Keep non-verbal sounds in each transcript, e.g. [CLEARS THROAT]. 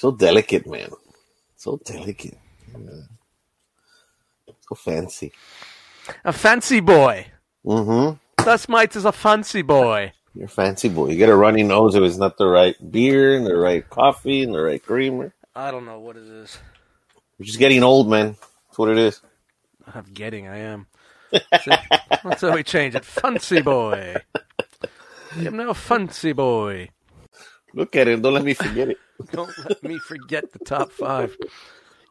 So delicate, man. So delicate. Yeah. So fancy. A fancy boy. Mm-hmm. Dust Mites is a fancy boy. You're a fancy boy. You get a runny nose if it's not the right beer and the right coffee and the right creamer. I don't know what it is. You're just getting old, man. That's what it is. I'm getting. I am. So, [LAUGHS] that's how we change it. Fancy boy. [LAUGHS] I'm now a fancy boy. Look at it. Don't let me forget it. [LAUGHS] Don't let me forget the top five.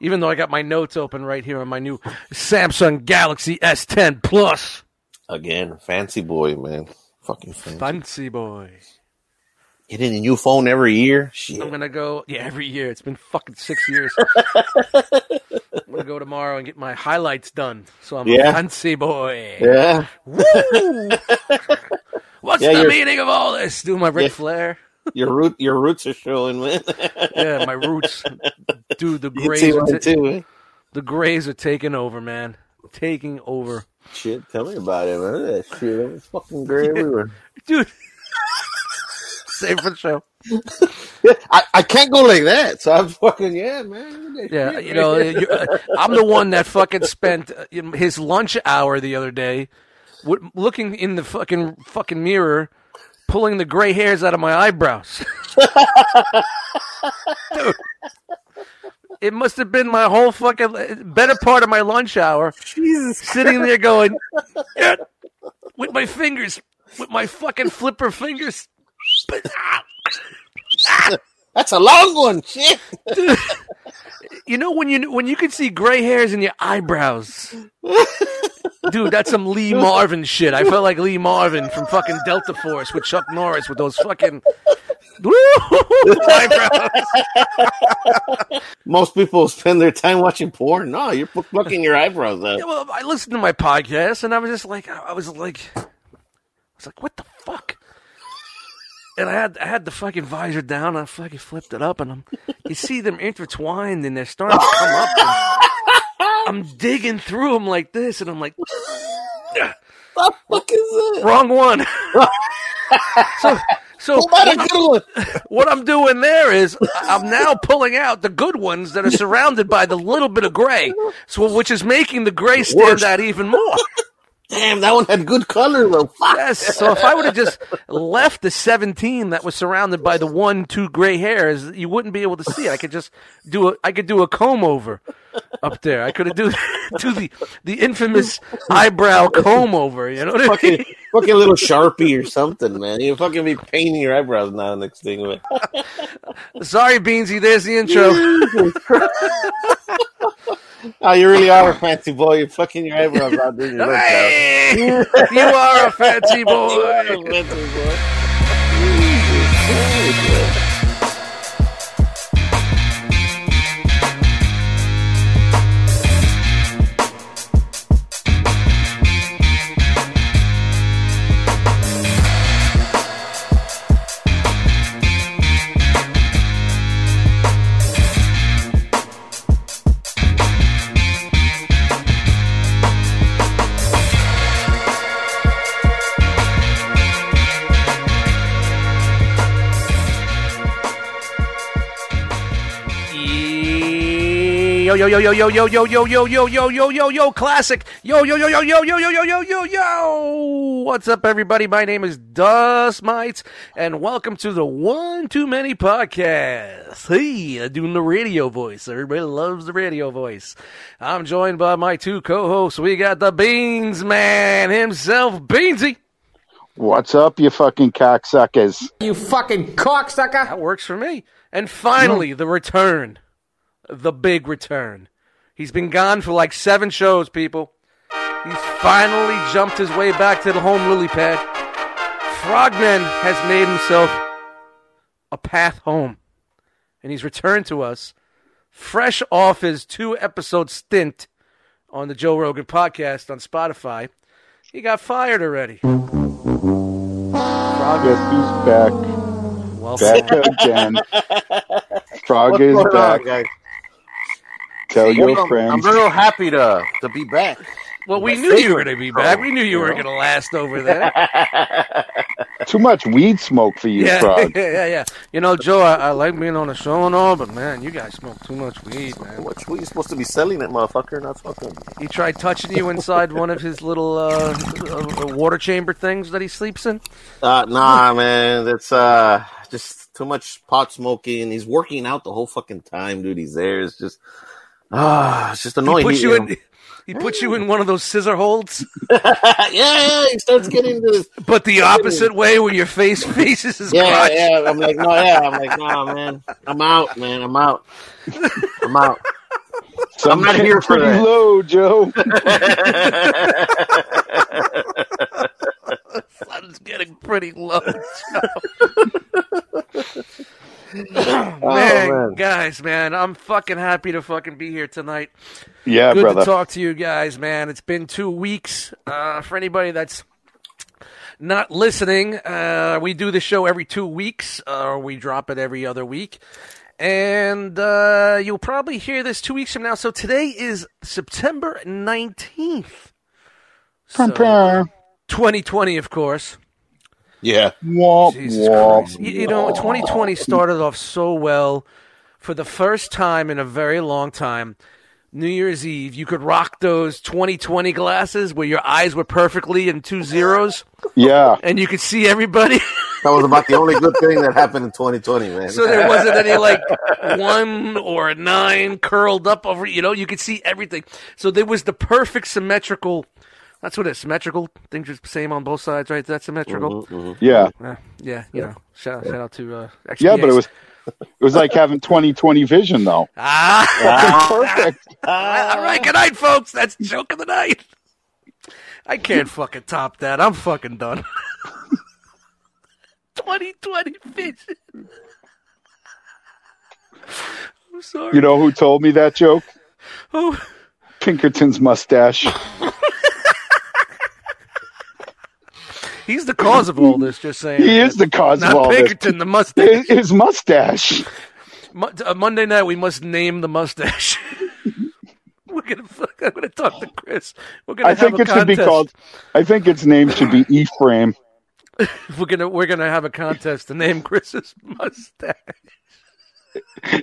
Even though I got my notes open right here on my new Samsung Galaxy S10 Plus. Again, fancy boy, man. Fucking fancy. Fancy boy. Getting a new phone every year. Shit. I'm gonna go. Yeah, every year. It's been fucking six years. [LAUGHS] I'm gonna go tomorrow and get my highlights done. So I'm Yeah. a fancy boy. Yeah. Woo! [LAUGHS] What's Yeah, the you're- meaning of all this? Do my Ric Yeah. Flair. Your root, your roots are showing, man. [LAUGHS] Yeah, my roots. Dude, the [LAUGHS] grays, see are ta- too, the grays are taking over, man. Taking over, Shit, tell me about it, man. Look at that shit. It's fucking gray everywhere. [LAUGHS] dude. Save for the show. I, I can't go like that. So I'm fucking yeah, man. Look at that Yeah, shit you know, uh, I'm the one that fucking spent uh, his lunch hour the other day, looking in the fucking fucking mirror, pulling the gray hairs out of my eyebrows. [LAUGHS] Dude, it must have been my whole fucking better part of my lunch hour, Jesus. sitting there going "Yeah," with my fingers, with my fucking flipper fingers. [LAUGHS] That's a long one. Shit. [LAUGHS] You know when you when you can see gray hairs in your eyebrows, dude. That's some Lee Marvin shit. I felt like Lee Marvin from fucking Delta Force with Chuck Norris with those fucking [LAUGHS] eyebrows. Most people spend their time watching porn. No, you're pl- plucking your eyebrows out. Yeah, well, I listened to my podcast and I was just like, I was like, I was like, what the fuck? And I had I had the fucking visor down. And I fucking flipped it up, and I'm you see them intertwined, and they're starting to come up. I'm digging through them like this, and I'm like, What the fuck is that? wrong one. [LAUGHS] so, so Pull out a good [LAUGHS] what I'm doing there is I'm now pulling out the good ones that are surrounded by the little bit of gray, so which is making the gray stand Worse. out even more. Damn, that one had good color though. Fuck. Yes. So if I would have just left the 17 that was surrounded by the one, two gray hairs, you wouldn't be able to see it. I could just do a, I could do a comb over up there. I could have do, [LAUGHS] do the, the infamous eyebrow comb over. You know what I Fucking, mean? fucking little sharpie or something, man. You fucking be painting your eyebrows now. Next thing. Sorry, Beansy. There's the intro. [LAUGHS] [LAUGHS] Oh, you really are a fancy boy. You're fucking your eyebrows out. Dude. You. Hey, [LAUGHS] you are a fancy You are a fancy boy. [LAUGHS] Yo yo yo yo yo yo yo yo yo yo yo yo yo yo classic yo yo yo yo yo yo yo yo yo yo yo what's up everybody my name is Dust Mites and welcome to the One Too Many podcast hey doing the radio voice everybody loves the radio voice I'm joined by my two co-hosts we got the Beans Man himself Beansy What's up, you fucking cocksuckers? You fucking cocksucker! that works for me and finally the return the big return. He's been gone for like seven shows, people. He's finally jumped his way back to the home lily pad. Frogman has made himself a path home, and he's returned to us fresh off his two episode stint on the Joe Rogan podcast on Spotify. He got fired already. Frogman, Guess who's back? well, Back again. [LAUGHS] Frog What's is going on, back. guys? Tell your I'm, I'm real happy to to be back. well, we my knew you were going to be pro, back. We knew you you were know? going to last over there. [LAUGHS] too much weed smoke for you, Yeah, [LAUGHS] Frog. yeah, yeah, yeah. You know, Joe, I, I like being on the show and all, but man, you guys smoke too much weed, man. What we supposed to be selling it, motherfucker? Not fucking. He tried touching you inside one of his little uh, uh, water chamber things that he sleeps in. Uh, nah, man. That's uh just too much pot smoking. He's working out the whole fucking time, dude. He's there. It's just ah, it's just annoying. He annoying. puts He- you in. [LAUGHS] He puts you in one of those scissor holds, [LAUGHS] yeah, yeah. He starts getting this. but the opposite way, where your face [LAUGHS] faces his Yeah, crotch. yeah. I'm like, no, yeah. I'm like, no, man. I'm out, man. I'm out. I'm out. So I'm not getting here for pretty that. low, Joe. Sun's getting pretty low. [LAUGHS] man, Oh, man. guys, man, I'm fucking happy to fucking be here tonight. Yeah, Good brother. to talk to you guys, man. It's been two weeks. Uh, for anybody that's not listening, uh, we do the show every two weeks, uh, or we drop it every other week. And uh, you'll probably hear this two weeks from now. So today is September 19th. So, 2020, of course. Yeah. Womp, Jesus womp. You, you know, 2020 started off so well. For the first time in a very long time, New Year's Eve, you could rock those 2020 glasses where your eyes were perfectly in two zeros Yeah. and you could see everybody. [LAUGHS] That was about the only good thing that happened in 2020, man. so there wasn't any like one or nine curled up over, you know, you could see everything. So there was the perfect symmetrical. That's what it is. Symmetrical. Things are the same on both sides, right? That's symmetrical. Yeah. Uh, yeah, you know. Shout, shout out to uh, Yeah, but it was it was like having 2020 vision though. [LAUGHS] Ah! [LAUGHS] Perfect. All right, good night, folks. That's joke of the night. I can't fucking top that. I'm fucking done. [LAUGHS] 2020 vision. I'm sorry. You know who told me that joke? oh, Pinkerton's mustache. He's the cause of all this. Just saying. He is the cause Not of all Pinkerton, the this. mustache. His, mustache. Mo- uh, Monday night, we must name the mustache. [LAUGHS] We're gonna. Fuck, I'm gonna talk to Chris. We're gonna I have think it should be called. I think its name should be Ephraim. [LAUGHS] We're gonna. We're gonna have a contest to name Chris's mustache.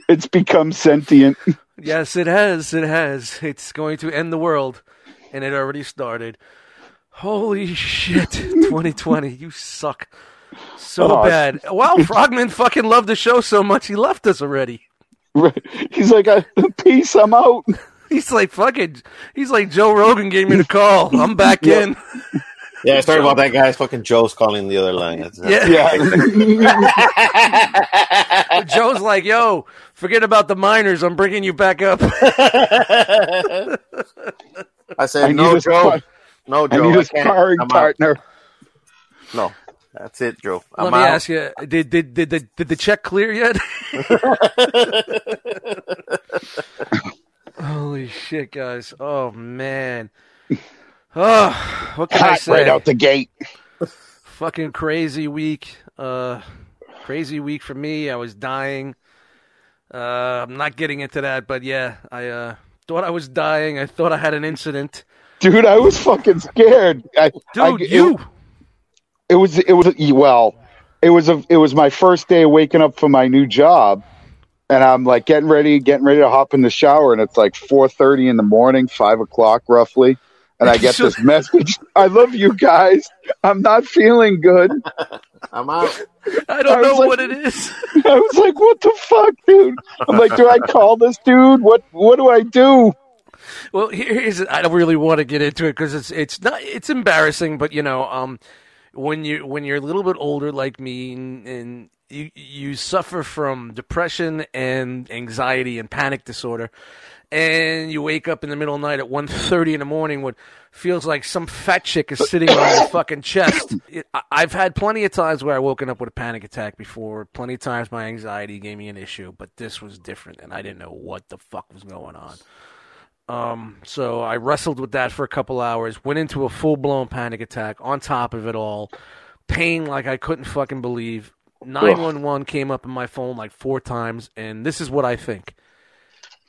It's become sentient. Yes, it has. It has. It's going to end the world, and it already started. Holy shit! [LAUGHS] 2020, you suck so Oh, bad. Wow, [LAUGHS] Frogman fucking loved the show so much he left us already. He's like, "I- "Peace, I'm out." [LAUGHS] He's like fucking. He's like Joe Rogan gave me the call. I'm back Yeah. in. Yeah, sorry about that, guys. Fucking Joe's calling the other line. That's, Yeah. Yeah. Joe's like, yo, forget about the miners. I'm bringing you back up. I said, I no, Joe. spar- No, I Joe. need I a can't. sparring I'm out. partner. No, that's it, Joe. Let I'm me out. ask you: Did did did the, did the check clear yet? [LAUGHS] Holy shit, guys! Oh man. Oh, what can I say? right out the gate. Fucking crazy week. Uh, crazy week for me. I was dying. Uh, I'm not getting into that, but yeah, I uh, thought I was dying. I thought I had an incident. Dude, I was fucking scared. I, Dude, I- it- you. it was it was well it was a it was my first day waking up for my new job and i'm like getting ready getting ready to hop in the shower and it's like 4.30 in the morning 5 o'clock roughly and i get [LAUGHS] So- this message i love you guys i'm not feeling good I'm out. I don't I know like- what it is. [LAUGHS] i was like what the fuck dude i'm like do i call this dude what what do i do Well, here's I don't really want to get into it because it's it's not it's embarrassing, but you know, um, when you when you're a little bit older like me and, and you you suffer from depression and anxiety and panic disorder, and you wake up in the middle of the night at 1.30 in the morning what feels like some fat chick is sitting on your fucking chest. It, I- I've had plenty of times where I woken up with a panic attack before. Plenty of times my anxiety gave me an issue, but this was different, and I didn't know what the fuck was going on. Um, so I wrestled with that for a couple hours, went into a full blown panic attack on top of it all, pain like I couldn't fucking believe. 911 came up in my phone like four times, and this is what I think.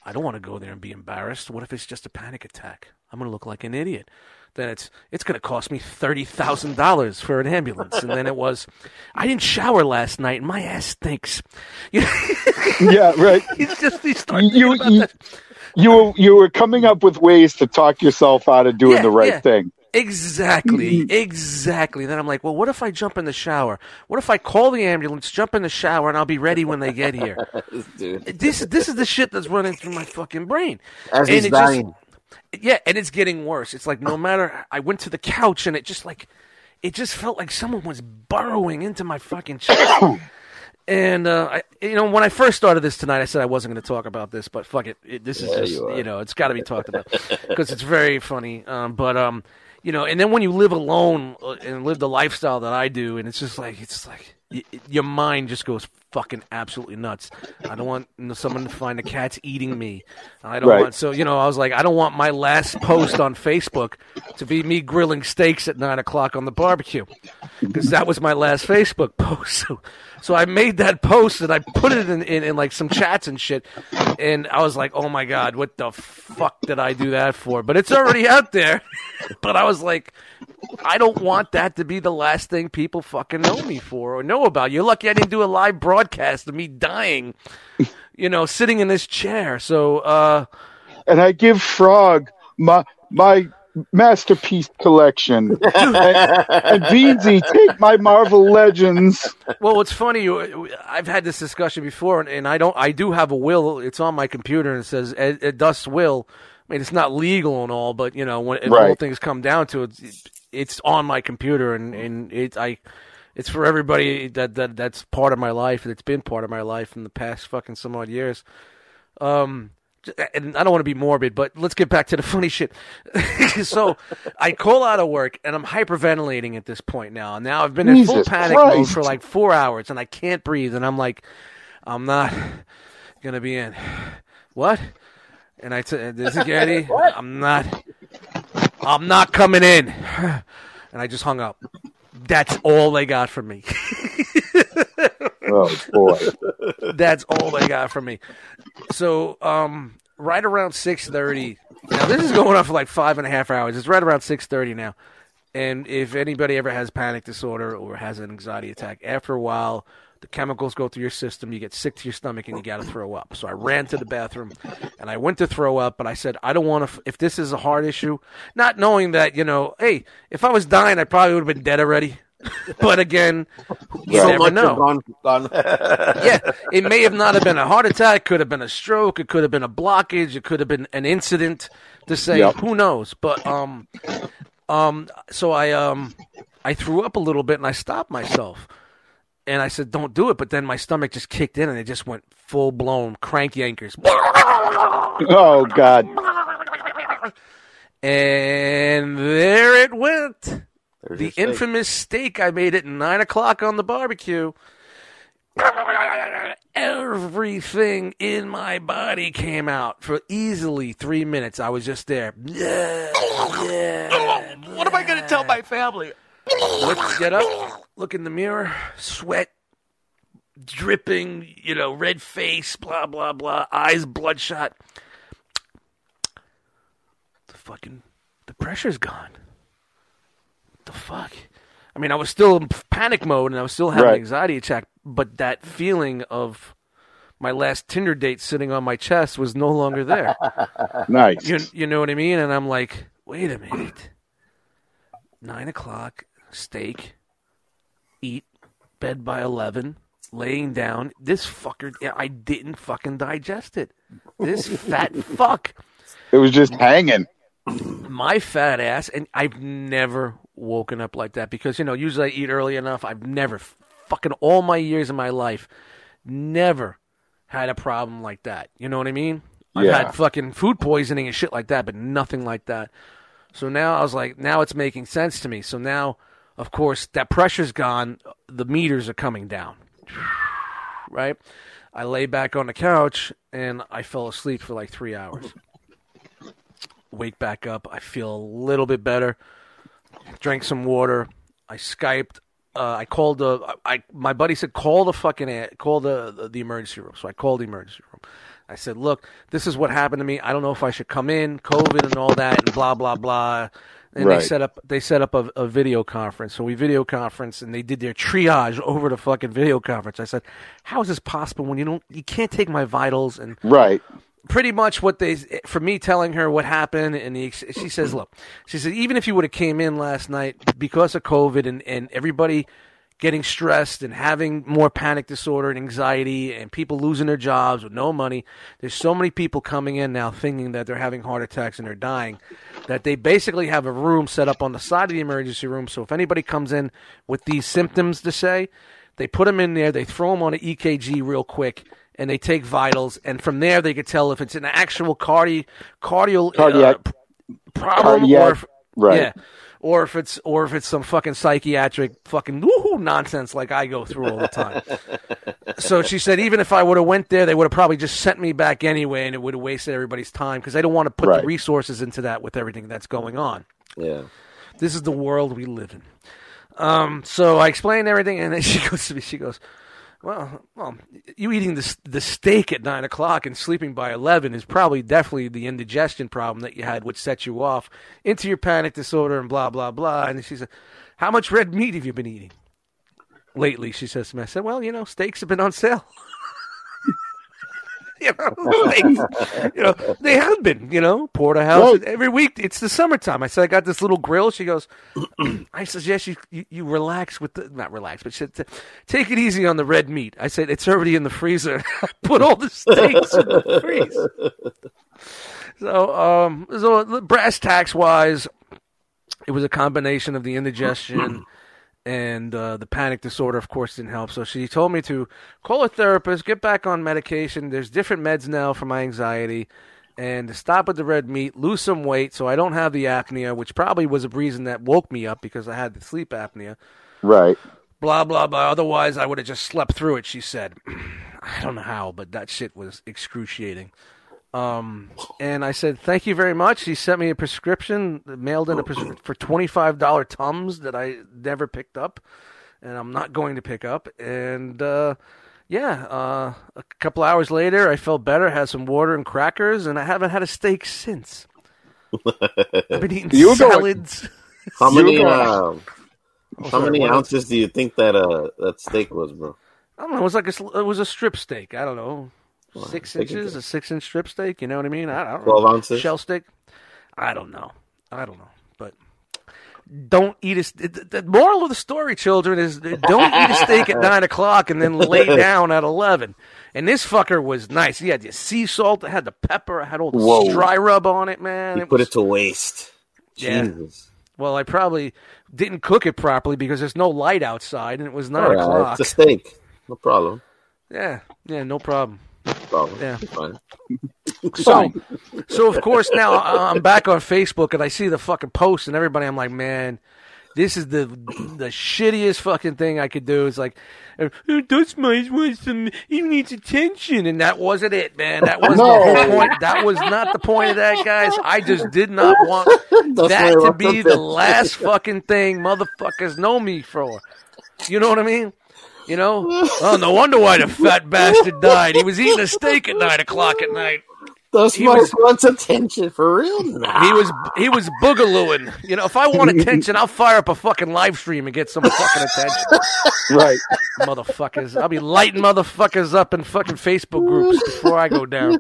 I don't want to go there and be embarrassed. What if it's just a panic attack? I'm going to look like an idiot. then it's it's going to cost me thirty thousand dollars for an ambulance, and then it was, I didn't shower last night, and my ass stinks. [LAUGHS] yeah, right. [LAUGHS] It's just he starts You- you-. You were you were coming up with ways to talk yourself out of doing Yeah, the right yeah. thing. Exactly, mm-hmm. exactly. Then I'm like, well, what if I jump in the shower? What if I call the ambulance, jump in the shower, and I'll be ready when they get here? [LAUGHS] Dude, this this is the shit that's running through my fucking brain. as And he's it just- dying. Yeah, and it's getting worse. It's like no matter I went to the couch and it just like it just felt like someone was burrowing into my fucking chest. [COUGHS] and uh, I, you know, when I first started this tonight, I said I wasn't going to talk about this, but fuck it, it this is Yeah, just you you, know, it's got to be talked about [LAUGHS] because it's very funny. Um, but um, you know, and then when you live alone uh, and live the lifestyle that I do, and it's just like it's like y- your mind just goes fucking absolutely nuts. I don't want someone to find the cats eating me. I don't Right. want so you know I was like I don't want my last post on Facebook to be me grilling steaks at nine o'clock on the barbecue because that was my last Facebook post. [LAUGHS] So, so I made that post and I put it in, in, in like some chats and shit, and I was like, oh my god, what the fuck did I do that for? But it's already out there. [LAUGHS] but I was like, I don't want that to be the last thing people fucking know me for or know about. You're lucky I didn't do a live broadcast of me dying, you know, sitting in this chair. So, uh, And I give Frog my my masterpiece collection. [LAUGHS] and, and Beansy, take my Marvel Legends. well, what's funny, I've had this discussion before, and, and I don't, I do have a will. It's on my computer, and it says Ed, Ed Dust's will. I mean, it's not legal and all, but you know, when when all Right. things come down to it, it's on my computer, and and it, I, it's for everybody that that that's part of my life. and It's been part of my life in the past fucking some odd years. Um, and I don't want to be morbid, but let's get back to the [LAUGHS] funny shit. [LAUGHS] so I call out of work and I'm hyperventilating at this point now. Now I've been in full Jesus panic mode for like four hours and I can't breathe. And I'm like, I'm not gonna be in. What? And I said, "This is Getty. [LAUGHS] I'm not. I'm not coming in." [SIGHS] And I just hung up. That's all they got from me. Oh boy. That's all they got from me. So, um, right around six thirty. Now this is going on for like five and a half hours. It's right around six thirty now. And if anybody ever has panic disorder or has an anxiety attack, after a while, the chemicals go through your system. You get sick to your stomach, and you got to throw up. So I ran to the bathroom, and I went to throw up. But I said, I don't want to. If this is a heart issue, not knowing that you know, hey, if I was dying, I probably would have been dead already. [LAUGHS] but again, you so never know gone, gone. [LAUGHS] yeah, it may have not have been a heart attack, could have been a stroke, it could have been a blockage, it could have been an incident to say Yep. who knows. But um um so I um I threw up a little bit and I stopped myself. And I said, Don't do it, but then my stomach just kicked in and it just went full blown crank yankers. Oh God. And there it went. There's the steak. infamous steak I made at nine o'clock on the barbecue. Everything in my body came out for easily three minutes. I was just there. What am I going to tell my family? Look, get up, look in the mirror, sweat dripping, you know, red face, blah blah blah, eyes bloodshot. The fucking the pressure's gone. What the fuck? I mean, I was still in panic mode and I was still having Right. anxiety attack, but that feeling of my last Tinder date sitting on my chest was no longer there. [LAUGHS] Nice. You you know what I mean? And I'm like, wait a minute. Nine o'clock, steak, eat, bed by eleven, laying down. This fucker, I didn't fucking digest it. This fat [LAUGHS] fuck, It was just hanging. my fat ass, and I've never woken up like that because you know usually I eat early enough. I've never fucking all my years of my life, never had a problem like that. You know what I mean? I've Yeah. had fucking food poisoning and shit like that, but nothing like that. So now I was like, now it's making sense to me. So now, of course, that pressure's gone. The meters are coming down. Right? I lay back on the couch and I fell asleep for like three hours. Wake back up. I feel a little bit better. Drank some water. I Skyped. Uh, I called the. I my buddy said call the fucking call the the emergency room. So I called the emergency room. I said, "Look, this is what happened to me. I don't know if I should come in, COVID and all that, and blah blah blah." And Right. they set up they set up a, a video conference. So we video conference, and they did their triage [LAUGHS] over the fucking video conference. I said, "How is this possible when you don't you can't take my vitals and Right. pretty much what they for me telling her what happened and the, she says look she said even if you would have came in last night because of covid and, and everybody getting stressed and having more panic disorder and anxiety and people losing their jobs with no money. There's so many people coming in now thinking that they're having heart attacks and they're dying that they basically have a room set up on the side of the emergency room. So if anybody comes in with these symptoms to say they put them in there they throw them on an ekg real quick and they take vitals, and from there they could tell if it's an actual cardi cardio Cardiac- uh, problem cardiac- or if, right. yeah, or if it's or if it's some fucking psychiatric fucking woohoo nonsense like I go through all the time. [LAUGHS] so she said even if I would have went there, they would have probably just sent me back anyway, and it would have wasted everybody's time because they don't want to put Right. the resources into that with everything that's going on Yeah. this is the world we live in. Um, so I explained everything, and then [LAUGHS] she goes to me. She goes, "Well, well, you eating the the steak at nine o'clock and sleeping by eleven is probably definitely the indigestion problem that you had, which set you off into your panic disorder and blah blah blah." And she said, "How much red meat have you been eating lately?" She says to me. I said, "Well, you know, steaks have been on sale." [LAUGHS] [LAUGHS] you know, [LAUGHS] steaks, you know, they have been, you know, porterhouse Right. every week. It's the summertime. I said, I got this little grill. She goes, [CLEARS THROAT] I suggest you, you, you relax with the, not relax, but she said, take it easy on the red meat. I said, it's already in the freezer. [LAUGHS] Put all the steaks in the freezer. So, um, so brass tacks wise, it was a combination of the indigestion and uh, the panic disorder, of course, didn't help. So she told me to call a therapist, get back on medication. There's different meds now for my anxiety, and to stop with the red meat, lose some weight, so I don't have the apnea, which probably was a reason that woke me up because I had the sleep apnea. Right. Blah blah blah. Otherwise, I would have just slept through it. She said, [CLEARS THROAT] I don't know how, but that shit was excruciating. Um, and I said, "Thank you very much." He sent me a prescription, mailed in a pres- for twenty five dollar tums that I never picked up, and I'm not going to pick up. And uh, yeah, uh, a couple hours later, I felt better, had some water and crackers, and I haven't had a steak since. [LAUGHS] I've been eating You were going- salads. How many were um, how sorry, many what? ounces do you think that uh that steak was, bro? I don't know. It was like a it was a strip steak. I don't know, six inches, a six inch strip steak. You know what I mean? I, I don't 12 know. ounces? shell steak. I don't know. I don't know. But don't eat a. The the moral of the story, children, is don't eat a steak at [LAUGHS] nine o'clock and then lay down at eleven. And this fucker was nice. He had the sea salt. It had the pepper. It had all the Whoa. dry rub on it, man. You It put was- it to waste. Yeah. Jesus. well, I probably didn't cook it properly because there's no light outside and it was nine right, o'clock. it's a steak. No problem. Yeah, yeah, no problem. No. Yeah. [LAUGHS] So, so of course now I- I'm back on Facebook and I see the fucking post and everybody. I'm like, man, this is the the shittiest fucking thing I could do. It's like, uh, that's my wants some. He needs attention, and that wasn't it, man. That wasn't the No. whole point. That was not the point of that, guys. I just did not [LAUGHS] want That's that to be the the last fucking thing motherfuckers know me for. You know what I mean? You know? Oh, no wonder why the fat bastard died. He was eating a steak at nine o'clock at night. Those He was- wants attention for real. Nah. He was he was boogalooing. You know, if I want attention, I'll fire up a fucking live stream and get some fucking attention. Right. Motherfuckers. I'll be lighting motherfuckers up in fucking Facebook groups before I go down.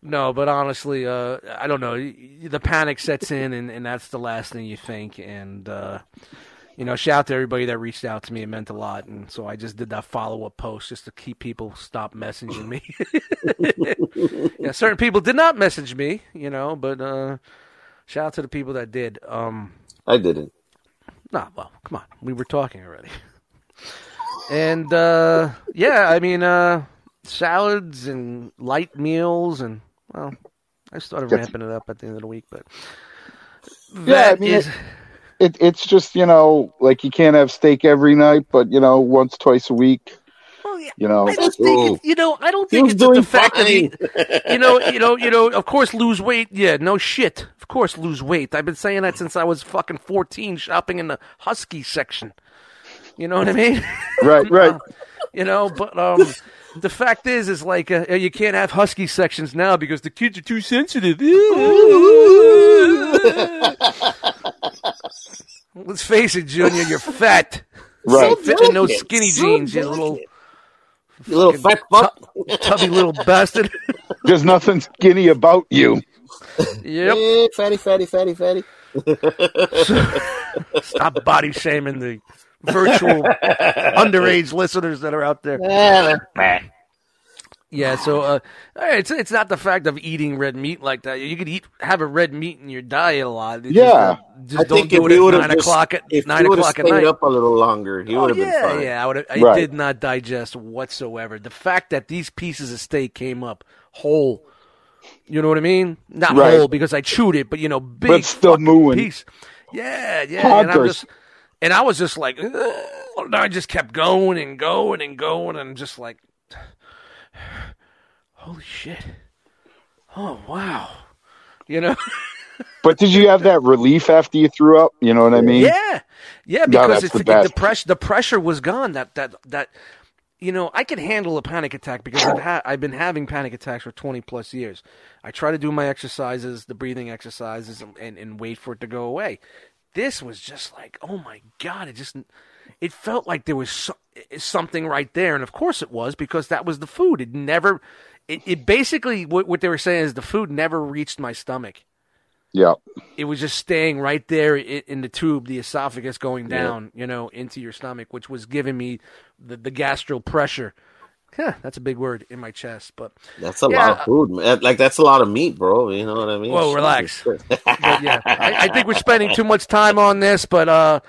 No, but honestly, uh, I don't know. The panic sets in, and, and that's the last thing you think. And uh, you know, shout out to everybody that reached out to me. It meant a lot, and so I just did that follow up post just to keep people stop messaging me. [LAUGHS] yeah, certain people did not message me, you know, but uh, shout out to the people that did. Um, I didn't. Nah, well, come on. We were talking already. And uh yeah, I mean uh salads and light meals and well, I started ramping it up at the end of the week, but Yeah, I mean, is- It, it's just you know like you can't have steak every night, but you know once twice a week. well, yeah, You know. I don't think it, you know. I don't think it's the doing fact of fine. eat- you know, you know, you know. Of course, lose weight. Yeah, no shit. Of course, lose weight. I've been saying that since I was fucking fourteen, shopping in the husky section. You know what I mean? [LAUGHS] Right. Right. [LAUGHS] you know but um the fact is, is like uh, you can't have husky sections now because the kids are too sensitive. [LAUGHS] Let's face it, Junior, you're fat. [LAUGHS] Right. Fit in those skinny so jeans, you little delicate. You little fat fuck. tubby little bastard. [LAUGHS] There's nothing skinny about you. yep. Eh, fatty, fatty, fatty, fatty. Stop body shaming the virtual [LAUGHS] underage listeners that are out there. Eh, Yeah, so uh, it's it's not the fact of eating red meat like that. You could eat have a red meat in your diet a lot. Yeah. just, uh, just I don't think do it at would nine have just, o'clock at if nine he would have o'clock at stayed night. up a little longer, he Oh, would have yeah, been fine. yeah, I would. I Right. did not digest whatsoever. The fact that these pieces of steak came up whole, you know what I mean? Not Right. whole because I chewed it, but you know, big But still moving. piece. Yeah, yeah. And, I'm just, and I was just like, "Ugh," and I just kept going and going and going and just like, [SIGHS] holy shit! Oh wow, you know. [LAUGHS] But did you have that relief after you threw up? You know what I mean? Yeah, yeah, because that's it's the the, pressure. The pressure was gone. That that that. You know, I can handle a panic attack because I've had I've been having panic attacks for twenty plus years. I try to do my exercises, the breathing exercises, and, and, and wait for it to go away. This was just like, oh my god! It just it felt like there was so, something right there, and of course it was because that was the food. It never, it, it basically what, what they were saying is the food never reached my stomach Yeah. it was just staying right there in, in the tube, the esophagus going down, you know, into your stomach, which was giving me the, the gastro pressure. Yeah, that's a big word in my chest, but That's a Yeah. lot of food, man. Like that's a lot of meat, bro. You know what I mean? Shit. relax. [LAUGHS] but yeah, I, I think we're spending too much time on this, but uh,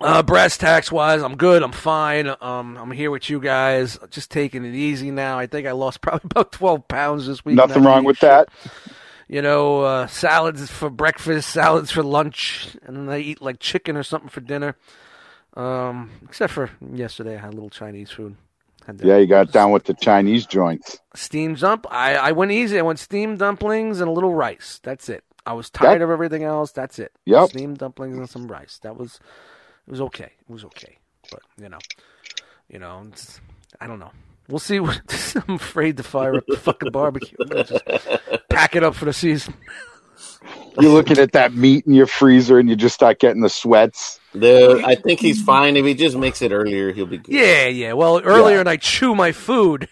uh, brass tacks wise, I'm good. I'm fine. Um, I'm here with you guys, just taking it easy now. I think I lost [LAUGHS] probably about 12 pounds this week. Nothing wrong with shit. that. you know, uh, salads for breakfast, salads for lunch, and then I eat like chicken or something for dinner. Um, except for yesterday, I had a little Chinese food. Yeah, you got down with the Chinese joints. steamed dump. I, I went easy. I went steamed dumplings and a little rice. That's it. I was tired That- of everything else. That's it. Yep. Steamed dumplings and some rice. That was, it was okay. It was okay. But you know, you know, I don't know. We'll see. What, [LAUGHS] I'm afraid to fire up the fucking barbecue. Just pack it up for the season. You're looking at that meat in your freezer and you just start getting the sweats. Dude, I think he's fine. If he just makes it earlier, he'll be good. Yeah, yeah. Well, earlier and I chew my food,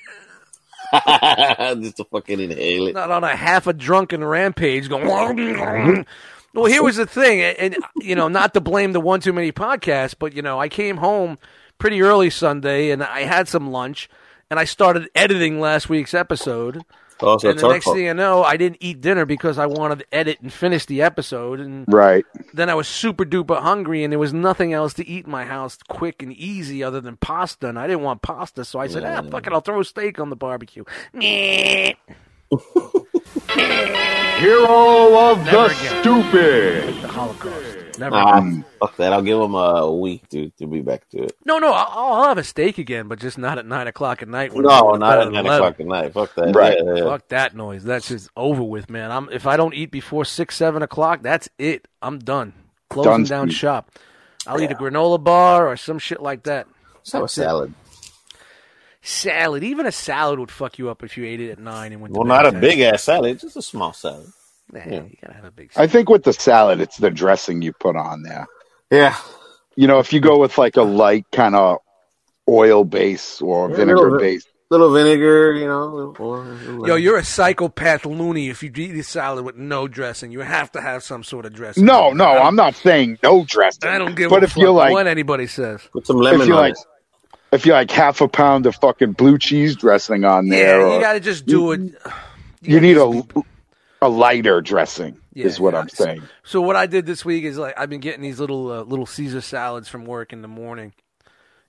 [LAUGHS] [LAUGHS] just to fucking inhale it. not on a half a drunken rampage going. Well, here was the thing, and you know, not to blame the one too many podcast, but you know, I came home pretty early Sunday, and I had some lunch, and I started editing last week's episode. Oh, so and the next fault. thing you know, I didn't eat dinner because I wanted to edit and finish the episode, and Right. then I was super duper hungry, and there was nothing else to eat in my house quick and easy other than pasta, and I didn't want pasta, so I said, ah, fuck it, I'll throw a steak on the barbecue. [LAUGHS] [LAUGHS] Meh. Hero of Never again. stupid. The Holocaust. Never. Um, fuck that. I'll give him a week, dude, to be back to it. no, no, I'll, I'll have a steak again, but just not at nine o'clock at night. when No, I'm going to not at nine 11. o'clock at night. Fuck that. Right. Yeah, yeah. Fuck that noise. That's just over with, man. I'm if I don't eat before six, seven o'clock, that's it. I'm done. Closing Done down speak. shop. I'll eat a granola bar or some shit like that. Let's have a That's it. Salad. Salad, even a salad would fuck you up if you ate it at nine and went. Well, bed not a big ass salad, just a small salad. Nah, yeah. you gotta have a big. I think with the salad, it's the dressing you put on there. Yeah. You know, if you go with like a light kind of oil base or Yeah, vinegar little base, Little vinegar, you know. Or, Yo, you're a psychopath loony if you eat a salad with no dressing. You have to have some sort of dressing. no, no, I'm not saying no dressing. I don't give But a if fuck you're like, what anybody says. put some lemon if you on like, it. If you like half a pound of fucking blue cheese dressing on there, Yeah, you gotta just do it. you gotta need a a lighter dressing. Yeah, is what yeah. I'm saying. So what I did this week is like I've been getting these little uh, little Caesar salads from work in the morning.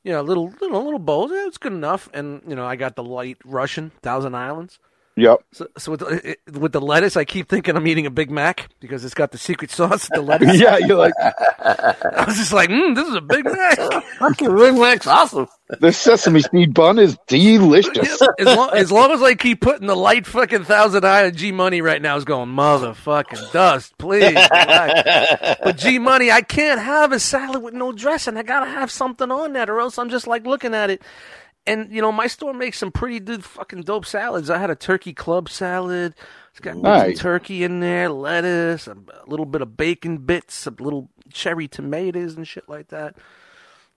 You know, little little little bowls. Yeah, it's good enough. And you know, I got the light Russian Thousand Islands. Yep. So, so with the, with the lettuce, I keep thinking I'm eating a Big Mac because it's got the secret sauce. The lettuce. [LAUGHS] Yeah, you're like [LAUGHS] I was just like, mm, this is a Big Mac. [LAUGHS] Fucking Big Mac's awesome. the sesame seed bun is delicious. as, long, as long as I keep putting the light fucking Thousand Island G Money right now is going motherfucking dust, please. relax. But G Money, I can't have a salad with no dressing. I gotta have something on that, or else I'm just like looking at it. And you know my store makes some pretty good fucking dope salads. I had a turkey club salad. It's got bits Nice. turkey in there, lettuce, a, a little bit of bacon bits, a little cherry tomatoes and shit like that.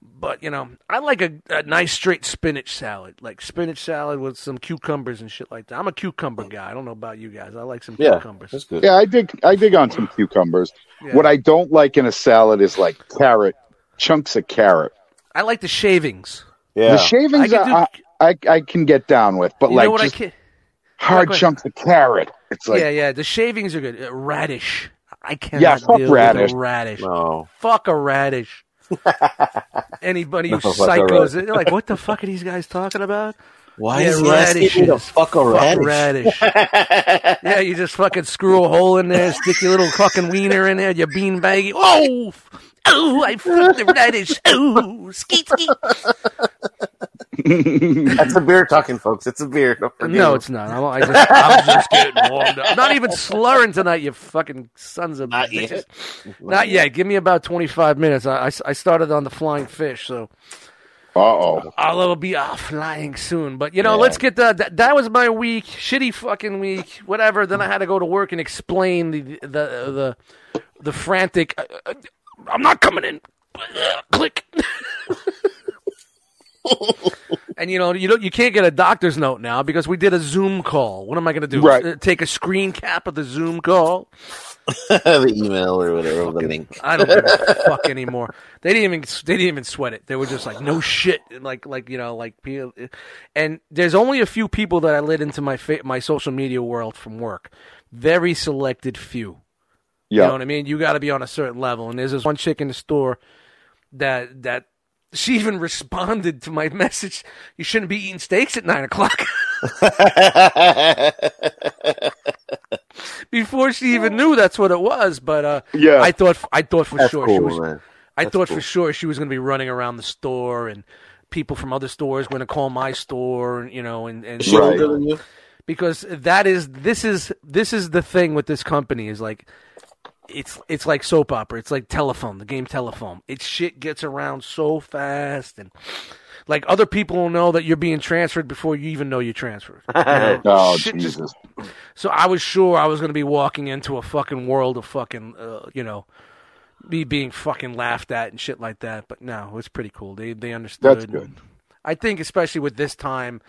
But you know, I like a, a nice straight spinach salad, like spinach salad with some cucumbers and shit like that. I'm a cucumber guy. I don't know about you guys. I like some Yeah, cucumbers. that's good. Yeah, I dig I dig on some cucumbers. Yeah. What I don't like in a salad is like carrot, chunks of carrot. I like the shavings. Yeah. The shavings I can I, do- I, I, I can get down with, but You like what just I can? hard go chunks of carrot. It's like yeah, yeah. The shavings are good. Uh, radish. I cannot Yeah, fuck deal radish. with a radish. no. Fuck a radish. [LAUGHS] Anybody who No, psychos, they're like, what the fuck are these guys talking about? Why Yeah, is he asking me to radishes. fuck a Fuck radish? radish. [LAUGHS] yeah, you just fucking screw a hole in there, stick your little fucking wiener in there, your bean baggy. Oh, oh, I fucked the radish. Oh, skeet skeet. That's a beer talking, folks. It's a beer. No, it's not. I'm, I just, I'm just getting warmed up. I'm not even slurring tonight, you fucking sons of Not bitches. yet. Not yet. Give me about 25 minutes. I, I, I started on the flying fish, so uh oh. I'll be uh, flying soon. But, you know, Yeah. let's get the, that. That was my week. Shitty fucking week. Whatever. Then I had to go to work and explain the, the, the, the frantic, uh, uh, I'm not coming in. Click. and you know you don't you can't get a doctor's note now because we did a Zoom call. What am I going to do? Right. Uh, Take a screen cap of the Zoom call? [LAUGHS] the email or whatever, the link. I don't give a fuck anymore. They didn't even they didn't even sweat it. They were just like no shit, like like you know like people. And there's only a few people that I let into my fa- my social media world from work. Very selected few. You know what I mean? You got to be on a certain level. And there's this one chick in the store that that she even [LAUGHS] responded to my message. You shouldn't be eating steaks at nine o'clock. [LAUGHS] Before she even knew that's what it was, but uh, Yeah. I thought I thought for That's sure she was. man. I That's thought cool. for sure she was going to be running around the store, and people from other stores going to call my store, and you know, and, and Right. older than you? because that is this is this is the thing with this company is like it's it's like soap opera. It's like telephone, the game telephone. It shit gets around so fast, and like other people will know that you're being transferred before you even know you're transferred. [LAUGHS] You know? Oh Shit just- Jesus. so I was sure I was going to be walking into a fucking world of fucking, uh, you know, me being fucking laughed at and shit like that. But no, it was pretty cool. They they understood. That's good. I think especially with this time,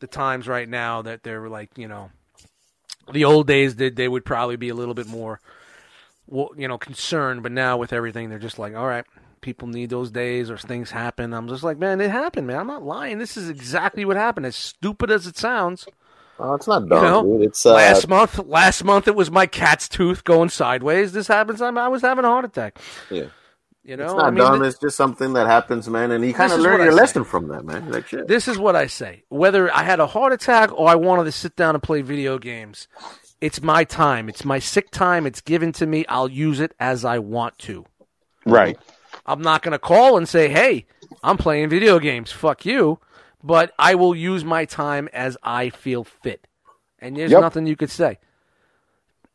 the times right now that they're like, you know, the old days they they would probably be a little bit more, you know, concerned. But now with everything, they're just like, all right. People need those days, or things happen. I'm just like, man, it happened, man. I'm not lying. This is exactly what happened. As stupid as it sounds, Oh, it's not dumb, know, dude. It's uh, last month, last month it was my cat's tooth going sideways. This happens. I'm, I was having a heart attack. yeah. You know, It's not I mean, dumb. th- it's just something that happens, man. And you kind of learn I your say. lesson from that, man. Like shit. this is what I say. Whether I had a heart attack or I wanted to sit down and play video games, it's my time. It's my sick time. It's given to me. I'll use it as I want to. Right. I'm not going to call and say, "Hey, I'm playing video games. Fuck you." But I will use my time as I feel fit. And there's Yep. nothing you could say.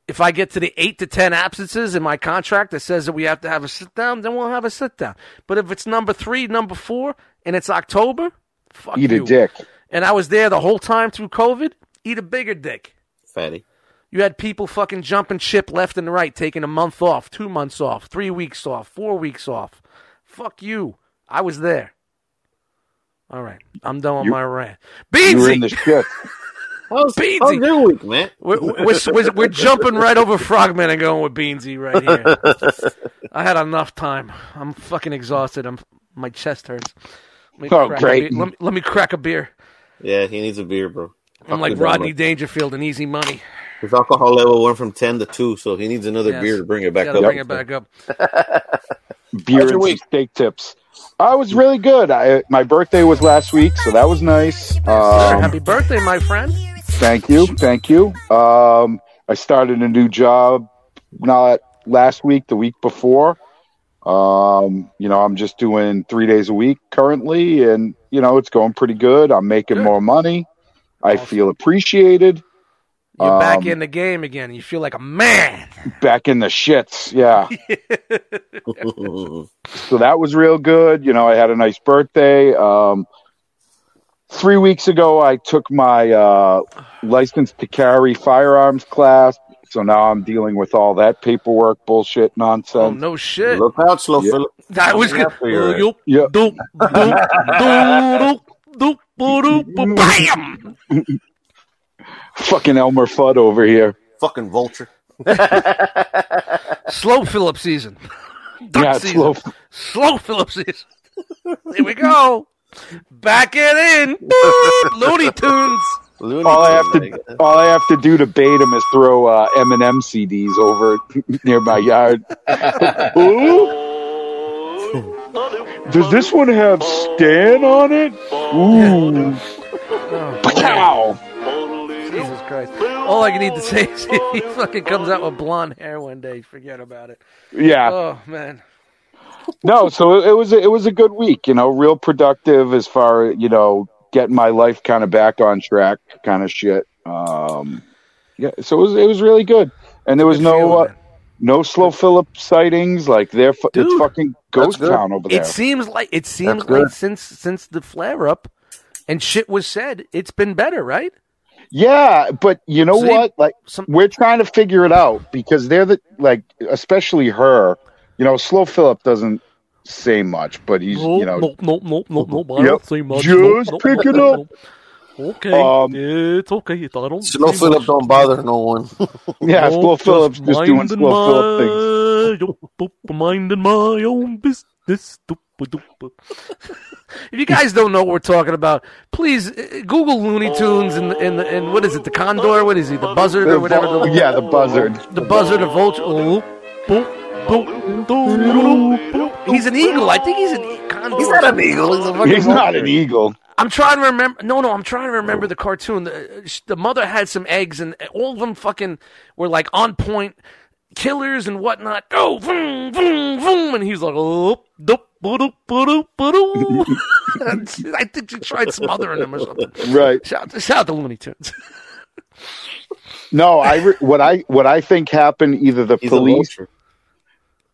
If I get to the eight to ten absences in my contract that says that we have to have a sit down, then we'll have a sit down. But if it's number three, number four, and it's October, fuck you. Eat you. a dick. And I was there the whole time through COVID. Eat a bigger dick. Fatty. You had people fucking jumping ship left and right, taking a month off, two months off, three weeks off, four weeks off. Fuck you. I was there. All right, I'm done with You- my rant. You were in Beansy, the shit. [LAUGHS] How's, Beansy. how's your week, man? we're, we're, we're, we're jumping right over Frogman and going with Beansy right here. [LAUGHS] I had enough time. I'm fucking exhausted. I'm my chest hurts. Let me Oh, crack a great. beer. Let me, let me crack a beer. Yeah, he needs a beer, bro. I'm Fuck like Rodney. Dangerfield and Easy Money. His alcohol level went from ten to two, so he needs another Yes. beer to bring it back up. bring it back up. [LAUGHS] Beer and week? steak tips. I was really good. I, my birthday was last week, so that was nice. Um, happy birthday, my friend. Thank you, thank you. Um, I started a new job not last week, the week before. Um, you know, I'm just doing three days a week currently, and you know, it's going pretty good. I'm making Good. more money. I Awesome. feel appreciated. You're back Um, in the game again. You feel like a man. Back in the shits, yeah. so that was real good. You know, I had a nice birthday. Um, three weeks ago, I took my uh, license to carry firearms class. So now I'm dealing with all that paperwork bullshit nonsense. Oh no shit! Look out, slow Yeah. Philip. That was good. After your- Yup, doop, doop, doop, doop, doop, doop, Bam! Fucking Elmer Fudd over here. Fucking vulture. [LAUGHS] Slow Philip season. [LAUGHS] Duck yeah, season. slow. Slow Philip season. [LAUGHS] Here we go. Back it in. Looney Tunes. Looney All I have Tunes, to all I have to do to bait him is throw uh, Eminem CDs over near my yard. Ooh. Does this one have Stan on it? Ooh. Oh, Pow. Jesus Christ. All I need to say is if [LAUGHS] he fucking comes out with blonde hair one day, forget about it. Yeah. Oh, man. No, so it, it was a, it was a good week, you know, real productive as far you know getting my life kind of back on track, kind of shit. Um, yeah, so it was it was really good, and there was Good no feeling, uh, man. no slow Philip sightings. Like they're fu- it's fucking ghost town over there. It seems like it seems That's like good. since since the flare up and shit was said, it's been better, right? Yeah, but you know See, what? Like some- we're trying to figure it out because they're the like, especially her. You know, slow Philip doesn't say much, but he's you know no, no, no, no, no, I Yep. don't say much. Just no, no, pick no, it no, up. no. Okay, Um, it's okay. I don't. Slow Philip much. don't bother no one. [LAUGHS] yeah, No, slow Philip's just doing slow Philip things. my- Yup, minding my own business. Doop, doop, doop. If you guys don't know what we're talking about, please uh, Google Looney Tunes and and and what is it? The Condor? What is he? The buzzard or whatever? The- The, yeah, the buzzard. the buzzard, the vulture. He's an eagle. I think he's an e- condor. He's not an eagle. He's a fucking He's not an eagle. I'm trying to remember. No, no, I'm trying to remember the cartoon. The, uh, the mother had some eggs, and all of them fucking were like on point killers and whatnot. Go, vroom, vroom, vroom, and he's like, oh, doop, ba-doop, ba-doop, ba-doop. [LAUGHS] I think she tried smothering him or something. Right. Shout, shout out to Looney Tunes. No, I re- what I what I think happened either the He's police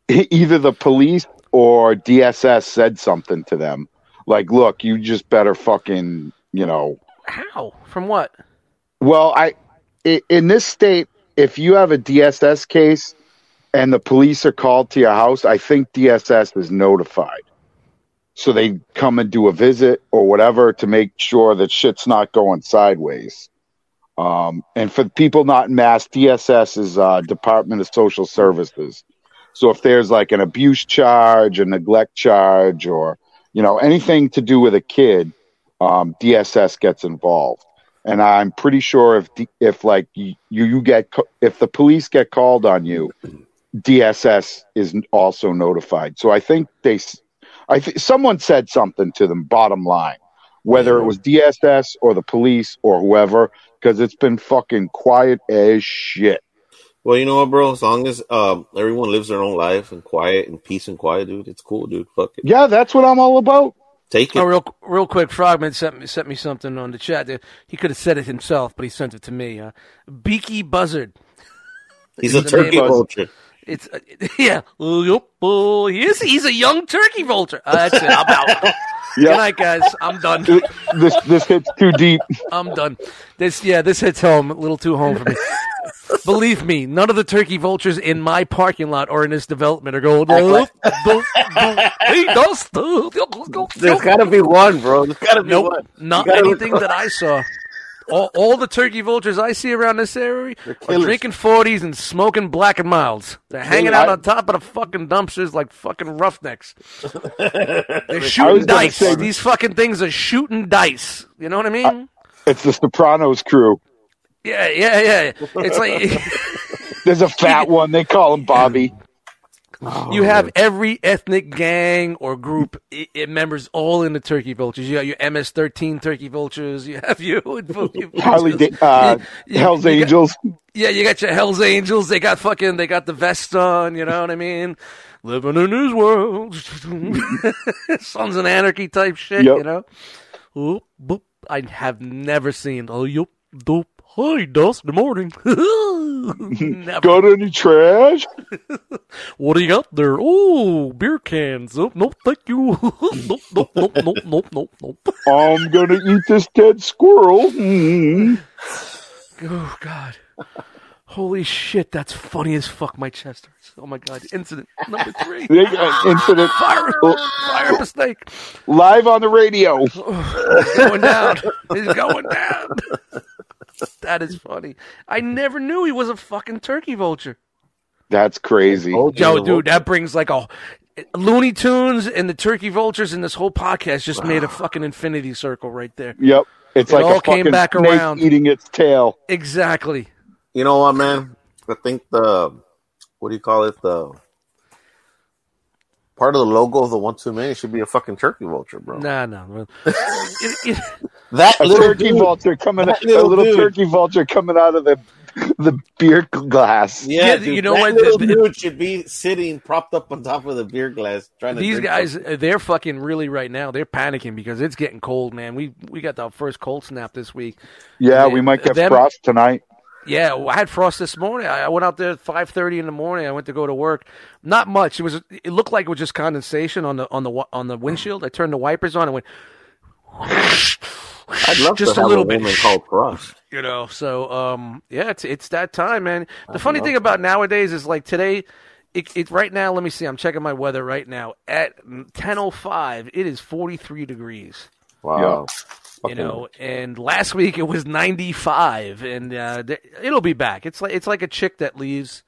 either the police or DSS said something to them. Like, look, you just better fucking, you know. How? From what? Well, I i- in this state, if you have a DSS case and the police are called to your house, I think DSS is notified. So they come and do a visit or whatever to make sure that shit's not going sideways. Um, and for people not in mass, DSS is uh, Department of Social Services. So if there's like an abuse charge, a neglect charge, or you know anything to do with a kid, um, DSS gets involved. And I'm pretty sure if if like you you get if the police get called on you, DSS is also notified. So I think they, I think someone said something to them. Bottom line, whether it was DSS or the police or whoever, because it's been fucking quiet as shit. Well, you know what, bro? As long as um, everyone lives their own life and quiet and peace and quiet, dude, it's cool, dude. Fuck it. Yeah, that's what I'm all about. Take it. Oh, real, real quick, Frogman sent me sent me something on the chat. He could have said it himself, but he sent it to me. Uh, Beaky Buzzard. He's a turkey vulture. It's uh, [LAUGHS] yeah. Uh, yup, uh, he is. He's a young turkey vulture. Uh, that's it. I'm out. [LAUGHS] Good night, guys. I'm done. this this hits too deep. I'm done. This yeah. This hits home a little too home for me. [LAUGHS] Believe me, none of the turkey vultures in my parking lot or in this development are going. "Oh, don't- don't- Hey, Dust. uh, There's got to be one, bro. There's got to be Nope, one. not anything that [LAUGHS] I saw. All, all the turkey vultures I see around this area are drinking 40s and smoking black and milds. They're hanging out on top of the fucking dumpsters like fucking roughnecks. [LAUGHS] They're shooting dice. say- These fucking things are shooting dice. You know what I mean? It's the Sopranos crew. Yeah, yeah, yeah. It's like [LAUGHS] [LAUGHS] There's a fat one. They call him Bobby. you have every ethnic gang or group i- i- members all in the turkey vultures. You got your MS-13 turkey vultures. You have you, [LAUGHS] Harley, Da- uh, You- Hell's you got- Angels. Yeah, you got your Hell's Angels. They got fucking, they got the vest on. You know what I mean? Living in this world, Sons of Anarchy type shit. Yep. You know? Oop, boop. I have never seen. Oh, yup, dope. Hi, Dust. Good morning. [LAUGHS] [LAUGHS] Got any trash? [LAUGHS] What do you got there? Oh, beer cans. Oh, nope, thank you. nope, nope, nope, nope, nope, nope, nope. I'm gonna eat this dead squirrel. Mm. Oh God. Holy shit, that's funny as fuck. My chest hurts. Oh my god. Incident number three. Incident Fire, fire up a snake. live on the radio. He's going down. He's going down. [LAUGHS] that is funny. I never knew he was a fucking turkey vulture. That's crazy. Told you Yo, dude, that brings like a Looney Tunes and the turkey vultures and this whole podcast just made a [SIGHS] fucking infinity circle right there. Yep. It's It like all a came back snake around. eating its tail. Exactly. You know what, man? I think the what do you call it? The part of the logo of the one-too-many should be a fucking turkey vulture, bro. Nah, no. [LAUGHS] It- it- That A little turkey dude, vulture coming that a little little dude. turkey vulture coming out of the the beer glass. Yeah, Yeah, dude, you know that what? Little The- dude should be sitting propped up on top of the beer glass, trying to. These guys, something. uh, they're fucking really right now. They're panicking because it's getting cold, man. We we got the first cold snap this week. Yeah, Yeah, we might get them- frost tonight. Yeah, well, I had frost this morning. I I went out there at five thirty in the morning. I went to go to work. Not much. It was. It looked like it was just condensation on the on the on the windshield. I turned the wipers on and went. I'd love just to a have little a bit. woman called Frost. You know. So um, yeah, it's it's that time, man. The funny thing about nowadays is like today. It, it right now. Let me see. I'm checking my weather right now. At 10:05, it is 43 degrees. Wow. You know and last week it was 95 and uh, th- it'll be back. It's like it's like a chick that leaves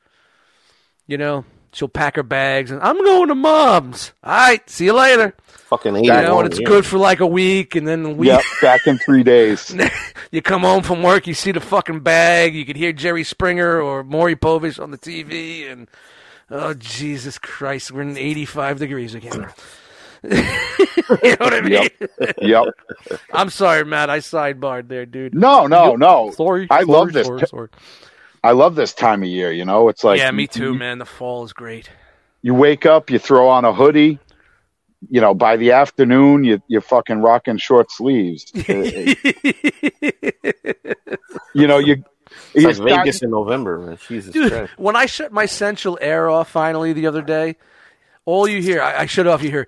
you know she'll pack her bags and i'm going to mom's. All right see you later. Fucking you eighty. know and it's good for like a week and then a week Yep, back in three days. [LAUGHS] you come home from work you see the fucking bag you could hear jerry springer or maury povich on the tv and oh jesus christ we're in 85 degrees again [LAUGHS] you know what i mean Yep. i'm sorry matt i sidebarred there dude No, no, no. Sorry. I sorry, love this. Sorry, sorry. I love this time of year. You know, it's like yeah, me too, man. The fall is great. you wake up, you throw on a hoodie. You know, by the afternoon, you you're fucking rocking short sleeves. [LAUGHS] Eh, eh. you know, you. It's like start- Vegas in November, man. Jesus Dude, Christ. when I shut my central air off finally the other day, all you hear, I, I shut off, you hear,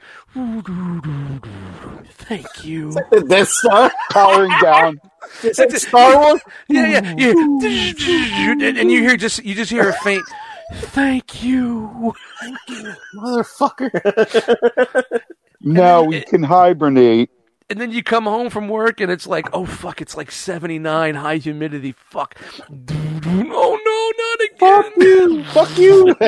thank you. Death Star. powering [LAUGHS] down. It's like Star Wars. Yeah, yeah, yeah. And, and you hear just, you just hear a faint, Thank you, thank you. Motherfucker. [LAUGHS] Now we can hibernate. And then you come home from work and it's like, oh fuck, it's like 79, high humidity, fuck. Oh no, not again. Fuck you! Fuck you. [LAUGHS]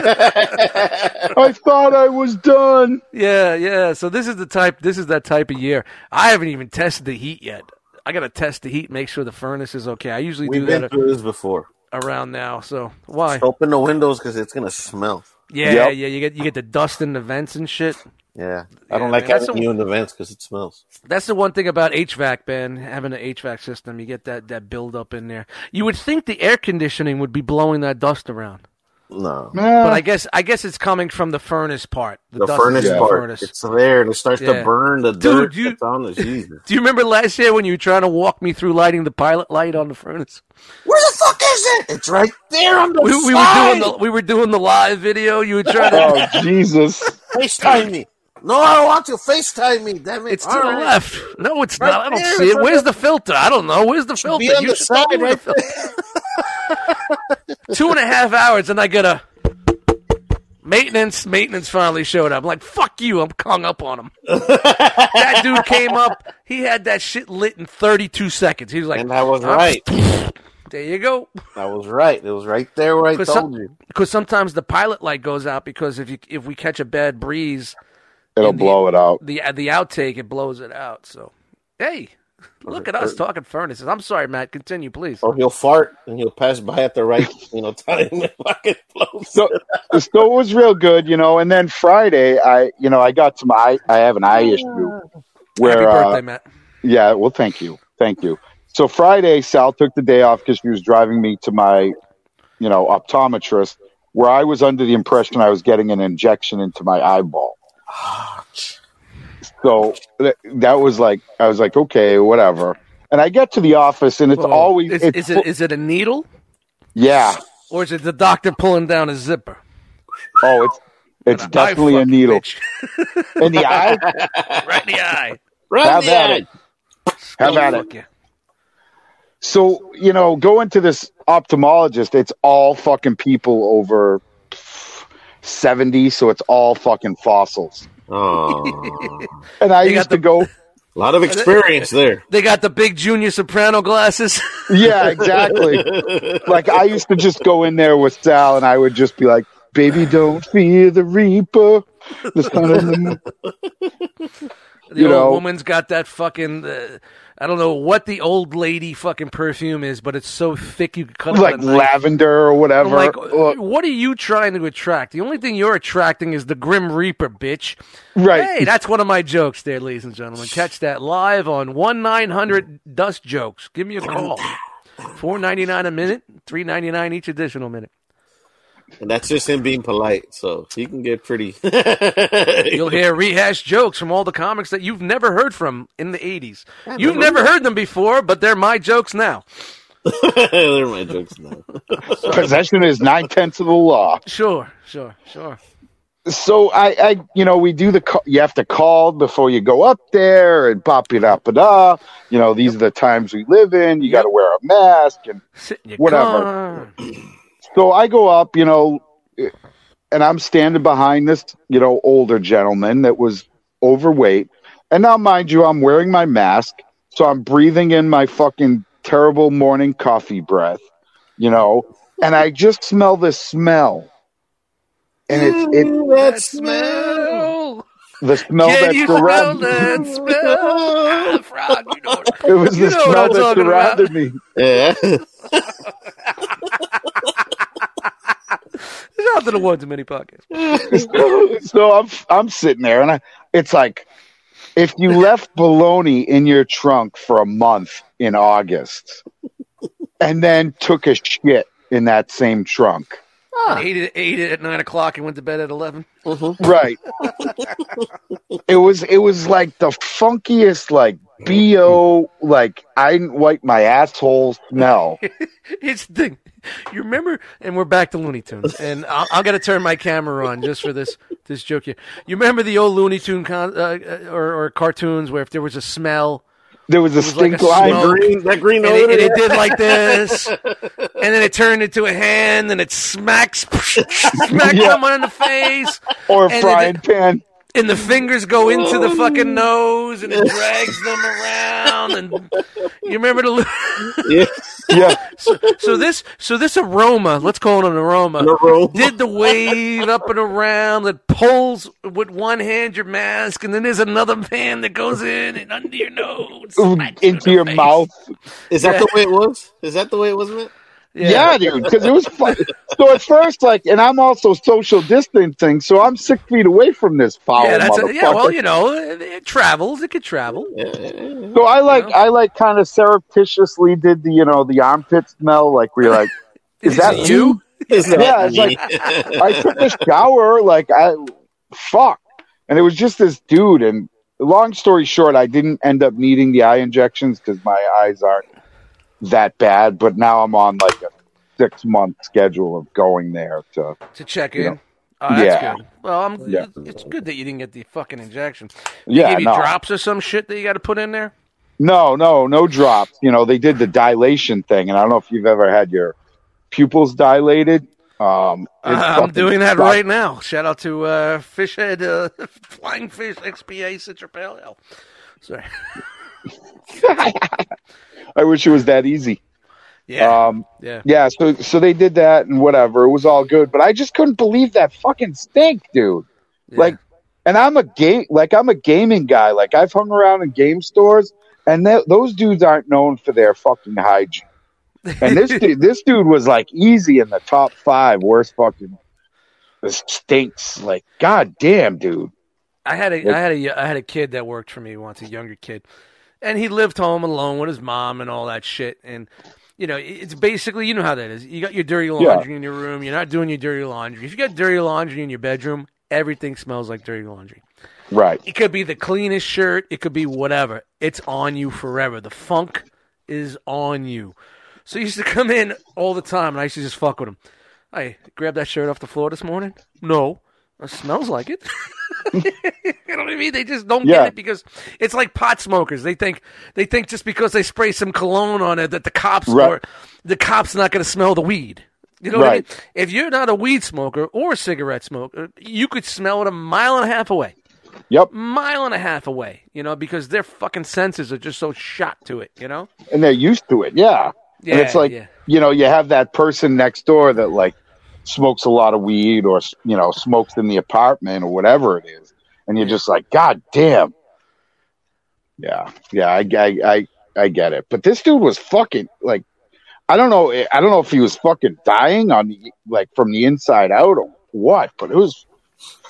I thought I was done. Yeah, yeah. So this is the type. This is that type of year. I haven't even tested the heat yet. I gotta test the heat, make sure the furnace is okay. I usually We've do been that through this before. around now. So why? Open the windows because it's gonna smell. Yeah, Yep. yeah. You get you get the dust in the vents and shit. Yeah, Yeah, I don't like man, that's having a- you in the vents because it smells. That's the one thing about HVAC, Ben. Having an HVAC system, you get that that build up in there. You would think the air conditioning would be blowing that dust around, No, but I guess I guess it's coming from the furnace part. the dust furnace is in the part. furnace. It's there and it starts Yeah. to burn the Dude, dirt you- that's on the Jesus. [LAUGHS] Do you remember last year when you were trying to walk me through lighting the pilot light on the furnace? Where the fuck is it? It's right there on the we, we were doing the we were doing the live video. You were trying to. Oh Jesus! [LAUGHS] FaceTime me. No, I don't want to FaceTime me. Damn it! It's to All the left. No, it's Right not. I don't there, see it. right Where's the filter? I don't know. Where's the filter? You the side right the filter- [LAUGHS] Two and a half hours, and I get a maintenance. Maintenance finally showed up. I'm like, fuck you. I'm hung up on him. that dude came up. He had that shit lit in 32 seconds. He was like, And I was right. There you go. I was right. It was right there where I told some- you. Because sometimes the pilot light goes out because if you if we catch a bad breeze, It'll the- blow it out. the the outtake it blows it out. So hey, look at us talking furnaces. I'm sorry, Matt. Continue, please. Or he'll fart and he'll pass by at the right, you know, time and fucking blows. So, so it was real good, you know. And then Friday, I, you know, I got some eye. I have an eye issue. Where, Happy uh, birthday, Matt. Yeah, well, thank you, thank you. So Friday, Sal took the day off because she was driving me to my, you know, optometrist, where I was under the impression I was getting an injection into my eyeball. So that, that was like, I was like, okay, whatever. And I get to the office, and it's Whoa. always, is, it's is it is it a needle? yeah, Or is it the doctor pulling down a zipper? Oh, it's it's Eye definitely a needle bitch. [LAUGHS] in the eye. [LAUGHS] right in the eye. Right Have there. at it. Have at it. You. So you know, going to this ophthalmologist, it's all fucking people over seventy, so it's all fucking fossils. Oh, And I They used the- to go, a lot of experience there. They got the big junior soprano glasses. [LAUGHS] yeah, exactly. like I used to just go in there with Sal, and I would just be like, "Baby, don't fear the reaper." The son of the The You old know. woman's got that fucking. Uh, I don't know what the old lady fucking perfume is, but it's so thick you could cut it like a knife. lavender or whatever. I'm like, what are you trying to attract? The only thing you're attracting is the Grim Reaper, bitch. right. Hey, that's one of my jokes there, ladies and gentlemen. Catch that live on one nine hundred Dust Jokes. Give me a call. Four ninety nine a minute, three ninety nine each additional minute. And that's just him being polite, so he can get pretty. [LAUGHS] You'll hear rehashed jokes from all the comics that you've never heard from in the eighties. You've never heard them before, but they're my jokes now. They're my jokes now. [LAUGHS] Possession is nine tenths of the law. Sure, sure, sure. so I, I, you know, we do the. ca- You have to call before you go up there, and pop it up, da. You know, these are the times we live in. You got to wear a mask, and Sit in your Whatever. Car. so I go up, you know, and I'm standing behind this, you know, older gentleman that was overweight, and now, mind you, I'm wearing my mask, so I'm breathing in my fucking terrible morning coffee breath, you know, and I just smell this smell, and it's it that Smell. the smell Can that you smell surrounded that smell? [LAUGHS] Frog, you know It was You the smell that talking about. surrounded me. Yeah. [LAUGHS] [LAUGHS] Shout out to the one too many podcasts. [LAUGHS] so I'm I'm sitting there, and I, it's like if you left bologna in your trunk for a month in August, and then took a shit in that same trunk, Ate it, ate it at nine o'clock and went to bed at eleven. Mm-hmm. right? [LAUGHS] it was it was like the funkiest like bo like I didn't wipe my asshole smell. [LAUGHS] It's the. You remember, and we're back to Looney Tunes, and I'll, I'll got to turn my camera on just for this this joke here. You remember the old Looney Tune con- uh, uh, or, or cartoons where if there was a smell, There was a was like stink a line. smoke. green, that green and it, and it did like this, [LAUGHS] and then it turned into a hand, and it smacks [LAUGHS] smacks Yeah. someone in the face, or a frying it- pan. And the fingers go into the fucking nose, and it drags them around, and you remember the. Lo- yeah. [LAUGHS] Yeah, so, so this so this aroma, let's call it an aroma, An aroma. did the wave up and around that pulls with one hand your mask, and then there's another hand that goes in and under your nose, smacks into your face. mouth. Is that Yeah. the way it was? Is that the way it was meant? Yeah, dude, because it was fun. so at first, like, and I'm also social distancing, so I'm six feet away from this foul Yeah, that's a, motherfucker. yeah. Well, you know, it, it travels. It could travel. Yeah, yeah, yeah. so I like, know? I like, kind of surreptitiously did the, you know, the armpit smell. Like we're like, [LAUGHS] is that it you? It's not Yeah, it's like I took a shower, like I, fuck, and it was just this dude. And long story short, I didn't end up needing the eye injections because my eyes aren't that bad. But now I'm on like a six month schedule of going there to. to check Yeah. in. Oh, that's Yeah. good. Well, I'm, Yeah. it's good that you didn't get the fucking injection. Yeah, Give you no. drops or some shit that you got to put in there. No, no, no drops. You know, they did the dilation thing, and I don't know if you've ever had your pupils dilated. Um, it I'm doing that sucks. right now. Shout out to uh, Fishhead [LAUGHS] uh, Flying Fish XPA Citra Pale Ale. Sorry. [LAUGHS] [LAUGHS] I wish it was that easy. Yeah. Um, yeah. yeah. So, so they did that and whatever. It was all good, but I just couldn't believe that fucking stink, dude. yeah. Like, and I'm a game, like I'm a gaming guy. Like I've hung around in game stores, and th- those dudes aren't known for their fucking hygiene. And this dude, [LAUGHS] this dude was like easy in the top five worst fucking. Stinks. Like, god damn, dude. I had a I had a I had a kid that worked for me once, a younger kid, and he lived home alone with his mom and all that shit. And you know, it's basically you know how that is. You got your dirty laundry in your room. You're not doing your dirty laundry. If you got dirty laundry in your bedroom, everything smells like dirty laundry. Right. It could be the cleanest shirt. It could be whatever. It's on you forever. The funk is on you. So he used to come in all the time, and I used to just fuck with him. I grabbed that shirt off the floor this morning. No, it smells like it. [LAUGHS] you know what I mean? They just don't Yeah. get it because it's like pot smokers. They think they think just because they spray some cologne on it that the cops Right. or the cops not going to smell the weed. You know what I mean? If you're not a weed smoker or a cigarette smoker, you could smell it a mile and a half away. Yep. Mile and a half away. You know, because their fucking senses are just so shot to it. You know? And they're used to it. Yeah. Yeah. and it's like, yeah. you know, you have that person next door that like smokes a lot of weed or, you know, smokes in the apartment or whatever it is. And you're just like, God damn. Yeah. Yeah. I, I, I, I get it. But this dude was fucking like, I don't know. I don't know if he was fucking dying on the, like from the inside out or what, but it was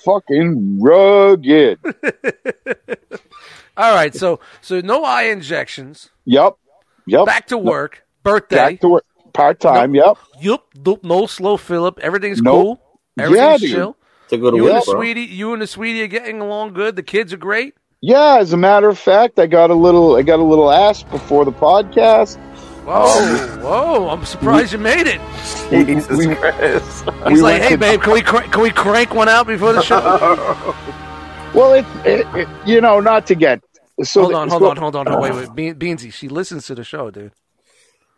fucking rugged. [LAUGHS] All right. So so no eye injections. yep. Yep. Back to work. Birthday. Back to work. Part time. Yep. Yep. nope, no slow Philip. Everything's Nope. cool. Yeah, Everything's dude. chill. To go to You and the bro. sweetie, you and the sweetie are getting along good. The kids are great. Yeah, as a matter of fact, I got a little I got a little ass before the podcast. Whoa, whoa! I'm surprised you made it. Jesus We- Christ. He's We like, hey, to- babe, can we cr- can we crank one out before the show? [LAUGHS] Well, it, it, it you know not to get so hold on, hold so- on, hold on, hold on. Wait, wait, Be- Beansy, she listens to the show, dude.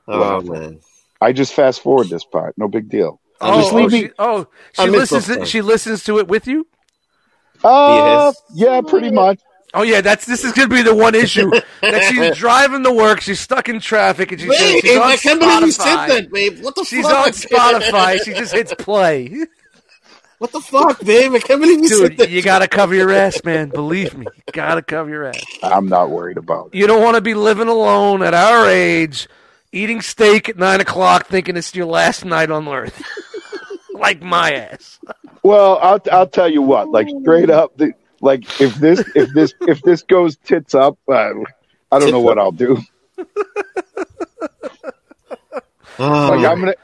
Oh, man. I just fast forward this part. No big deal. Oh, Just oh, leave she, oh, she listens. To, she listens to it with you. Uh, Yes. yeah, pretty much. Oh yeah, that's this is gonna be the one issue that she's [LAUGHS] driving to work. She's stuck in traffic, and she says Babe, she's on I can't believe you said that, babe. What the She's fuck? on Spotify. She just hits play. [LAUGHS] What the fuck, babe? I can't believe you said Dude, that. you gotta cover your ass, man. Believe me, you gotta cover your ass. I'm not worried about it. You don't want to be living alone at our age, eating steak at nine o'clock, thinking it's your last night on earth, [LAUGHS] like my ass. Well, I'll I'll tell you what. Like straight up, the, like if this if this if this goes tits up, uh, I don't know what I'll do. Oh, Like I'm gonna.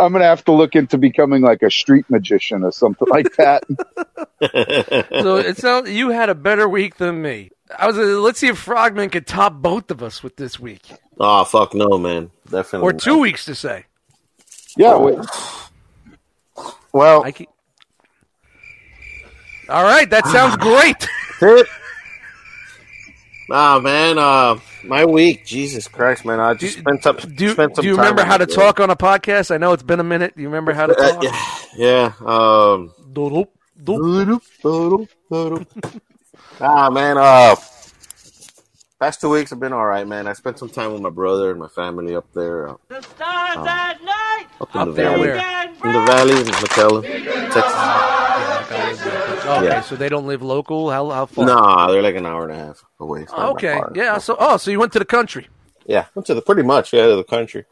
I'm gonna have to look into becoming like a street magician or something like that. [LAUGHS] So it sounds you had a better week than me. I was. Uh, let's see if Frogman could top both of us with this week, oh, fuck no, man. Definitely. or not. two weeks to say. Yeah, wait, Well, I keep. All right, that sounds [SIGHS] great. [LAUGHS] Nah, man. Uh, my week, Jesus Christ, man. I just Do- spent some. Do, spent some do you time remember how to girl. talk on a podcast? I know it's been a minute. Do you remember how to Uh, talk? yeah, yeah. Um, Doodle, doodle. ah, man. Uh, past two weeks have been all right, man. I spent some time with my brother and my family up there, uh, The stars at night up in Up the there valley, where? in the valley, in McAllen, Texas. Okay, Yeah. so they don't live local. How how far? Nah, they're like an hour and a half away. It's Okay, yeah. So oh, so you went to the country. Yeah, went to the pretty much yeah to the country,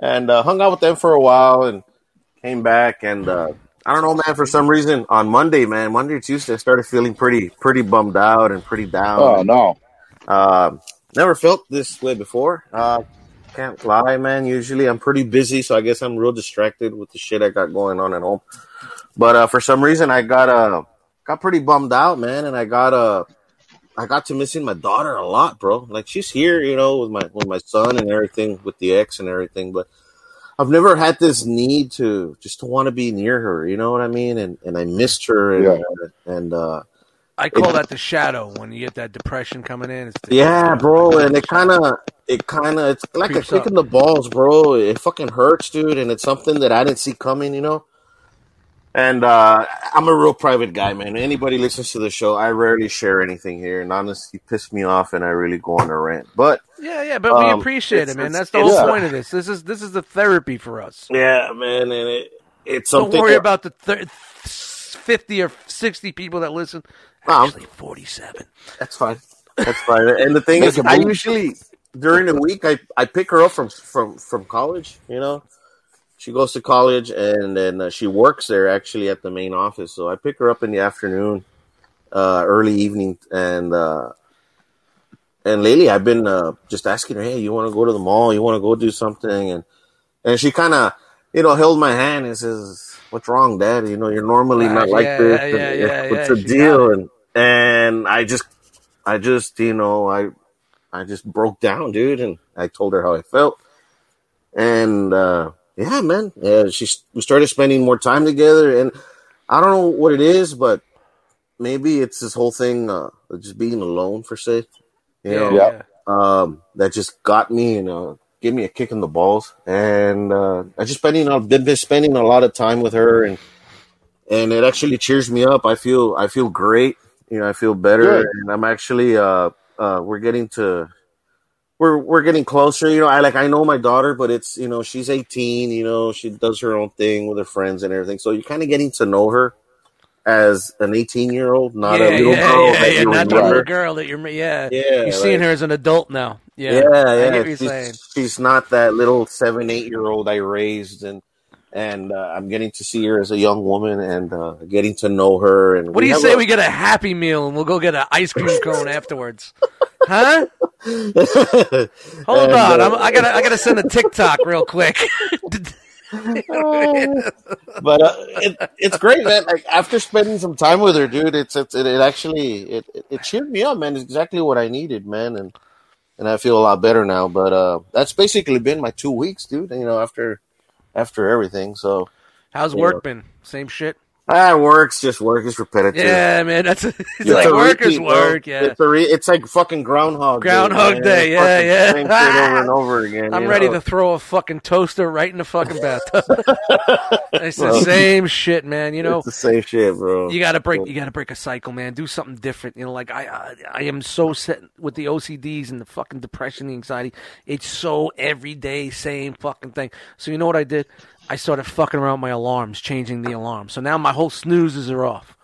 and uh, hung out with them for a while, and came back, and uh, I don't know, man. For some reason, on Monday, man, Monday or Tuesday, I started feeling pretty pretty bummed out and pretty down. oh no, Uh, never felt this way before. Uh, can't lie, man. Usually, I'm pretty busy, so I guess I'm real distracted with the shit I got going on at home. But uh, for some reason, I got uh, got pretty bummed out, man, and I got uh, I got to missing my daughter a lot, bro. Like she's here, you know, with my with my son and everything, with the ex and everything. But I've never had this need to just to want to be near her. You know what I mean? And and I missed her, and Yeah. and uh, I call that the shadow when you get that depression coming in. It's the, Yeah, bro, and it kind of, it kind of, it's like a kick in the balls, bro. It fucking hurts, dude, and it's something that I didn't see coming, you know. And uh, I'm a real private guy, man. Anybody listens to the show, I rarely share anything here, and honestly, piss me off, and I really go on a rant. But Yeah, yeah, but we Um, appreciate it, man. That's the whole point of this. This is this is the therapy for us. yeah, man, and it, it's Don't worry that- about the thir- fifty or sixty people that listen. Actually, forty-seven. That's fine. That's fine. And the thing is, I usually during the week I, I pick her up from from from college. You know, she goes to college and then uh, she works there actually at the main office. So I pick her up in the afternoon, uh, early evening, and uh, and lately I've been uh, just asking her, hey, you want to go to the mall? You want to go do something? And and she kind of you know held my hand and says. What's wrong, Dad? You know, you're normally not like yeah, this. yeah, and yeah, what's yeah, the deal? And and I just I just, you know, I I just broke down, dude, and I told her how I felt. And uh yeah, man. Yeah, she we started spending more time together, and I don't know what it is, but maybe it's this whole thing uh, just being alone for say, you know, Yeah. um, that just got me you uh, gave me a kick in the balls, and uh, I just spending I've been spending a lot of time with her, and and it actually cheers me up. I feel I feel great, you know, I feel better, Good. and I'm actually uh, uh, we're getting to we're we're getting closer. You know, I like I know my daughter, but it's you know she's 18. You know, she does her own thing with her friends and everything. So you're kind of getting to know her as an 18 year old, not yeah, a little yeah, girl yeah, that yeah, not the remember. little girl that you're. Yeah, Yeah, you're seeing her as an adult now. Yeah, Yeah, yeah. I get what she's, she's not that little seven, eight year old I raised, and and uh, I'm getting to see her as a young woman and uh, getting to know her. And What do you say a- we get a Happy Meal and we'll go get an ice cream cone [LAUGHS] afterwards? Huh? [LAUGHS] Hold And, on, uh, I'm, I gotta I gotta send a TikTok real quick. [LAUGHS] but uh, it, it's great, man. Like after spending some time with her, dude, it's, it's it, it actually it, it it cheered me up, man. It's exactly what I needed, man, and and I feel a lot better now. But uh, that's basically been my two weeks, dude. You know, after after everything, so How's work been? Same shit. Ah, works just work is repetitive. Yeah, man. That's [LAUGHS] it's It's like a work is repeat, bro. work. Yeah, it's a re- it's like fucking Groundhog Day, Groundhog man. Day, yeah, yeah. same shit over and [LAUGHS] over again. I'm ready know? to throw a fucking toaster right in the fucking bathtub. [LAUGHS] it's the same shit, man. You know, it's the same shit, bro. you gotta break you gotta break a cycle man do something different you know like i i, I am so set with the ocds and the fucking depression the anxiety it's so everyday same fucking thing so you know what i did i started fucking around my alarms changing the alarm so now my whole snoozes are off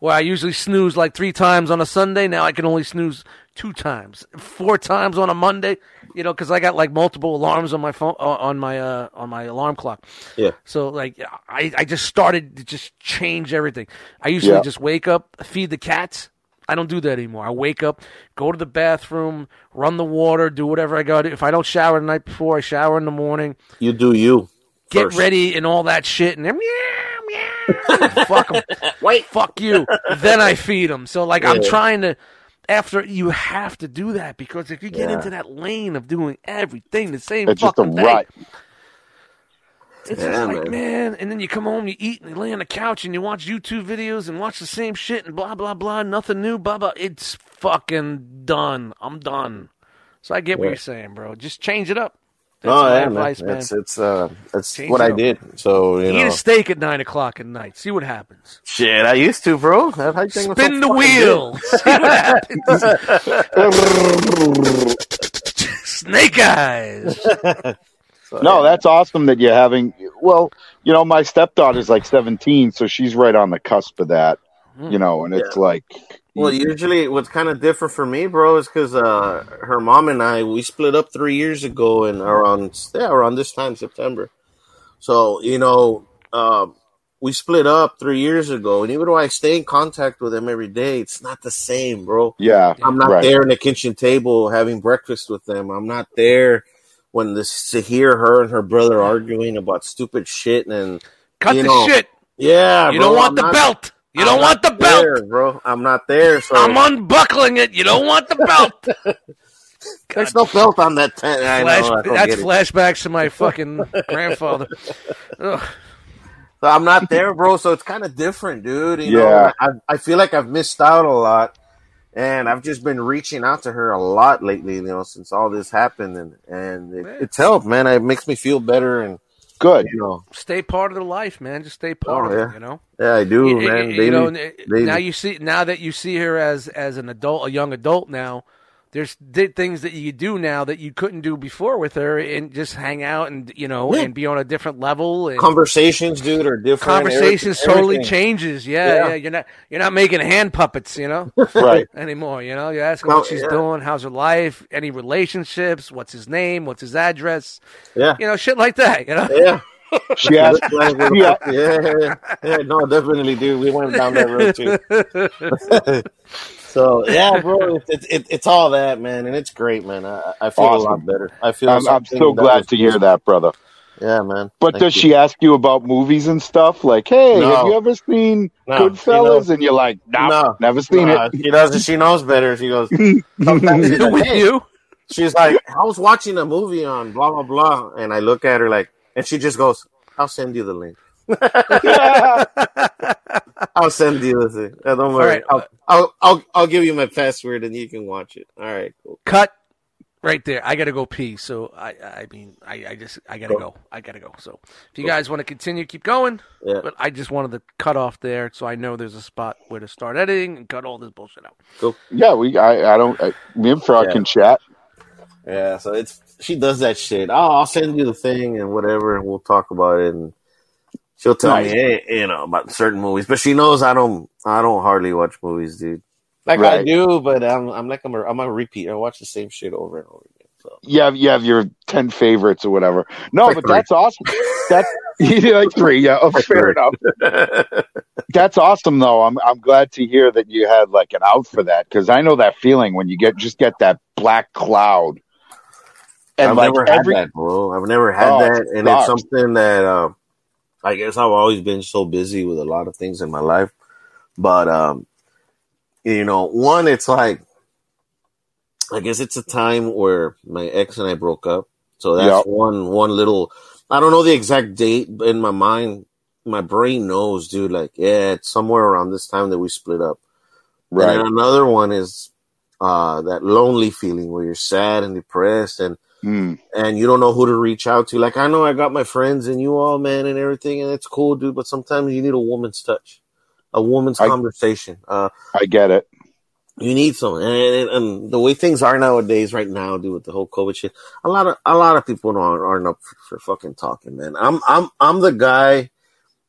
where i usually snooze like three times on a sunday now i can only snooze two times four times on a monday you know because i got like multiple alarms on my phone uh, on my uh on my alarm clock yeah, so like I, I just started to just change everything. I usually Yeah. just wake up, feed the cats. I don't do that anymore. I wake up, go to the bathroom, run the water, do whatever I got. to If I don't shower the night before, I shower in the morning, you do you. Get first. ready and all that shit, and then meow meow, fuck them, [LAUGHS] Wait, fuck you. then I feed them. So like I'm trying to. After you have to do that because if you get Yeah. into that lane of doing everything the same It's just a fucking thing, rut. it's Yeah, just like, man. man. And then you come home, you eat, and you lay on the couch, and you watch YouTube videos and watch the same shit, and blah blah blah. Nothing new, blah blah. It's fucking done. I'm done. So I get what you're saying, bro. Just change it up. That's oh my yeah, advice, man. It's it's uh that's Change what I up. did. So you Eat know, a steak at nine o'clock at night. See what happens. shit. I used to, bro. That- I think Spin so the wheel. See what happens. [LAUGHS] Snake eyes. [LAUGHS] So, No, yeah. that's awesome that you're having. Well, you know, my stepdaughter's like 17, so she's right on the cusp of that. You know, and it's like, Well, usually what's kind of different for me, bro, is because uh, her mom and I we split up three years ago, and around yeah around this time September. So you know, um, we split up three years ago, and even though I stay in contact with them every day, it's not the same, bro. yeah, I'm not right. there in the kitchen table having breakfast with them. I'm not there when this to hear her and her brother arguing about stupid shit and Cut the know, shit. yeah. You bro, don't want I'm the not- belt. You I'm don't want the belt. there, bro. I'm not there. So I'm unbuckling it. You don't want the belt. [LAUGHS] There's no belt on that tent. I Flash, know. I don't that's get it. flashbacks to my fucking grandfather. Ugh. [LAUGHS] So I'm not there, bro. So it's kind of different, dude. You Yeah. know, I, I feel like I've missed out a lot, and I've just been reaching out to her a lot lately. You know, since all this happened, and and it, it's helped, man. It makes me feel better, and Good. you know, Stay part of the life, man. Just stay oh, part Oh, of yeah. it. You know. yeah, I do, You- man. you, Daily, know, now you see now that you see her as as an adult, a young adult now. There's di- things that you do now that you couldn't do before with her, and just hang out and you know Yeah. and be on a different level. And conversations, dude, are different. conversations everything- totally everything. changes. Yeah, Yeah. yeah, You're not you're not making hand puppets, you know, [LAUGHS] Right. anymore. You know, you're asking No, what she's yeah. doing, how's her life, any relationships, what's his name, what's his address, Yeah, you know, shit like that. You know. yeah. [LAUGHS] She asked, Yeah. yeah, yeah, yeah. No, definitely, dude. We went down that road too. [LAUGHS] so yeah, bro, [LAUGHS] it's it's it, it's all that, man, and it's great, man. I, I feel a lot better. I feel. I'm, I'm so glad to hear that, brother. Yeah, man. But Thank does you. she ask you about movies and stuff? Like, hey, No. have you ever seen No, Goodfellas? she And you're like, nah, No. never seen Nah, it. she doesn't. She knows better. She goes. [LAUGHS] Sometimes she's [LAUGHS] like, With hey. you? She's like, I was watching a movie on blah blah blah, and I look at her like, and she just goes, "I'll send you the link. [LAUGHS] I'll send you the thing. Don't worry. right. I'll, I'll I'll I'll give you my password and you can watch it. All right, cool. Cut right there. I gotta go pee. So I, I mean, I, I just, I gotta Cool. go. I gotta go. So if you guys want to continue, keep going. Yeah. But I just wanted to cut off there, so I know there's a spot where to start editing and cut all this bullshit out. Cool. yeah, we. I, I don't. I, me and Frog Yeah. can chat. Yeah, so it's she does that shit. Oh, I'll send you the thing and whatever, and we'll talk about it. And she'll tell Nice. me, hey, you know, about certain movies, but she knows I don't, I don't hardly watch movies, dude. Like I Right. do, but I'm, I'm like I'm a, I'm a repeat. I watch the same shit over and over again. So You have you have your ten favorites or whatever. No, Like but three. that's awesome. That's [LAUGHS] like three. Yeah, oh, fair enough. [LAUGHS] That's awesome though. I'm I'm glad to hear that you had like an out for that because I know that feeling when you get just get that black cloud. And I've like never every had that, bro. I've never had Oh, that, and it's something that uh, I guess I've always been so busy with a lot of things in my life. But um, you know, one, it's like I guess it's a time where my ex and I broke up. So that's Yep. one one little. I don't know the exact date, but in my mind, my brain knows, dude. Like, yeah, it's somewhere around this time that we split up. And right. then another one is uh, that lonely feeling where you're sad and depressed and Mm, and you don't know who to reach out to. Like I know I got my friends and you all, man, and everything, and it's cool, dude. But sometimes you need a woman's touch, a woman's I- conversation. Uh, I get it. you need someone, and, and, and the way things are nowadays, right now, dude, with the whole COVID shit, a lot of a lot of people aren't, aren't up for, for fucking talking, man. I'm I'm I'm the guy,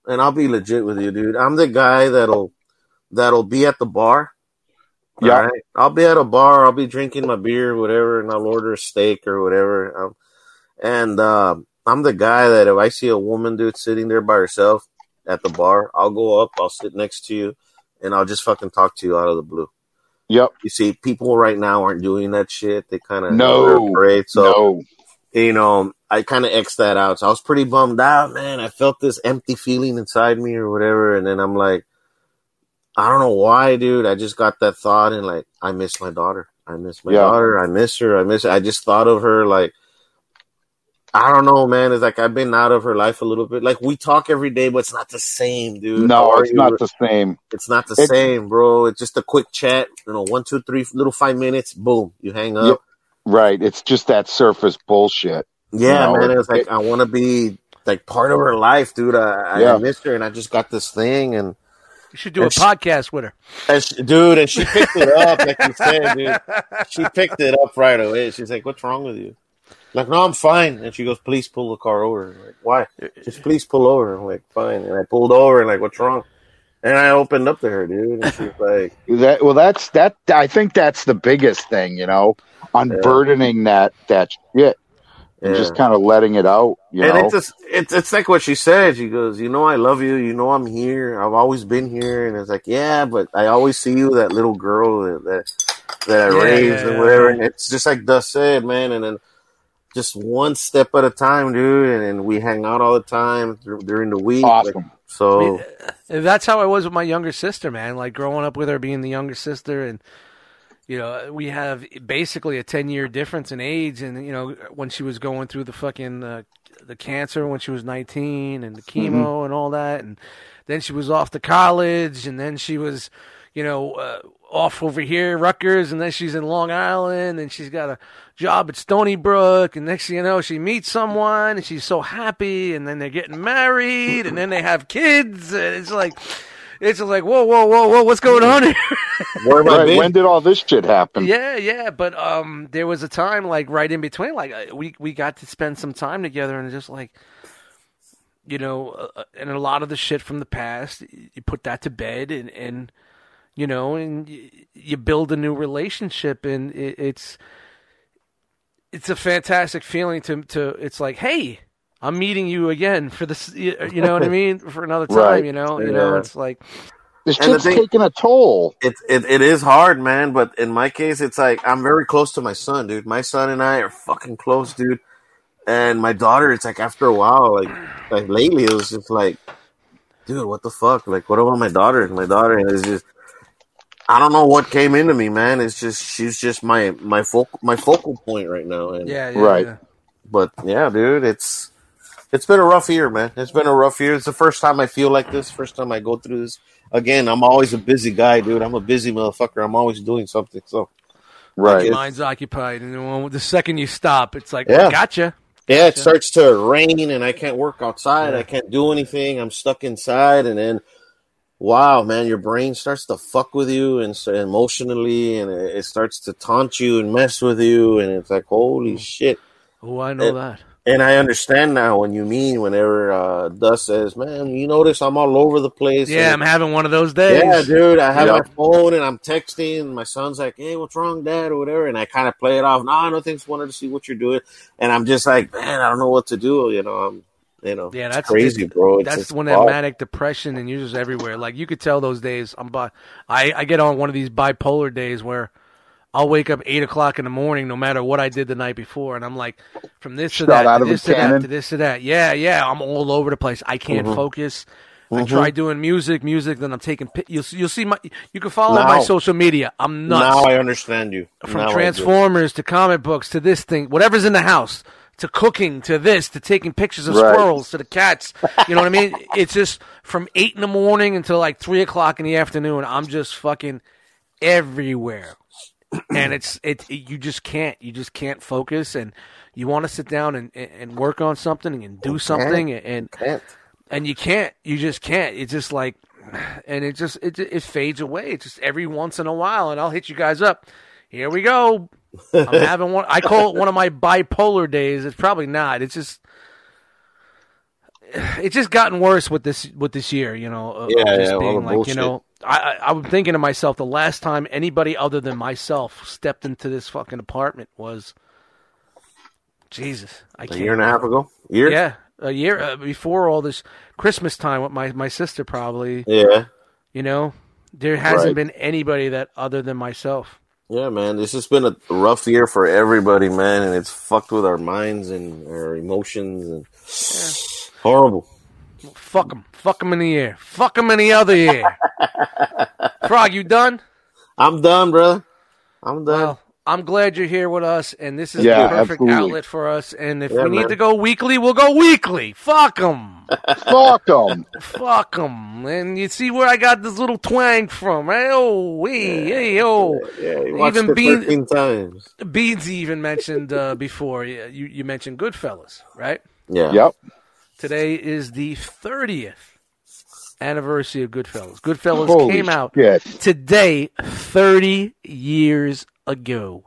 and I'll be legit with you, dude. I'm the guy that'll that'll be at the bar. Yeah. Right? I'll be at a bar. I'll be drinking my beer, whatever, and I'll order a steak or whatever. Um, and uh, I'm the guy that if I see a woman, dude, sitting there by herself at the bar, I'll go up, I'll sit next to you, and I'll just fucking talk to you out of the blue. Yep. You see, people right now aren't doing that shit. They kind of No. afraid. So no. you know, I kind of x that out. So I was pretty bummed out, man. I felt this empty feeling inside me or whatever, and then I'm like, I don't know why, dude. I just got that thought, and like, I miss my daughter. I miss my Yeah. daughter. I miss her. I miss. Her. I just thought of her like. I don't know, man. It's like I've been out of her life a little bit. Like we talk every day, but it's not the same, dude. No, it's you? not the same. It's not the It's- same, bro. It's just a quick chat. You know, one, two, three, little five minutes. Boom, you hang up. Yep. Right. It's just that surface bullshit. Yeah, You know, man. It was it- like I want to be like part of her life, dude. I, Yeah. I missed her, and I just got this thing, and, You should do a she- podcast with her. and she, dude, and she picked it up, like you said, dude. She [LAUGHS] picked it up right away. She's like, "What's wrong with you?" Like, no, I'm fine. And she goes, "Please pull the car over." I'm like, why? Just please pull over. I'm like, fine. And I pulled over, and like, what's wrong? And I opened up to her, dude, and she's like, [LAUGHS] That well, that's that. I think that's the biggest thing, you know, unburdening that that shit and yeah. just kind of letting it out. You and know, it's just it's it's like what she said. She goes, "You know, I love you. You know, I'm here. I've always been here." And it's like, "Yeah, but I always see you, that little girl that that, that I Yeah, raised yeah, and yeah. whatever." And it's just like Dust said, man. And then just one step at a time, dude. And, and we hang out all the time dur- during the week. Like, so I mean, that's how I was with my younger sister, man. Like growing up with her, being the younger sister, and you know, we have basically a ten year difference in age. And you know, when she was going through the fucking uh, the cancer when she was nineteen, and the chemo and all that, and then she was off to college, and then she was, you know, uh, off over here, Rutgers, and then she's in Long Island, and she's got a job at Stony Brook, and next thing you know, she meets someone, and she's so happy, and then they're getting married, and then they have kids, and it's like, it's just like, whoa, whoa, whoa, whoa, what's going on here? [LAUGHS] where have I Right, when did all this shit happen? yeah, yeah, but um, there was a time like right in between, like uh, we we got to spend some time together, and just like, you know, uh, and a lot of the shit from the past, you put that to bed, and and you know, and you, you build a new relationship, and it, it's it's a fantastic feeling to to. It's like, hey. I'm meeting you again for this, you you know what I mean? For another [LAUGHS] time, Right. you know, you know, it's like, This And shit's thing- taking a toll. it, it it is hard, man. But in my case, it's like I'm very close to my son, dude. My son and I are fucking close, dude. And my daughter, it's like after a while, like like lately, it was just like, dude, what the fuck? Like, what about my daughter? My daughter is just, I don't know what came into me, man. It's just she's just my my focal my focal point right now. And yeah, yeah, Right. yeah. but yeah, dude, it's it's been a rough year, man. It's been a rough year. It's the first time I feel like this. First time I go through this. Again, I'm always a busy guy, dude. I'm a busy motherfucker. I'm always doing something. So Right. Yes. Mind's occupied, and then the second you stop, it's like, Yeah. gotcha. yeah, it starts to rain and I can't work outside. I can't do anything. I'm stuck inside, and then wow, man, your brain starts to fuck with you and so emotionally, and it, it starts to taunt you and mess with you, and it's like holy mm. shit. Oh, I know It- that. And I understand now when you mean whenever uh, Dust says, "Man, you notice I'm all over the place." Yeah, and I'm having one of those days. Yeah, dude. I have Yeah. my phone and I'm texting. And my son's like, "Hey, what's wrong, Dad?" or whatever, and I kind of play it off. Nah, nothing's wanted to see what you're doing, and I'm just like, man, I don't know what to do. You know, I'm, you know, Yeah, it's that's crazy, bro. It's, That's it's when that manic depression and you're just everywhere. Like you could tell those days. I'm bi- I I get on one of these bipolar days where I'll wake up eight o'clock in the morning, no matter what I did the night before, and I'm like, from this to that, to this to that, to this to that. Yeah, yeah, I'm all over the place. I can't Mhm. focus. I Mhm. try doing music, music. Then I'm taking. You'll see- you'll see my. You can follow my social media. I'm nuts Now I understand you. from Now Transformers to comic books to this thing, whatever's in the house, to cooking to this, to taking pictures of Right. squirrels to the cats. You know what I mean? [LAUGHS] It's just from eight in the morning until like three o'clock in the afternoon. I'm just fucking everywhere, and it's it. You just can't. You just can't focus, and you want to sit down and, and and work on something and do something, and Can't. and you can't. You just can't. It's just like, and it just it it fades away. It's just every once in a while, and I'll hit you guys up. Here we go. I'm [LAUGHS] having one. I call it one of my bipolar days. It's probably not. It's just. It's just gotten worse with this with this year, you know. Yeah, just yeah, being like, bullshit. you know, I, I I'm thinking to myself, the last time anybody other than myself stepped into this fucking apartment was, Jesus, I A can't. year and a half ago. Year. Yeah, a year uh, before all this Christmas time with my my sister probably. Yeah. You know, there hasn't Right. been anybody that other than myself. Yeah, man. This has been a rough year for everybody, man, and it's fucked with our minds and our emotions and [SIGHS] horrible. Fuck them, fuck them in the ear, fuck them in the other ear. [LAUGHS] Frog, you done? I'm done, brother. I'm done. Well, I'm glad you're here with us, and this is Yeah, the perfect absolutely. outlet for us. And if Yeah, we need to go weekly, we'll go weekly. Fuck them, [LAUGHS] Fuck them. fuck them. And you see where I got this little twang from? Hey, oh, hey, hey, oh. yeah, you watched even it being- 13 times. Beansy even mentioned uh, before. You, you mentioned Goodfellas, right? Yeah. Yep. Today is the 30th anniversary of Goodfellas. Goodfellas Holy came out shit. today, 30 years ago.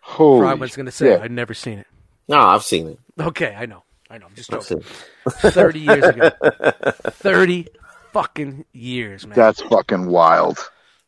Holy Frogman's going to say, shit. I'd never seen it. No, I've seen it. Okay, I know. I know. I'm just joking. [LAUGHS] 30 years ago. [LAUGHS] 30 fucking years, man. That's fucking wild.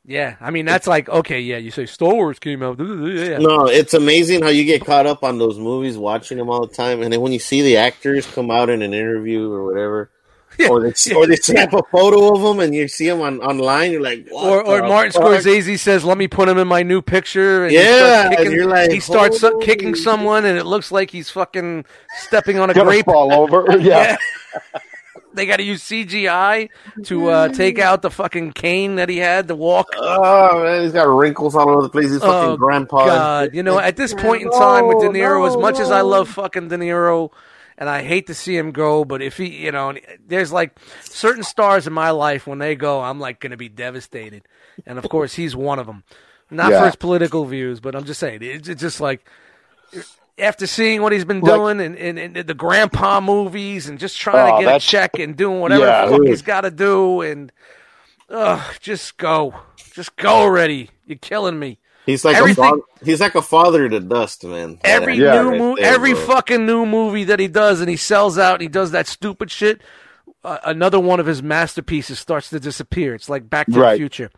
Yeah, I mean, that's like, okay, yeah, you say Star Wars came out. [LAUGHS] Yeah. No, it's amazing how you get caught up on those movies, watching them all the time, and then when you see the actors come out in an interview or whatever, Yeah. or they or they snap a photo of them and you see them on online, you're like, what Or, or Martin fuck? Scorsese says, "Let me put him in my new picture." And he Yeah, starts and kicking, you're like, he starts su- holy kicking someone, and it looks like he's fucking stepping on a grape. fall over. [LAUGHS] [LAUGHS] Yeah. They got to use CGI to uh, take out the fucking cane that he had to walk. Oh man, he's got wrinkles all over the place. He's fucking Oh, grandpa. God, you know, at this point in time with De No, Niro, as no, much as I love fucking De Niro, and I hate to see him go, but if he, you know, there's like certain stars in my life when they go, I'm like going to be devastated, and of course he's one of them. Not Yeah. for his political views, but I'm just saying it's just like after seeing what he's been Like- doing and, and, and the grandpa movies and just trying Oh, to get a check and doing whatever Yeah, the fuck he's got to do and ugh, just go, just go already. You're killing me. He's like Everything- a father, he's like a father to Dust, man. Every Yeah. new Right mo- there, every bro. fucking new movie that he does, and he sells out, and he does that stupid shit. Uh, another one of his masterpieces starts to disappear. It's like Back to Right. the Future.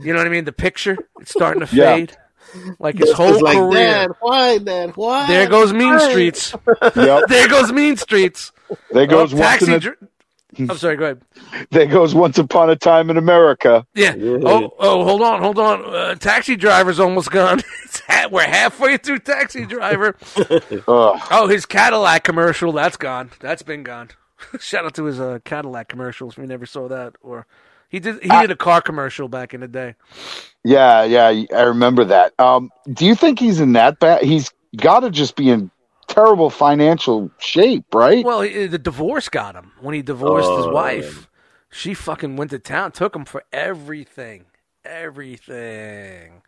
You know what I mean? The picture it's starting to Yeah. Fade. [LAUGHS] Like his Dust whole is like, career. Dad, why, Dad, why? There goes Mean Why?" Streets. [LAUGHS] Yep. There goes Mean Streets. There goes Oh, taxi. in a, Dr- I'm sorry. Go ahead. [LAUGHS] there goes once upon a time in America. Yeah. Yeah. Oh, oh, hold on, hold on. Uh, taxi driver's almost gone. Ha- we're halfway through Taxi Driver. Ugh. Oh, his Cadillac commercial, that's gone. That's been gone. Shout out to his uh, Cadillac commercials. We never saw that. Or he did he did a car commercial back in the day. Yeah, yeah, I remember that. Um, do you think he's in that bad? He's got to just be in terrible financial shape, right? Well, he- the divorce got him when he divorced his Oh, wife. She fucking went to town, took him for everything, everything.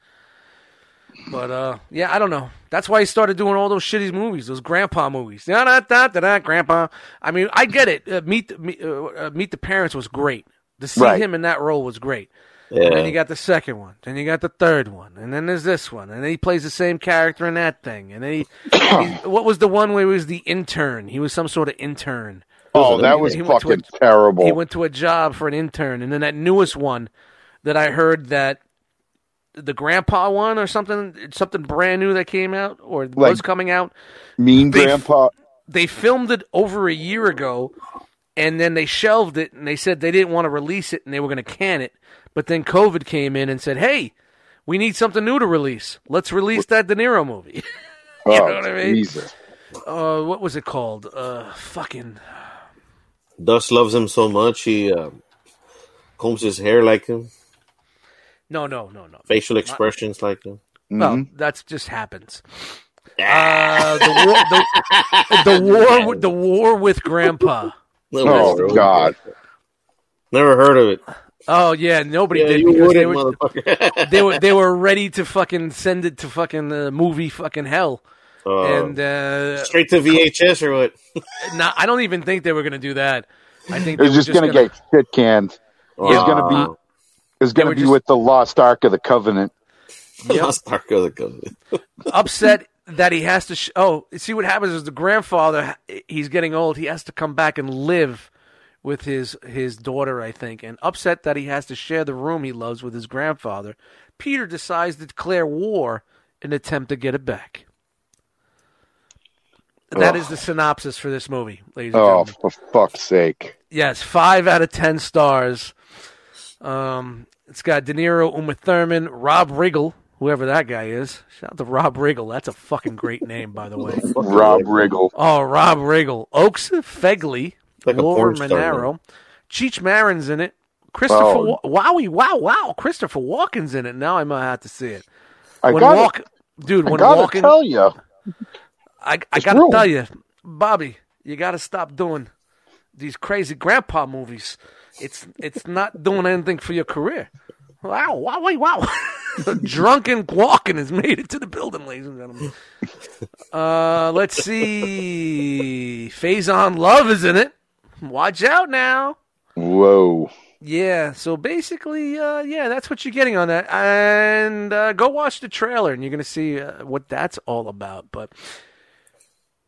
But uh, yeah, I don't know. That's why he started doing all those shitty movies, those grandpa movies. Da da da da da. Grandpa. I mean, I get it. Uh, meet the- uh, uh, meet the parents was great. To see Right. him in that role was great. And then you got the second one. Then you got the third one. And then there's this one. And then he plays the same character in that thing. And then he, [COUGHS] what was the one where he was the intern? He was some sort of intern. oh, that was He fucking a- terrible. He went to a job for an intern. And then that newest one that I heard that the grandpa one or something, something brand new that came out or was coming out. mean they- grandpa. They filmed it over a year ago. And then they shelved it and they said they didn't want to release it and they were going to can it. But then COVID came in and said, hey, we need something new to release. Let's release that De Niro movie. [LAUGHS] Oh, know what I mean? Jesus. uh, what was it called? Uh, fucking. Dust loves him so much he uh, combs his hair like him, No, no, no, no. facial expressions like him. Well, that's just happens. Uh, the war, the, the [LAUGHS] war, the war with Grandpa. Oh, God. Never heard of it. Oh yeah, nobody Yeah, did you because they wouldn't, were motherfucker. [LAUGHS] they were they were ready to fucking send it to fucking uh, movie fucking hell. Uh, and uh, straight to VHS or what? [LAUGHS] nah, I don't even think they were gonna do that. I think It they was were just, gonna, get shit canned. Yeah. It's gonna be. It's gonna be just- with the Lost Ark of the Covenant. Yep. Lost Ark of the Covenant. upset that he has to. Sh- oh, see what happens is the grandfather. He's getting old. He has to come back and live with his his daughter, I think, and upset that he has to share the room he loves with his grandfather. Peter decides to declare war in an attempt to get it back. That is the synopsis for this movie, ladies and Oh, gentlemen. for fuck's sake! Yes, five out of ten stars. Um, it's got De Niro, Uma Thurman, Rob Riggle, whoever that guy is. Shout out to Rob Riggle. That's a fucking great name, by the way. [LAUGHS] Rob Riggle. Oh, Rob Riggle, Oakes Fegley, Like a Laura porn star Marano, Cheech Marin's in it. Christopher, Oh. Wa- Wowie, wow, wow, Christopher Walken's in it. Now I might have to see it. I When gotta, Walk, dude, I when gotta Walken, tell you, I, I It's gotta ruined. tell you, Bobby, you gotta stop doing these crazy grandpa movies. It's it's not doing anything for your career. Wow, wow, wait, wow. [LAUGHS] the Drunken walking has made it to the building, ladies and gentlemen. Uh, let's see. Faizon Love is in it. Watch out now. whoa. Yeah, so basically, uh, yeah, that's what you're getting on that. And uh, go watch the trailer, and you're going to see uh, what that's all about. But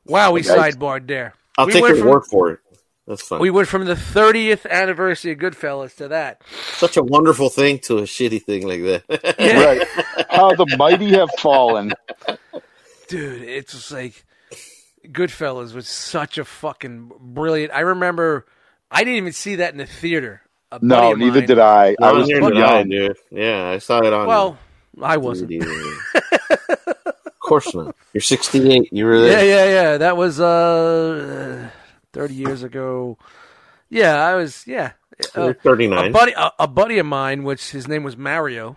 wow, we Okay. sidebarred there. I'll we take your from, word for it. That's fine. We went from the 30th anniversary of Goodfellas to that. Such a wonderful thing to a shitty thing like that. Yeah. Right? How the mighty have fallen. Dude, it's just like Goodfellas was such a fucking brilliant. I remember I didn't even see that in the theater. A No, neither mine- did I. I was neither too I, young. dude. Yeah, I saw it on. Well, I wasn't. [LAUGHS] Of course not. You're 68. You were there. Yeah, yeah, yeah. That was uh, 30 years ago. Yeah, I was. Yeah, You're Uh, 39. a buddy, a, a buddy of mine, which his name was Mario,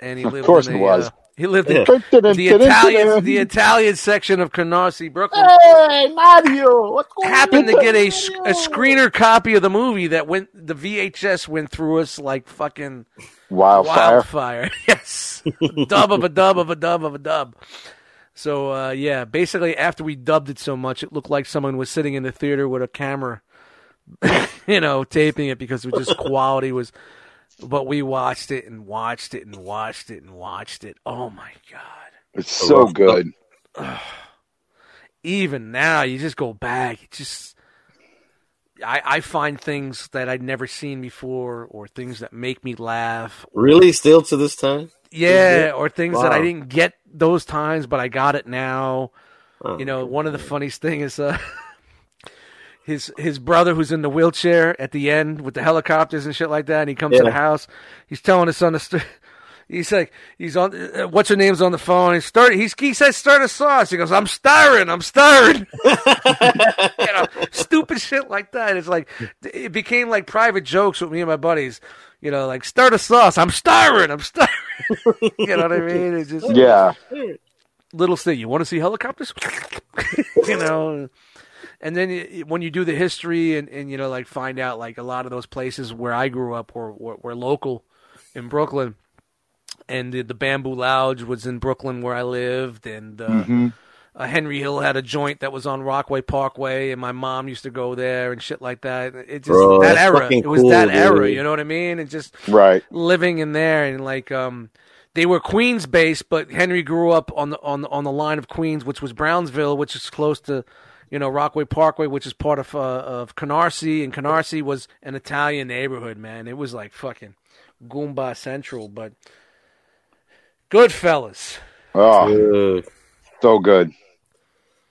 and he lived. Of course in it a, was. Uh, he lived in Yeah. the Italian, the Italian section of Canarsie, Brooklyn. Hey, Mario! What's going Happened to get a screener copy of the movie that went. The VHS went through us like fucking Wildfire. wildfire. [LAUGHS] yes, dub of a dub of a dub of a dub. So uh, yeah, basically after we dubbed it so much, it looked like someone was sitting in the theater with a camera, [LAUGHS] you know, taping it because it was just [LAUGHS] quality was. But we watched it and watched it and watched it and watched it. Oh my god! It's so good. [SIGHS] Even now, you just go back. It just I, I find things that I'd never seen before, or things that make me laugh, Really? Still to this time? Yeah, or things that I didn't get those times, but I got it now. Oh, You know, one of the funniest thing is uh, [LAUGHS] his his brother who's in the wheelchair at the end with the helicopters and shit like that, and he comes to the house. He's telling his son the st- [LAUGHS] He's like, he's on. Uh, what's your name's on the phone? He started. He's, he says, "Start a sauce." He goes, "I'm starring. I'm starring." [LAUGHS] you know, stupid shit like that. It's like it became like private jokes with me and my buddies. You know, like start a sauce. I'm starring. I'm starring. [LAUGHS] you know what I mean? It's just Yeah. little thing. You want to see helicopters? [LAUGHS] you know. And then when you do the history and, and you know like find out like a lot of those places where I grew up were were, were local in Brooklyn, and the, the Bamboo Lounge was in Brooklyn where I lived, and uh, Mhm. Uh, Henry Hill had a joint that was on Rockway Parkway, and my mom used to go there and shit like that. It just Bro, that era. It was cool, that era. You know what I mean? And just Right. living in there and like um they were Queens based, but Henry grew up on the on the, on the line of Queens, which was Brownsville, which is close to you know Rockway Parkway, which is part of uh, of Canarsie, and Canarsie was an Italian neighborhood. Man, it was like fucking Goomba Central, but Goodfellas. Oh, Dude. so good.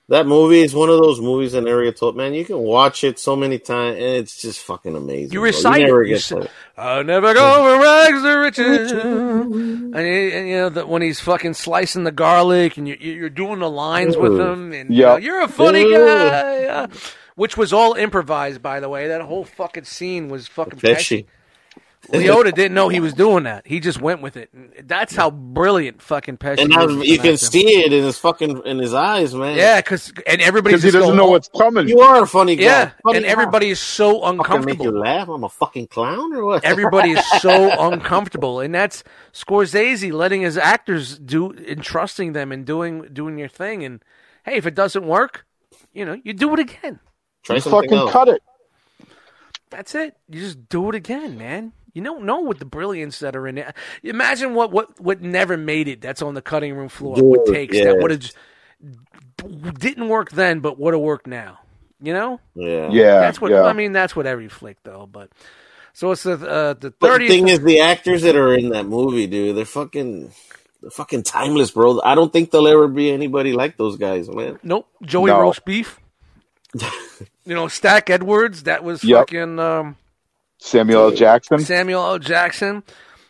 That movie is one of those movies in area told man, you can watch it so many times and it's just fucking amazing. You bro. recite never it. You get say, I'll never go for rags to riches. And, and, you know that when he's fucking slicing the garlic, and you, you're doing the lines with him, and Yeah. you know, you're a funny Dude. guy. uh, which was all improvised, by the way. That whole fucking scene was fucking Pesci. Pesci. Liotta didn't know he was doing that. He just went with it. That's how brilliant fucking Pesci. And now you can actor. see it in his fucking in his eyes, man. Yeah, because and everybody's Because he doesn't going, know "Oh, what's coming. You are a funny guy. Yeah, Funny and guy. everybody is so fucking make uncomfortable. you laugh. I'm a fucking clown or what? Everybody is so [LAUGHS] uncomfortable, and that's Scorsese letting his actors do, entrusting them and doing doing your thing. And hey, if it doesn't work, you know, you do it again. Try something Fucking else. cut it. That's it. You just do it again, man. You don't know what the brilliance that are in it. Imagine what what what never made it. That's on the cutting room floor. what takes yeah. that would have didn't work then, but would have worked now. You know, Yeah. Yeah. that's what yeah. I mean. That's what every flick though. But so it's the uh, the But the thing is, the actors that are in that movie, dude, they're fucking, they're fucking timeless, bro. I don't think there'll ever be anybody like those guys, man. Nope, Joey No. roast beef. [LAUGHS] you know, Stack Edwards. That was Yep. fucking um, Samuel L. Jackson. Samuel L. Jackson.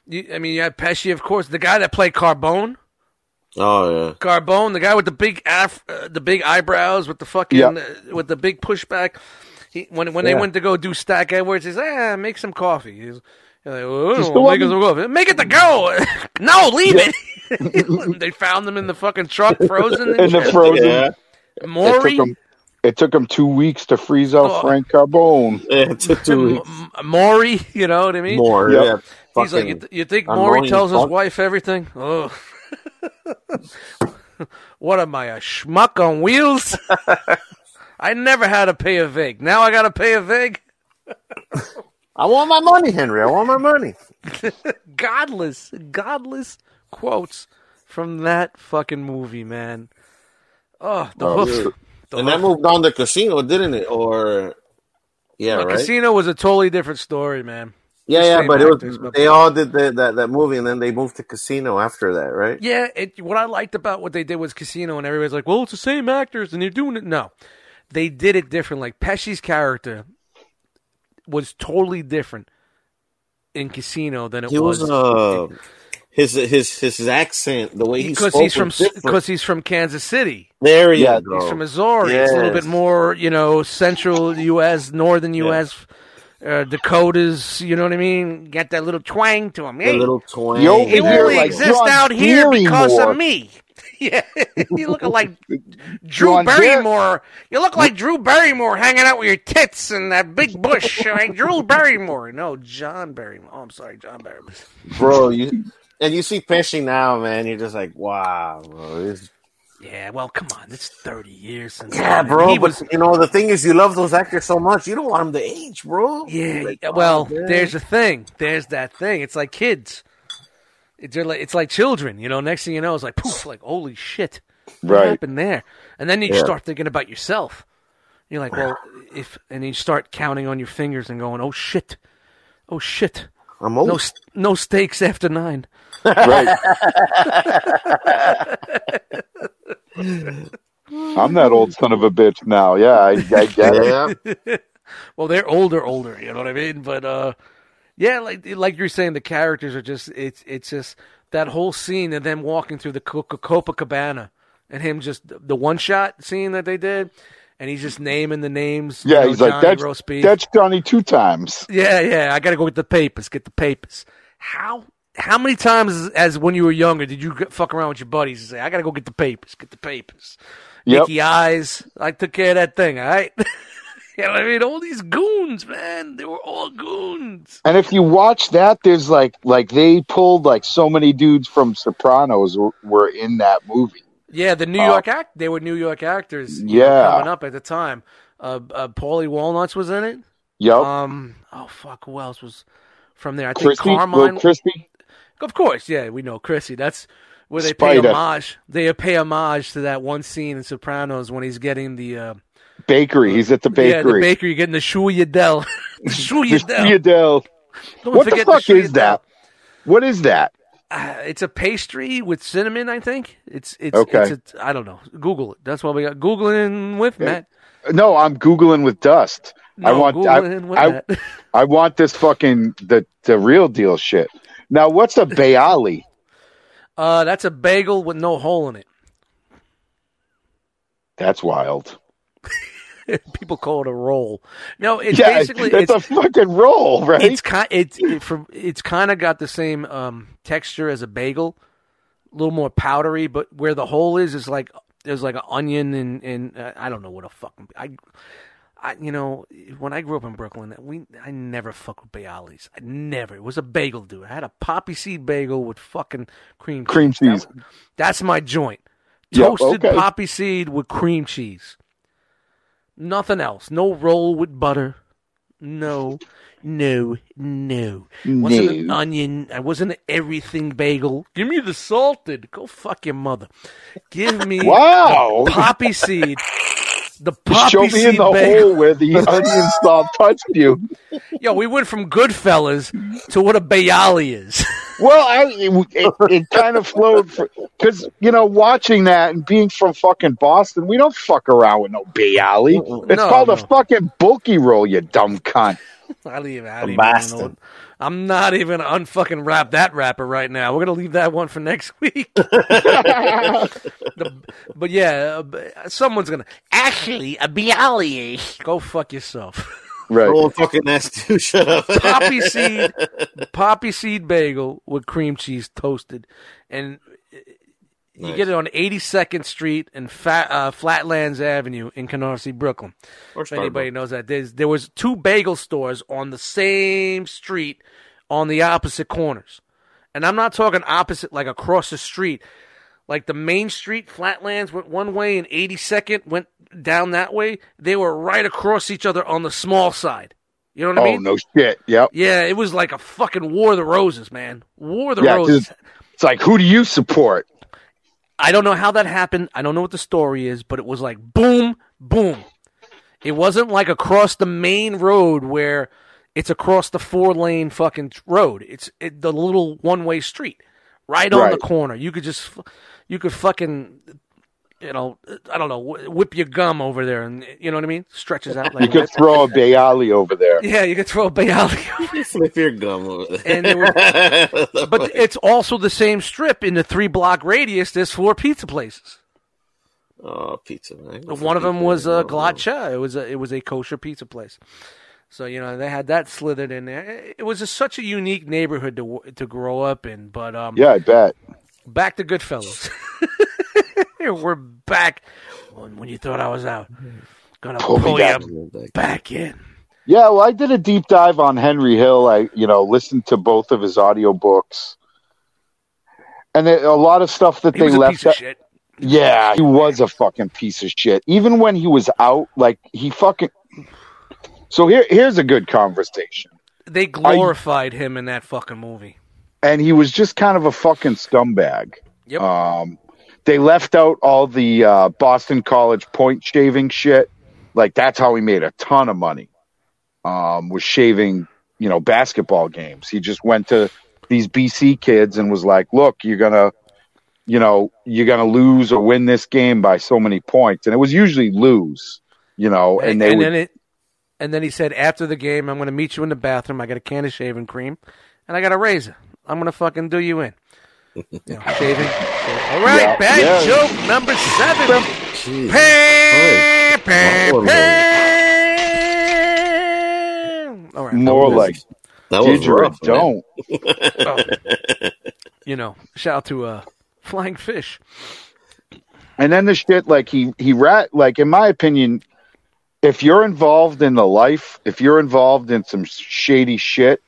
You, I mean, you had Pesci, of course. The guy that played Carbone. Oh yeah, Carbone, the guy with the big af- uh, the big eyebrows with the fucking Yeah. uh, with the big pushback. He, when when they went to go do Stack Edwards, he's ah, make some coffee. He's, he's like, well, Just well, the make one- some coffee. Make it to go. [LAUGHS] no, leave it. [LAUGHS] they found them in the fucking truck, frozen. [LAUGHS] In the frozen. yeah. Morrie, him. It took him two weeks to freeze out Oh. Frank Carbone. yeah it took two [LAUGHS] weeks M- M- Morrie, you know what I mean? more. Yep. Yeah, He's like, you, th- you think I'm Morrie tells his fuck- wife everything? Oh. [LAUGHS] what am I, a schmuck on wheels? [LAUGHS] I never had to pay a vig. Now I got to pay a vig? I want my money, Henry. I want my money. Godless, godless quotes from that fucking movie, man. Oh, the Oh, hoof. The and that moved on to Casino, didn't it? Or yeah, The right. Casino was a totally different story, man. yeah, the yeah, but it was but- they all did the, that that movie, and then they moved to Casino after that, right? Yeah, it, what I liked about what they did was Casino, and everybody's like, "Well, it's the same actors, and they're doing it." No, they did it different. Like Pesci's character was totally different in Casino than it He was was uh his his his accent, the way he because spoke he's from was different. because he's from Kansas City. there you Yeah, go. He's from Missouri. It's a little bit more, you know, central U.S., northern U.S., uh, Dakotas. You know what I mean? Got that little twang to him. the Hey, little twang. You Is there, only like, exist out here because Barrymore? of me. [LAUGHS] yeah, you look [LAUGHS] like Drew John Bar- Barrymore. You look like Drew Barrymore hanging out with your tits and that big bush. Like Drew Barrymore. No, John Barrymore. Oh, I'm sorry, John Barrymore. bro. You and you see Pesci now, man. You're just like, wow, bro. This- Yeah, well, come on. It's 30 years since. yeah, then. bro. But was. you know, the thing is, you love those actors so much, you don't want them to age, bro. Yeah, Like, yeah, oh, well, oh, man. there's a thing. There's that thing. It's like kids. It's like it's like children. You know. Next thing you know, it's like poof. Like holy shit, what Right. happened there? And then you Yeah. start thinking about yourself. You're like, well, if and you start counting on your fingers and going, oh shit, oh shit, I'm old. no s- no steaks after nine. Right. [LAUGHS] I'm that old son of a bitch now. Yeah, I, I get it. [LAUGHS] Well, they're older, older. You know what I mean? But uh, yeah, like like you're saying, the characters are just it's it's just that whole scene of them walking through the Coca Copacabana and him just the one shot scene that they did, and he's just naming the names. you Yeah, know, he's like Johnny that's roast beef. that's Johnny two times. Yeah, yeah. I got to go get the papers. Get the papers. How how many times as when you were younger did you get- fuck around with your buddies and say, "I got to go get the papers. Get the papers." Yep. Nicky Eyes. I took care of that thing, all right? [LAUGHS] you know what I mean? All these goons, man. They were all goons. And if you watch that, there's like like they pulled like so many dudes from Sopranos were in that movie. Yeah, the New Oh. York act. They were New York actors. Yeah. coming up at the time. Uh, uh, Paulie Walnuts was in it. Yep. Um, oh fuck, who else was from there? I think Christy, Carmine. Christy. Of course, yeah, we know Chrissy. That's where they Spider. pay homage. They pay homage to that one scene in Sopranos when he's getting the uh, Bakery. He's at the bakery. yeah the bakery. bakery getting the Shuyadel. [LAUGHS] the Shuyadel. Shuyadel. Don't What the fuck is that? What is that? Uh, it's a pastry with cinnamon. I think it's it's Okay. It's a, I don't know. Google it. That's what we got. Googling with Matt. No, I'm googling with dust. I No, want I, Googling with I, Matt. [LAUGHS] I want this fucking the the real deal shit. Now, what's a bialy? Uh, that's a bagel with no hole in it. That's wild. [LAUGHS] [LAUGHS] People call it a roll. No, it's yeah, basically it's, a fucking roll, right? it's kind it's it, from it's kind of got the same um, texture as a bagel, a little more powdery, but where the hole is is like there's like an onion and and uh, I don't know what a fucking I. I, you know, when I grew up in Brooklyn, we I never fuck with bialys. I never. It was a bagel, dude. I had a poppy seed bagel with fucking cream cheese. Cream cheese. was- that's my joint. Yep, Toasted okay. poppy seed with cream cheese. Nothing else. No roll with butter. No, no, no. Wasn't an onion. I wasn't an everything bagel. Give me the salted. Go fuck your mother. Give me Wow. poppy seed. [LAUGHS] The Show me in the bagel. hole where the [LAUGHS] onion stop touched you. Yo, we went from Goodfellas to what a bialy is. [LAUGHS] Well, I, it, it, it kind of flowed because you know watching that and being from fucking Boston, we don't fuck around with no bialy. It's No, called no. a fucking bulky roll, you dumb cunt. I don't even. I A don't even bastard. know. I'm not even unfucking wrap that rapper right now. We're gonna leave that one for next [LAUGHS] week. [LAUGHS] The- but yeah, uh, someone's gonna actually a bialy. Go fuck yourself. Right. Roll fucking ass too. [LAUGHS] Shut up. poppy seed, poppy seed bagel with cream cheese toasted, and uh, you Nice. get it on 82nd Street and Fat, uh, Flatlands Avenue in Canarsie, Brooklyn. Or If anybody knows that, There's, there was two bagel stores on the same street on the opposite corners, and I'm not talking opposite like across the street. Like the main street, Flatlands went one way, and 82nd went down that way. They were right across each other on the small side. You know what I mean? Oh no shit. Yep. Yeah, it was like a fucking War of the Roses, man. War of the Yeah, Roses. It's like who do you support? I don't know how that happened. I don't know what the story is, but it was like boom, boom. It wasn't like across the main road where it's across the four lane fucking road. It's it, the little one way street right on the corner. You could just, you could fucking, you know, I don't know, whip your gum over there, and you know what I mean. Stretches out like You could throw a bialy over there. Yeah, you could throw a bialy. Flip [LAUGHS] your gum over there. And there were- [LAUGHS] but it's also the same strip in the three block radius. There's four pizza places. oh, pizza. Man. Go for One of them was man. a Glacha. It was a it was a kosher pizza place. So you know they had that slithered in there. It was just such a unique neighborhood to to grow up in. But um, Yeah, I bet. back to Goodfellas. [LAUGHS] We're back. When, when you thought I was out, gonna Pull pull, me back. back in. Yeah, well, I did a deep dive on Henry Hill. I, you know, listened to both of his audiobooks. And there, a lot of stuff that He they left out-. Yeah, he was a fucking piece of shit. Even when he was out, like he fucking. So here, here's a good conversation. They glorified him in that fucking movie. And he was just kind of a fucking scumbag. Yep. Um, they left out all the uh, Boston College point shaving shit. Like that's how he made a ton of money. Um, was shaving, you know, basketball games. He just went to these BC kids and was like, "Look, you're gonna, you know, you're gonna lose or win this game by so many points." And it was usually lose, you know. And they and would, then it, and then he said after the game, I'm going to meet you in the bathroom. I got a can of shaving cream, and I got a razor. I'm going to fucking do you in. You [LAUGHS] know, shaving. All right, Yeah, bad yeah. joke number seven. Jeez. Pam, pam, What pam. All right, more like That was you rough. don't. oh, [LAUGHS] you know, shout out to uh, Flying Fish. And then the shit like he he rat like in my opinion, if you're involved in the life, if you're involved in some shady shit,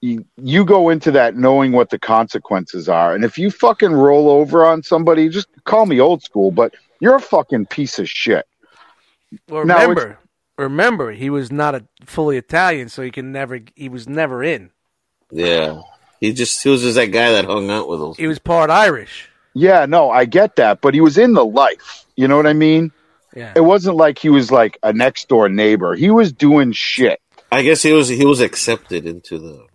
you, you go into that knowing what the consequences are. And if you fucking roll over on somebody, just call me old school, but you're a fucking piece of shit. Well, Now, remember, remember, he was not a fully Italian, so he can never. He was never in. Yeah. He just he was just that guy that hung out with us. He was part Irish. Yeah, no, I get that, but he was in the life. You know what I mean? Yeah. It wasn't like he was like a next door neighbor. He was doing shit. I guess he was he was accepted into the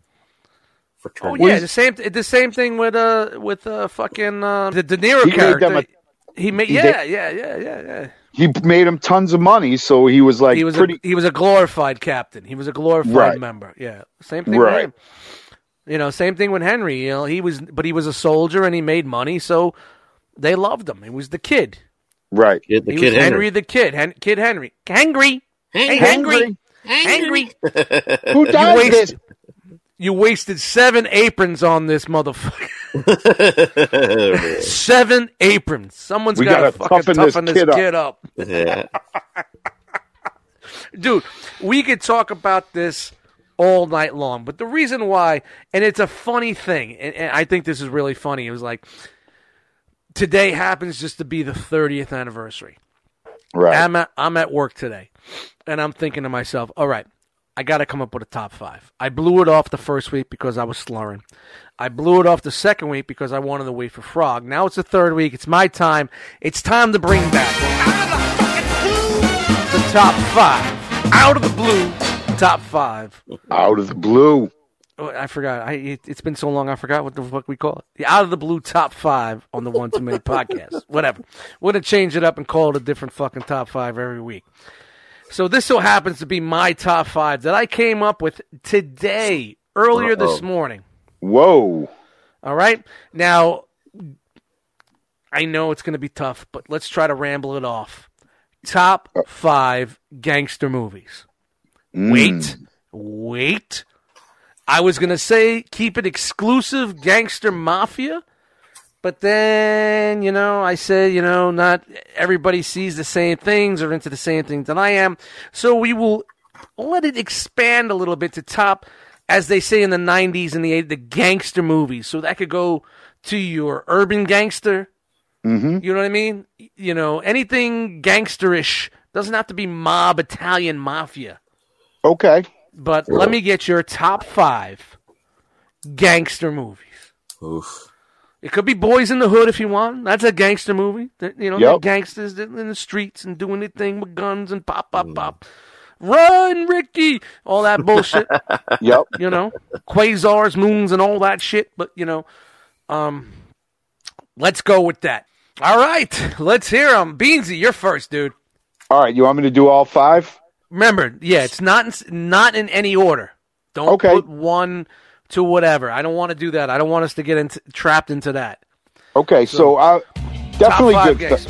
Oh yeah, the same. The same thing with uh with uh fucking uh, the De Niro He made character. them he made he yeah, yeah, yeah, yeah, yeah. He made him tons of money, so he was like he was pretty. a, he was a glorified captain. He was a glorified Right. member. Yeah, same thing Right. with him. You know, same thing with Henry. You know, he was, but he was a soldier and he made money, so they loved him. He was the kid. right. Kid- the he kid was Henry, Henry. the kid. Hen- kid Henry. Henry. Hey, Henry. Henry. Henry. [LAUGHS] Who You does wasted, this? You wasted seven aprons on this motherfucker. [LAUGHS] seven aprons. Someone's We got to fucking toughen this toughen this, kid up. kid up. yeah. dude, we could talk about this all night long. But the reason why, and it's a funny thing, and, and I think this is really funny. It was like today happens just to be the 30th anniversary. Right. I'm at, I'm at work today, and I'm thinking to myself, all right, I got to come up with a top five. I blew it off the first week because I was slurring. I blew it off the second week because I wanted to wait for Frog. Now it's the third week. It's my time. It's time to bring back the top five. Out of the blue, top five. Out of the blue. Oh, I forgot. I it, it's been so long. I forgot what the fuck we call it. The out of the blue top five on the One Too Many podcast. Whatever. We're gonna change it up and call it a different fucking top five every week. So this so happens to be my top five that I came up with today, earlier this Uh-oh. morning. Whoa. All right. Now, I know it's going to be tough, but let's try to ramble it off. Top five gangster movies. Mm. Wait, wait. I was going to say keep it exclusive gangster mafia, but then, you know, I said, you know, not everybody sees the same things or into the same things that I am. So we will let it expand a little bit to top, as they say in the 90s and the 80s, the gangster movies. So that could go to your urban gangster. Mm-hmm. You know what I mean? You know, anything gangsterish doesn't have to be mob, Italian mafia. Okay. But let me get your top five gangster movies. Oof. It could be Boys in the Hood if you want. That's a gangster movie. You know, Yep. gangsters in the streets and doing their thing with guns and pop, pop, pop. Run, Ricky! All that bullshit. [LAUGHS] Yep. you know, quasars, moons, and all that shit. But you know, um, let's go with that. All right, let's hear them. Beansy, you're first, dude. All right. You want me to do all five? Remember, yeah, it's not in, not in any order. Don't Okay. put one to whatever. I don't want to do that. I don't want us to get into, trapped into that. Okay. So, uh, Top definitely good. movies.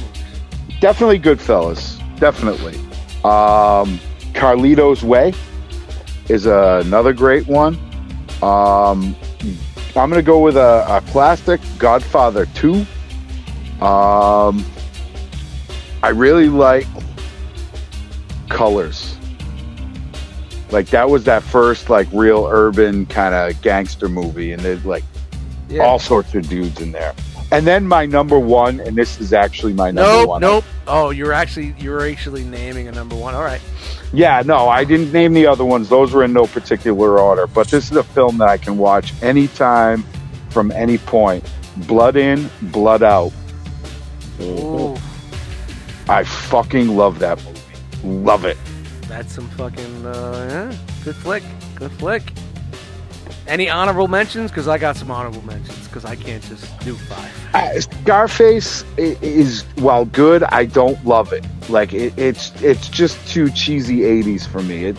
Definitely Goodfellas. Definitely. Um, Carlito's Way is another great one. Um, I'm going to go with a, a classic, Godfather 2. Um, I really like Colors. Like that was that first like real urban kind of gangster movie, and there's like Yeah. all sorts of dudes in there. And then my number one, and this is actually my number Nope, one. nope. Oh, you're actually you're actually naming a number one. All right. Yeah, no, I didn't name the other ones. Those were in no particular order. But this is a film that I can watch anytime from any point. Blood in, blood out. Ooh, I fucking love that movie. Love it. That's some fucking uh, yeah, good flick. Good flick. Any honorable mentions? Because I got some honorable mentions. Because I can't just do five. Uh, Scarface is while good, I don't love it. Like it, it's it's just too cheesy '80s for me. It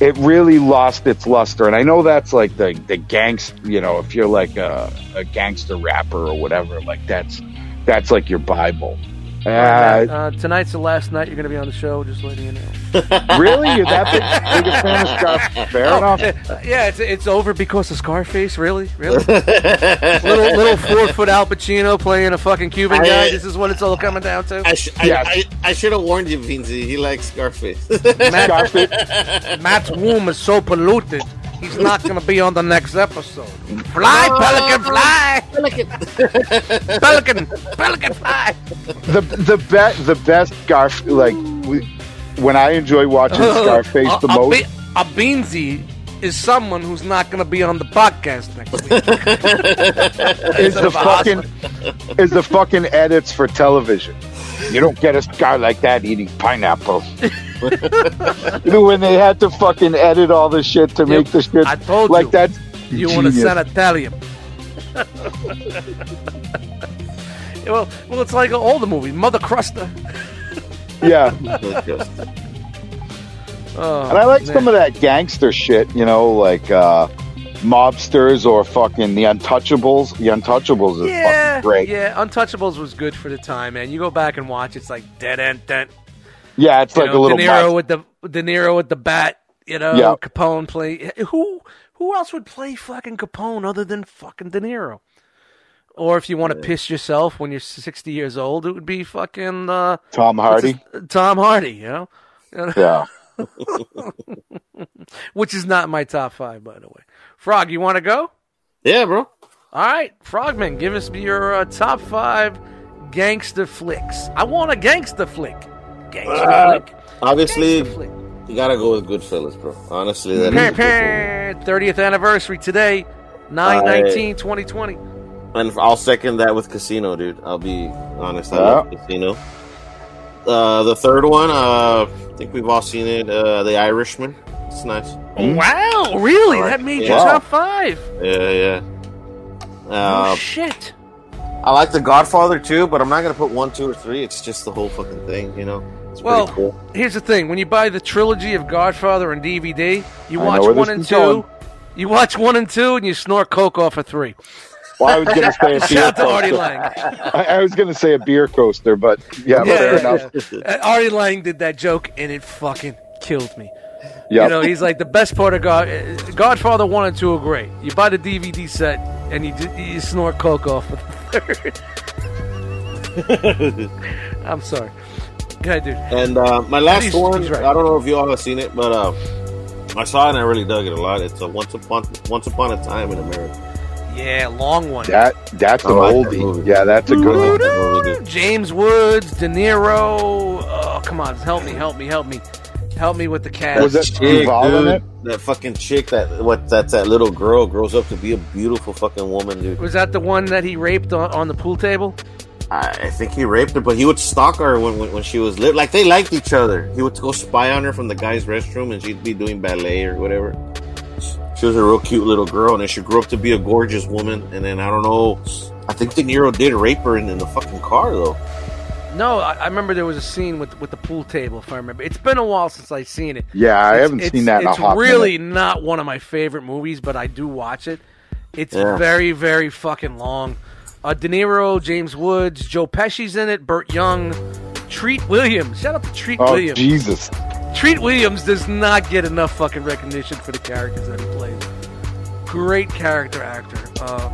it really lost its luster, and I know that's like the the gangst. You know, if you're like a, a gangster rapper or whatever, like that's that's like your bible. Uh, Uh, tonight's the last night you're going to be on the show. Just letting you know. [LAUGHS] really? You're that big, big a fan of Scarface? Fair enough. Uh, yeah, it's it's over because of Scarface. Really, really. [LAUGHS] little little four foot Al Pacino playing a fucking Cuban I- guy. This is what it's all coming down to. I, sh- Yes. I, I, I should have warned you, Vinzi. He likes Scarface. Matt, [LAUGHS] Scarface. Matt's womb is so polluted. He's not going to be on the next episode. Fly, pelican, fly, pelican, [LAUGHS] pelican, Pelican, fly. The the be- the best Scarf like when I enjoy watching [LAUGHS] Scarface a, the a, most. Be- a Beansy is someone who's not going to be on the podcast next week. [LAUGHS] is the fucking is the fucking edits for television. You don't get a guy like that eating pineapples. [LAUGHS] you know when they had to fucking edit all the shit to make the shit I told like you. that. You want to genius. send Italian? [LAUGHS] well, well, it's like all the movies. Mother Cruster. Yeah, [LAUGHS] Oh, and I like man. some of that gangster shit. You know, like uh mobsters or fucking the Untouchables. The Untouchables is Yeah, fucking great. yeah. Untouchables was good for the time, man. You go back and watch. It's like dead end, dead. Yeah, it's You like know, a little. De Niro with the De Niro with the bat. You know, Yeah. Capone play. Who who else would play fucking Capone other than fucking De Niro? Or if you want to piss yourself when you're 60 years old, it would be fucking uh, Tom Hardy. his- Tom Hardy. You know. Yeah. [LAUGHS] which is not my top five, by the way. Frog, you want to go? yeah, bro. All right, Frogman, give us your uh, top five gangster flicks. I want a gangster flick. Gangster Uh, flick. Obviously, Gangster flick. you gotta go with Goodfellas, bro. Honestly, that is Pam, a good one. 30th anniversary today, 9 19 2020. And I'll second that with Casino, dude. I'll be honest. I Yeah. love Casino. Uh, the third one, uh, I think we've all seen it. Uh, the Irishman. It's nice. Wow, really? That made your top five? Yeah, yeah. oh, Uh, shit. I like The Godfather too, but I'm not gonna put one, two, or three. It's just the whole fucking thing, you know. It's Well, cool. here's the thing: when you buy the trilogy of Godfather on DVD, you I watch one and two. going. You watch one and two, and you snort coke off of three. Well, I was gonna say a [LAUGHS] beer Shout to Artie coaster. Lange. [LAUGHS] I, I was gonna say a beer coaster, but yeah, fair enough. yeah. Uh, Artie Lange did that joke, and it fucking killed me. Yeah. You know, he's like the best part of God. uh, Godfather one and two are great. You buy the DVD set, and you you snort coke off of the [LAUGHS] third. I'm sorry. Go ahead, dude. And uh, my last He's- one, he's right. I don't know if you all have seen it, but uh, I saw it and I really dug it a lot. It's a Once Upon Once Upon a Time in America. Yeah, long one. that that's an I like that oldie. movie. Yeah, that's a good one. Movie. James Woods, De Niro. Oh, come on, help me, help me, help me, help me with the cast. Was that Chick, dude, that fucking chick that what that's that little girl grows up to be a beautiful fucking woman, dude. Was that the one that he raped on, on the pool table? I I think he raped her, but he would stalk her when when, when she was lit. Like they liked each other. He would go spy on her from the guy's restroom, and she'd be doing ballet or whatever. She was a real cute little girl, and then she grew up to be a gorgeous woman. And then I don't know. I think De Niro did rape her in, in the fucking car though. No, I, I remember there was a scene with with the pool table. If I remember, it's been a while since I've seen it. Yeah, I It's- haven't it's- seen that in a It's hot really minute. not one of my favorite movies, but I do watch it. It's Yeah. very, very fucking long. Uh, De Niro, James Woods, Joe Pesci's in it, Burt Young, Treat Williams. Shout out to Treat Oh Williams. Jesus! Treat Williams does not get enough fucking recognition for the characters that he plays. Great character actor. Uh,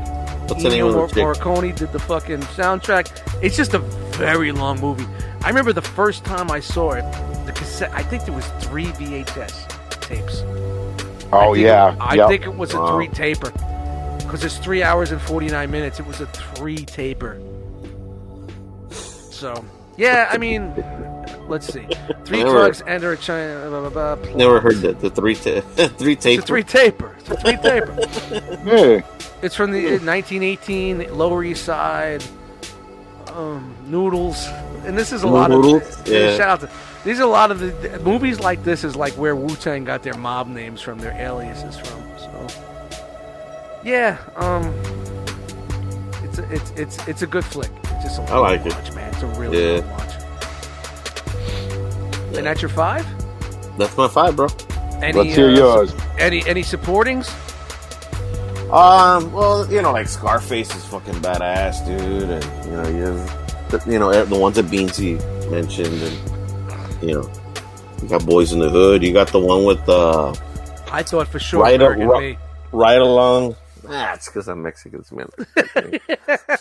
What's the name Ennio of the chick? Morricone did the fucking soundtrack. It's just a very long movie. I remember the first time I saw it, the cassette. I think there was three VHS tapes. Oh I yeah, it- I Yep. think it was a three taper because it's three hours and forty nine minutes. It was a three taper. So yeah, I mean, let's see. [LAUGHS] Three Never- drugs enter a China. Blah, blah, blah, Never heard that. The three ta- [LAUGHS] three tape. It's a three taper. It's a three taper. [LAUGHS] Hey, It's from the 1918 Lower East Side. Um, noodles, and this is a lot Noodles? of Yeah. Shout out to these are a lot of the, the movies like this is like where Wu Tang got their mob names from, their aliases from. So yeah, um, it's a, it's it's it's a good flick. It's just a I like good it. watch, man. It's a really Yeah. good watch. And that's your five. That's my five, bro. Any, let's hear uh, yours. Any any supportings? Um, well, you know, like Scarface is fucking badass, dude, and you know, you have you know the ones that Beansy mentioned, and you know, you got Boys in the Hood. You got the one with uh, I thought for sure Right American up- Right Along. Ah, it's because I'm Mexican, man. [LAUGHS]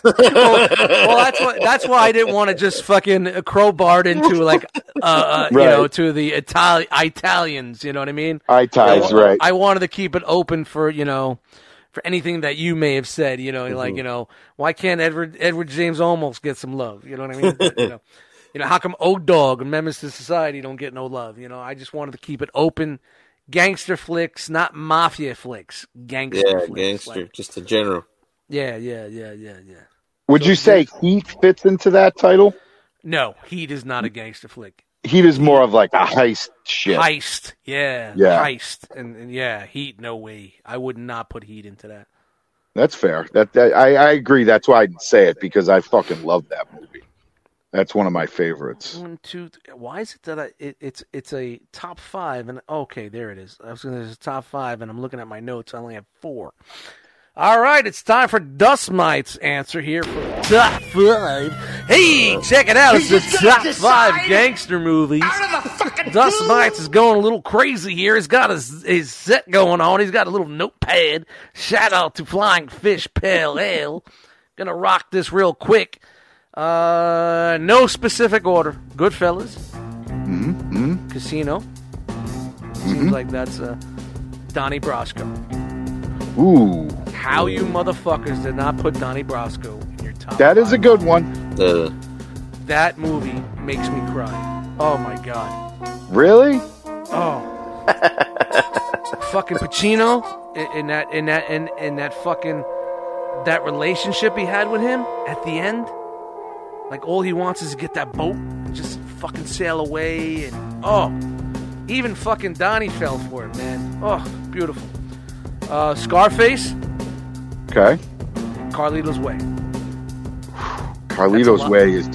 well, that's why that's why I didn't want to just fucking crowbarred into like uh, uh you know to the Itali- Italians. You know what I mean? Eye ties, I, right? I wanted to keep it open for you know for anything that you may have said. You know, like you know why can't Edward Edward James Olmos get some love? You know what I mean? But, you know. You know, how come O Dog and Menace II Society don't get no love? You know, I just wanted to keep it open. Gangster flicks, not mafia flicks. Gangster yeah, flicks. gangster, Like- just a general. yeah, yeah, yeah, yeah, yeah. Would you say Heat fits into that title? No, Heat is not a gangster flick. Heat is more of like a heist shit. Heist, yeah, Yeah. heist, and, and yeah, Heat. No way, I would not put Heat into that. That's fair. That, that I, I agree. That's why I'd say it because I fucking love that movie. That's one of my favorites. One, two. Th- why is it that I? It, it's it's a top five, and okay, there it is. I was gonna there's a top five, and I'm looking at my notes. I only have four. All right, it's time for Dust Mite's answer here for top five. Hey, check it out! It's the top five gangster movies. Dust Mites is going a little crazy here. He's got his, his set going on. He's got a little notepad. Shout out to Flying Fish Pale Ale. Gonna rock this real quick. Uh, no specific order. Goodfellas. Mm-hmm. Casino. Seems like that's uh, Donnie Brasco. Ooh, How you motherfuckers did not put Donnie Brasco in your top that is a five. good one. The That movie makes me cry. Oh my god. Really? Oh. [LAUGHS] fucking Pacino in, in that in that in, in that fucking that relationship he had with him at the end. Like all he wants is to get that boat and just fucking sail away and oh even fucking Donnie fell for it, man. Oh, beautiful. Uh, Scarface, Okay. Carlito's Way. Carlito's. Way is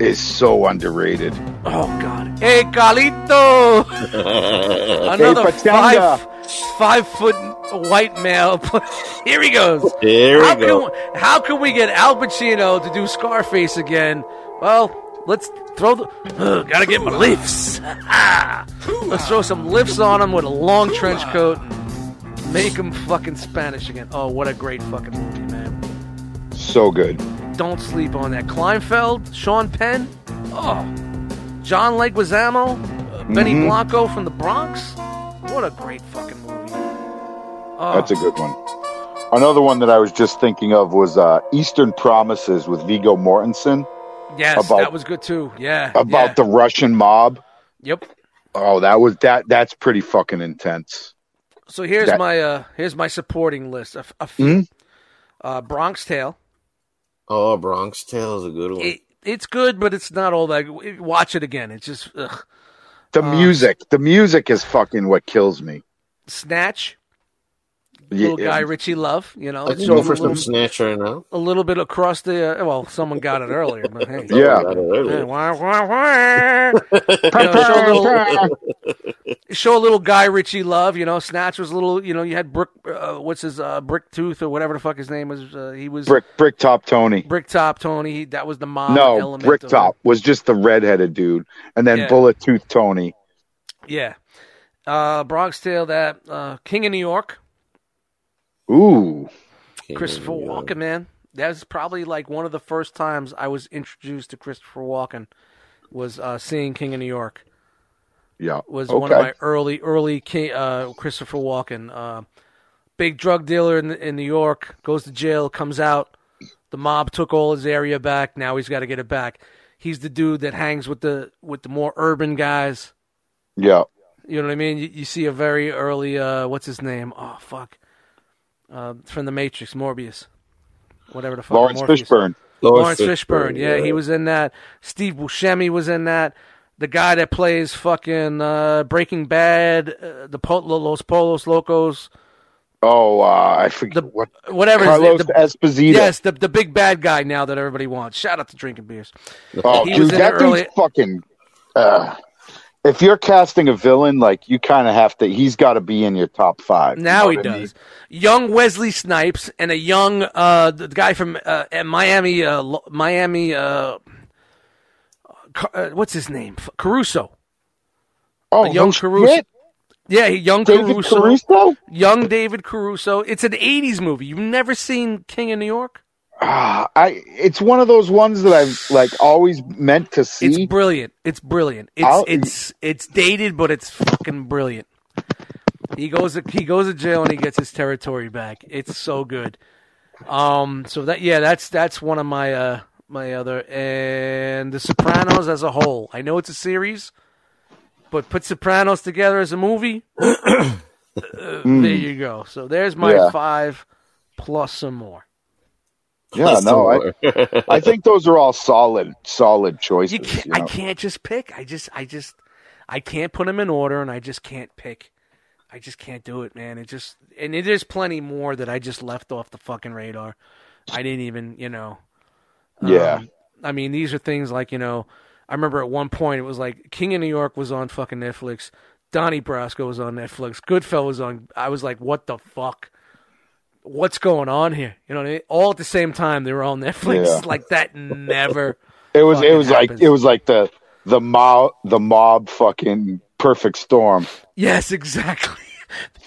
is so underrated. Oh God! Hey, Carlito! [LAUGHS] Another Pachanga. five five foot white male. [LAUGHS] Here he goes. There we how go. Can, how can we get Al Pacino to do Scarface again? Well, let's throw the. Uh, [SIGHS] gotta get my lifts. [LAUGHS] let's throw some lifts on him with a long trench coat. And make him fucking Spanish again. Oh, what a great fucking movie, man. So good. Don't sleep on that. Kleinfeld, Sean Penn. Oh, John Leguizamo, uh, Benny Mhm. Blanco from the Bronx. What a great fucking movie. Oh, That's a good one. Another one that I was just thinking of was uh, Eastern Promises with Viggo Mortensen yes, about- that was good too. Yeah, about yeah. the Russian mob. Yep. Oh, that was that. That's pretty fucking intense. So here's That- my uh here's my supporting list. A, f- a few. Mhm. Uh, Bronx Tale. Oh, Bronx Tale is a good one. It, it's good, but it's not all that. Watch it again. It's just ugh. The Uh, music, the music is fucking what kills me. Snatch. Yeah, Little Guy Ritchie Love. You know, I it's can go for some little, snatch right now. a little bit across the. Uh, well, someone got it earlier, but hey. Yeah. Got it earlier. Hey, wah, wah, wah. You know, show, a little, [LAUGHS] show a little Guy Ritchie love. You know, Snatch was a little. You know, you had Brick. Uh, what's his uh, Brick Tooth or whatever the fuck his name was. Uh, he was Brick Brick Top Tony. Brick Top Tony. He, that was the mob No, element. of Bricktop was just the redheaded dude, and then Yeah. Bullet Tooth Tony. Yeah. Uh, Bronx Tale. That uh, King of New York. Ooh, Christopher Yeah. Walken. Man, that was probably like one of the first times I was introduced to Christopher Walken. Was uh, seeing King of New York. yeah, was okay. one of my early early Ki- uh, Christopher Walken. Uh, big drug dealer in in New York goes to jail, comes out. The mob took all his area back. Now he's got to get it back. He's the dude that hangs with the with the more urban guys. yeah. You know what I mean? You, you see a very early uh, what's his name? Oh fuck, uh, from the Matrix, Morbius, whatever the fuck. Laurence Morpheus. Fishburne. Laurence Fishburne. Yeah, he was in that. Steve Buscemi was in that. The guy that plays fucking uh, Breaking Bad, uh, the Los Polos Locos, Oh, uh, I forget The- what whatever. Carlos the, Esposito. yes, the the big bad guy now that everybody wants. Shout out to drinking beers. Oh, He dude, was in that it dude's fucking. Uh, if you're casting a villain, like you kind of have to, he's got to be in your top five. you Now know he what I mean? does. Young Wesley Snipes and a young uh, the guy from uh, Miami, uh, Miami. Uh, uh, what's his name? Caruso. Oh, young no Caruso. shit. Yeah, young David Caruso. Caruso. Young David Caruso. It's an '80s movie. You've never seen King of New York? Ah, I. It's one of those ones that I've like always meant to see. It's brilliant. It's brilliant. It's I'll- it's it's dated, but it's fucking brilliant. He goes to, he goes to jail and he gets his territory back. It's so good. Um. So that yeah, that's that's one of my uh my other and The Sopranos as a whole. I know it's a series, but put Sopranos together as a movie. [CLEARS THROAT] uh, There you go. So there's my Yeah. five plus some more. Yeah, no, I, [LAUGHS] I think those are all solid, solid choices. You can't, you I can't just pick. I just, I just, I can't put them in order, and I just can't pick. I just can't do it, man. It just, and it is plenty more that I just left off the fucking radar. I didn't even, you know. Yeah. um, I mean, these are things like you know. I remember at one point it was like King of New York was on fucking Netflix. Donnie Brasco was on Netflix. Goodfellas was on. I was like, what the fuck? What's going on here? You know, what I mean? all at the same time they were on Netflix. Yeah. [LAUGHS] Like that never. [LAUGHS] It was it fucking was like it was like the the mob the mob fucking perfect storm. Yes, exactly. [LAUGHS]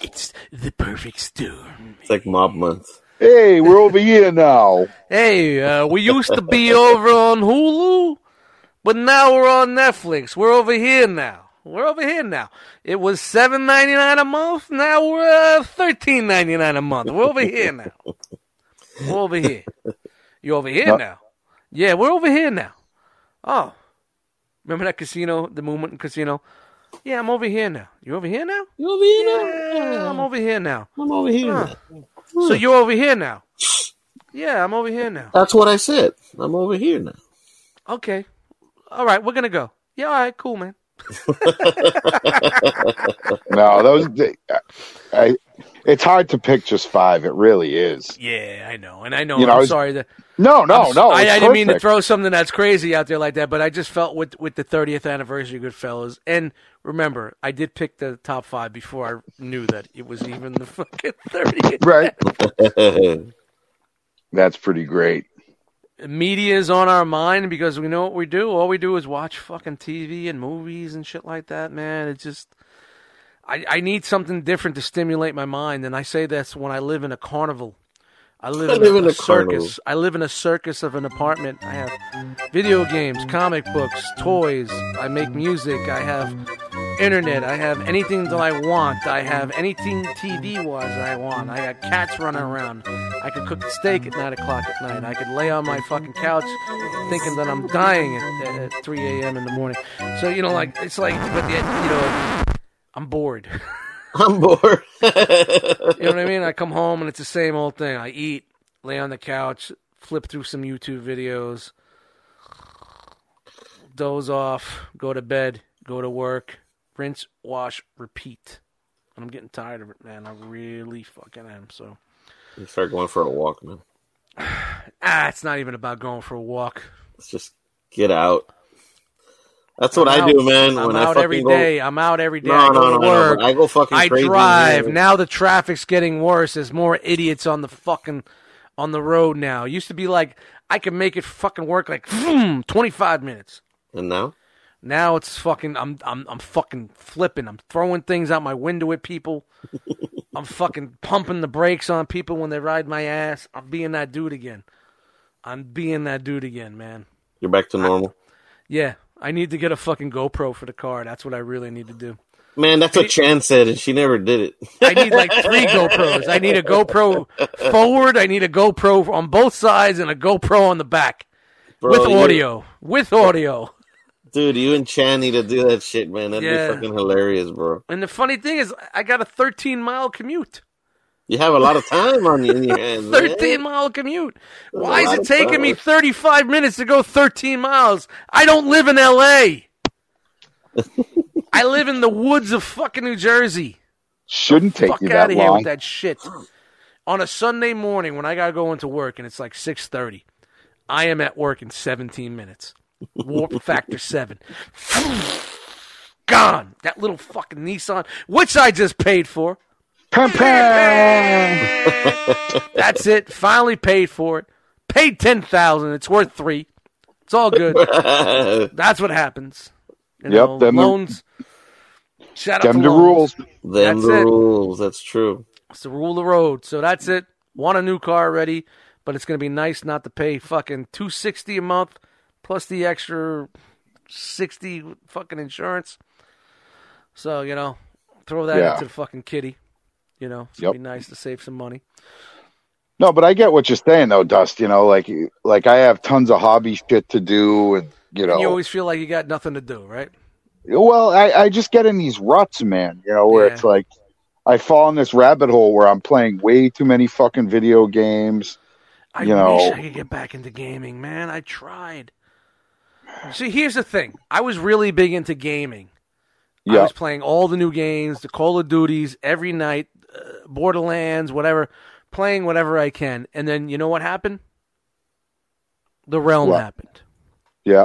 It's the perfect storm. It's like mob month. Hey, we're over here now. Hey, uh, we used to be over on Hulu, but now we're on Netflix. We're over here now. We're over here now. It was seven ninety nine a month. Now we're uh, thirteen ninety nine a month. We're over here now. We're over here. You over here No. now? Yeah, we're over here now. Oh, remember that casino, the Movement Casino? Yeah, I'm over here now. You over here now? You over here Yeah, I'm over here now. I'm over here. Huh. So you're over here now? Yeah, I'm over here now. That's what I said. I'm over here now. Okay. All right, we're gonna go. Yeah, all right, cool, man. [LAUGHS] No, those I, it's hard to pick just five. It really is. Yeah, I know, and I know. You know, I'm it's- sorry that No, no, I'm no. I, I didn't mean to throw something that's crazy out there like that, but I just felt with with the 30th anniversary of Goodfellas, and remember, I did pick the top five before I knew that it was even the fucking 30th. Right. That's pretty great. Media is on our mind because we know what we do. All we do is watch fucking TV and movies and shit like that, man. It's just. I, I need something different to stimulate my mind, and I say that's when I live in a carnival. I live, I in, live a, in a circus. carnival. I live in a circus of an apartment. I have video games, comic books, toys. I make music. I have internet. I have anything that I want. I have anything TV wise I want. I got cats running around. I could cook a steak at nine o'clock at night. I could lay on my fucking couch thinking that I'm dying at, at 3 a.m. in the morning. So you know, like it's like, but yet you know, I'm bored. [LAUGHS] I'm bored. [LAUGHS] You know what I mean? I come home and it's the same old thing. I eat, lay on the couch, flip through some YouTube videos, doze off, go to bed, go to work, rinse, wash, repeat. And I'm getting tired of it, man. I really fucking am. So, you start going for a walk, man. [SIGHS] ah, it's not even about going for a walk. Let's just get out. That's what I do, man. I'm when I out fucking every go, day. I'm out every day. No, I go no, no, no, work. but I go fucking I drive. Now the traffic's getting worse. There's more idiots on the fucking on the road now. It used to be like I could make it fucking work like [SNIFFS] 25 minutes. And now, Now it's fucking I'm I'm I'm fucking flipping. I'm throwing things out my window at people. [LAUGHS] I'm fucking pumping the brakes on people when they ride my ass. I'm being that dude again. I'm being that dude again, man. you're back to normal. Yeah, I need to get a fucking GoPro for the car. That's what I really need to do. Man, that's what Chan said, and she never did it. I need like three [LAUGHS] GoPros. I need a GoPro forward. I need a GoPro on both sides and a GoPro on the back Bro, with audio. With audio. Dude, you and Chan need to do that shit, man. That'd Yeah. be fucking hilarious, bro. And the funny thing is, I got a 13 mile commute. You have a lot of time on you in your hands. [LAUGHS] man. 13 mile commute. Why is it of taking me 35 minutes to go 13 miles? I don't live in LA. [LAUGHS] I live in the woods of fucking New Jersey. Shouldn't take Fuck you out that of here with that shit. On a Sunday morning when I gotta go into work and it's like 6:30, I am at work in 17 minutes. Warp factor seven. Gone. That little fucking Nissan, which I just paid for. Pam, pam. [LAUGHS] That's it. Finally paid for it. Paid ten thousand. It's worth three. It's all good. [LAUGHS] That's what happens. You Yep, know, them the- loans. Shout out Them to the loans. rules. Them That's the it. rules. That's true. It's the rule of the road. So that's it. Want a new car already, but it's gonna be nice not to pay fucking two sixty a month plus the extra sixty fucking insurance. So you know, throw that Yeah. into the fucking kitty. You know, it's Yep. be nice to save some money. No, but I get what you're saying though, Dust. You know, like like I have tons of hobby shit to do, and you know, And you always feel like you got nothing to do, right? well, I, I just get in these ruts, man. You know, where Yeah. it's like I fall in this rabbit hole where I'm playing way too many fucking video games. I You know- wish I could get back into gaming, man. I tried. See, here's the thing. I was really big into gaming. Yeah. I was playing all the new games, the Call of Duties every night, uh, Borderlands, whatever, playing whatever I can. And then you know what happened? The realm What? happened. yeah,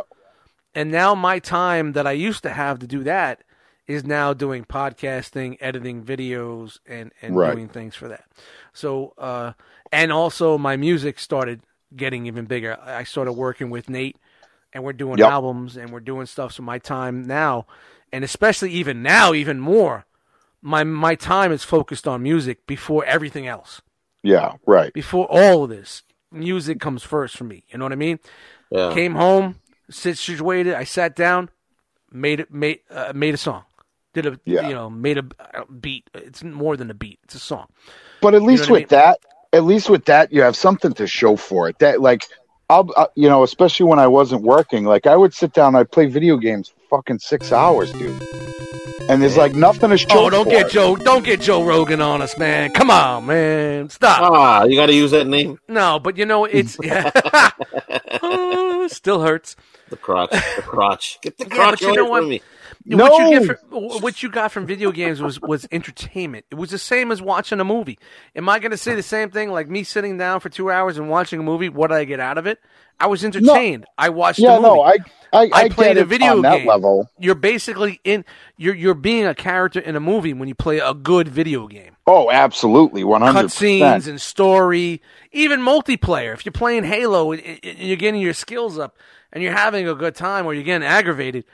And now my time that I used to have to do that is now doing podcasting, editing videos, and and Right. doing things for that. So, uh, and also my music started getting even bigger. I started working with Nate, and we're doing Yep. albums and we're doing stuff. So my time now, and especially even now, even more, my my time is focused on music before everything else. yeah, right. Before all of this, music comes first for me. You know what I mean? Yeah. Came home, situated. I sat down, made it, made uh, made a song. Did a Yeah. you know made a uh, beat. It's more than a beat. It's a song. But at least what I with that, at least with that, you have something to show for it. That like, I'll uh, you know, especially when I wasn't working, like I would sit down, I'd play video games fucking six hours, dude. And there's like nothing to show. Oh, don't for get it. Joe. Don't get Joe Rogan on us, man. Come on, man. Stop. Ah, you got to use that name. No, but you know it's [LAUGHS] [LAUGHS] Oh, still hurts. The crotch. The crotch. Get the Yeah, crotch you away know from what? me. What you get from, what you got from video games was was entertainment. It was the same as watching a movie. Am I going to say the same thing? Like me sitting down for two hours and watching a movie. What did I get out of it? I was entertained. I watched. Yeah, no, I I, I, played a video game. level. You're basically in. You're you're being a character in a movie when you play a good video game. Oh, absolutely, one hundred Cutscenes and story, even multiplayer. If you're playing Halo and, you're getting your skills up and you're having a good time, or you're getting aggravated,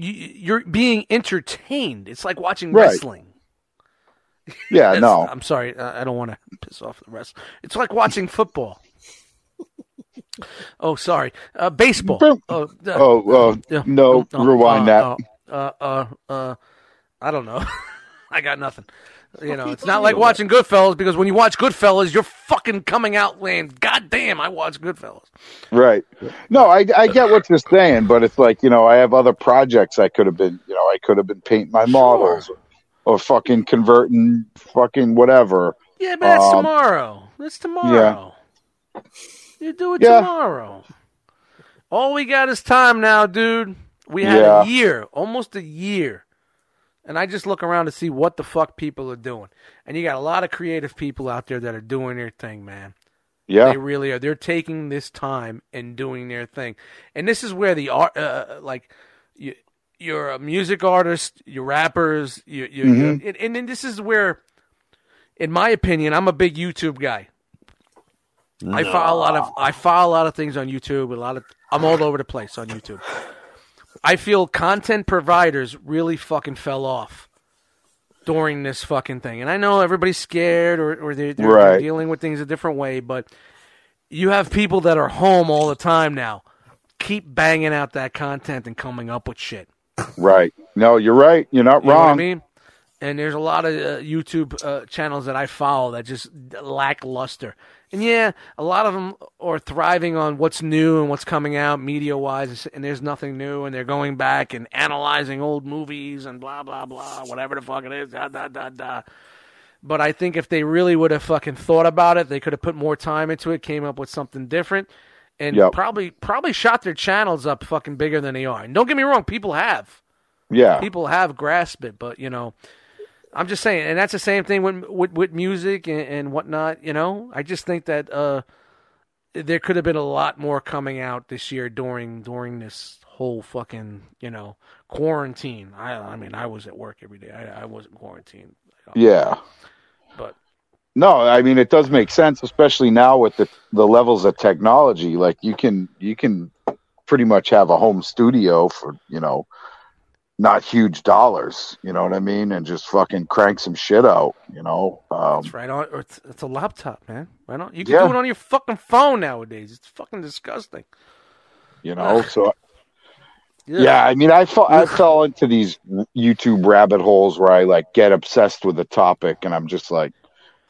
you're being entertained. It's like watching Right. wrestling. [LAUGHS] Yeah, no, I'm sorry. I don't want to piss off the rest. It's like watching [LAUGHS] football. oh, sorry. Uh, baseball. Oh, uh, oh, uh, no, rewind that. Uh, uh, uh, I don't know. [LAUGHS] I got nothing. You know, it's not like watching Goodfellas because when you watch Goodfellas, you're fucking coming out laying. God damn, I watch Goodfellas. Right. No, I, I get what you're saying, but it's like, you know, I have other projects I could have been, you know, I could have been painting my models or fucking converting fucking whatever. Yeah, but that's Um, tomorrow. That's tomorrow. Yeah. You do it Yeah. tomorrow. All we got is time now, dude. We had Yeah. a year, almost a year. And I just look around to see what the fuck people are doing. And you got a lot of creative people out there that are doing their thing, man. Yeah. They really are. They're taking this time and doing their thing. And this is where the art, uh, like, you, you're a music artist, you're rappers, you, you, Mhm. you and, and this is where, in my opinion, I'm a big YouTube guy. I follow a lot of I follow a lot of things on YouTube. A lot of I'm all over the place on YouTube. I feel content providers really fucking fell off during this fucking thing, and I know everybody's scared or or they're, they're, they're dealing with things a different way, but you have people that are home all the time now. Keep banging out that content and coming up with shit. Right. No, you're right. You're not You know what I wrong. mean? And there's a lot of uh, YouTube uh, channels that I follow that just lackluster. And yeah, a lot of them are thriving on what's new and what's coming out media wise, and there's nothing new, and they're going back and analyzing old movies and blah blah blah, whatever the fuck it is, da da da da. But I think if they really would have fucking thought about it, they could have put more time into it, came up with something different, and Yep. probably probably shot their channels up fucking bigger than they are. And don't get me wrong, people have Yeah. people have grasped it, but you know, I'm just saying, and that's the same thing with with, with music and, and whatnot. You know, I just think that uh, there could have been a lot more coming out this year during during this whole fucking you know quarantine. I I mean, I was at work every day. I, I wasn't quarantined. Yeah. But No, I mean it does make sense, especially now with the the levels of technology. Like you can you can pretty much have a home studio for you know not huge dollars. You know what I mean? And just fucking crank some shit out. You know. Um, It's right on. It's, it's a laptop, man. Right on. You can Yeah. do it on your fucking phone nowadays. It's fucking disgusting. you know. So yeah, I mean, I fell I fell into these YouTube rabbit holes where I like get obsessed with a topic, and I'm just like,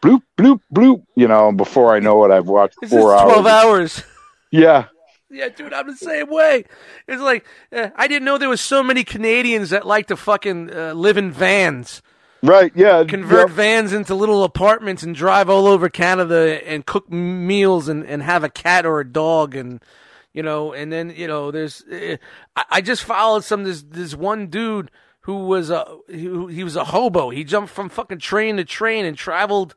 bloop bloop bloop. You know, and before I know it, I've watched four twelve hours. hours. Yeah. Yeah, dude, I'm the same way. It's like uh, I didn't know there was so many Canadians that like to fucking uh, live in vans, Right. Yeah. convert Yep. vans into little apartments, and drive all over Canada and cook meals and, and have a cat or a dog, and you know, and then you know, there's uh, I, I just followed some this this one dude who was a he, he was a hobo. He jumped from fucking train to train and traveled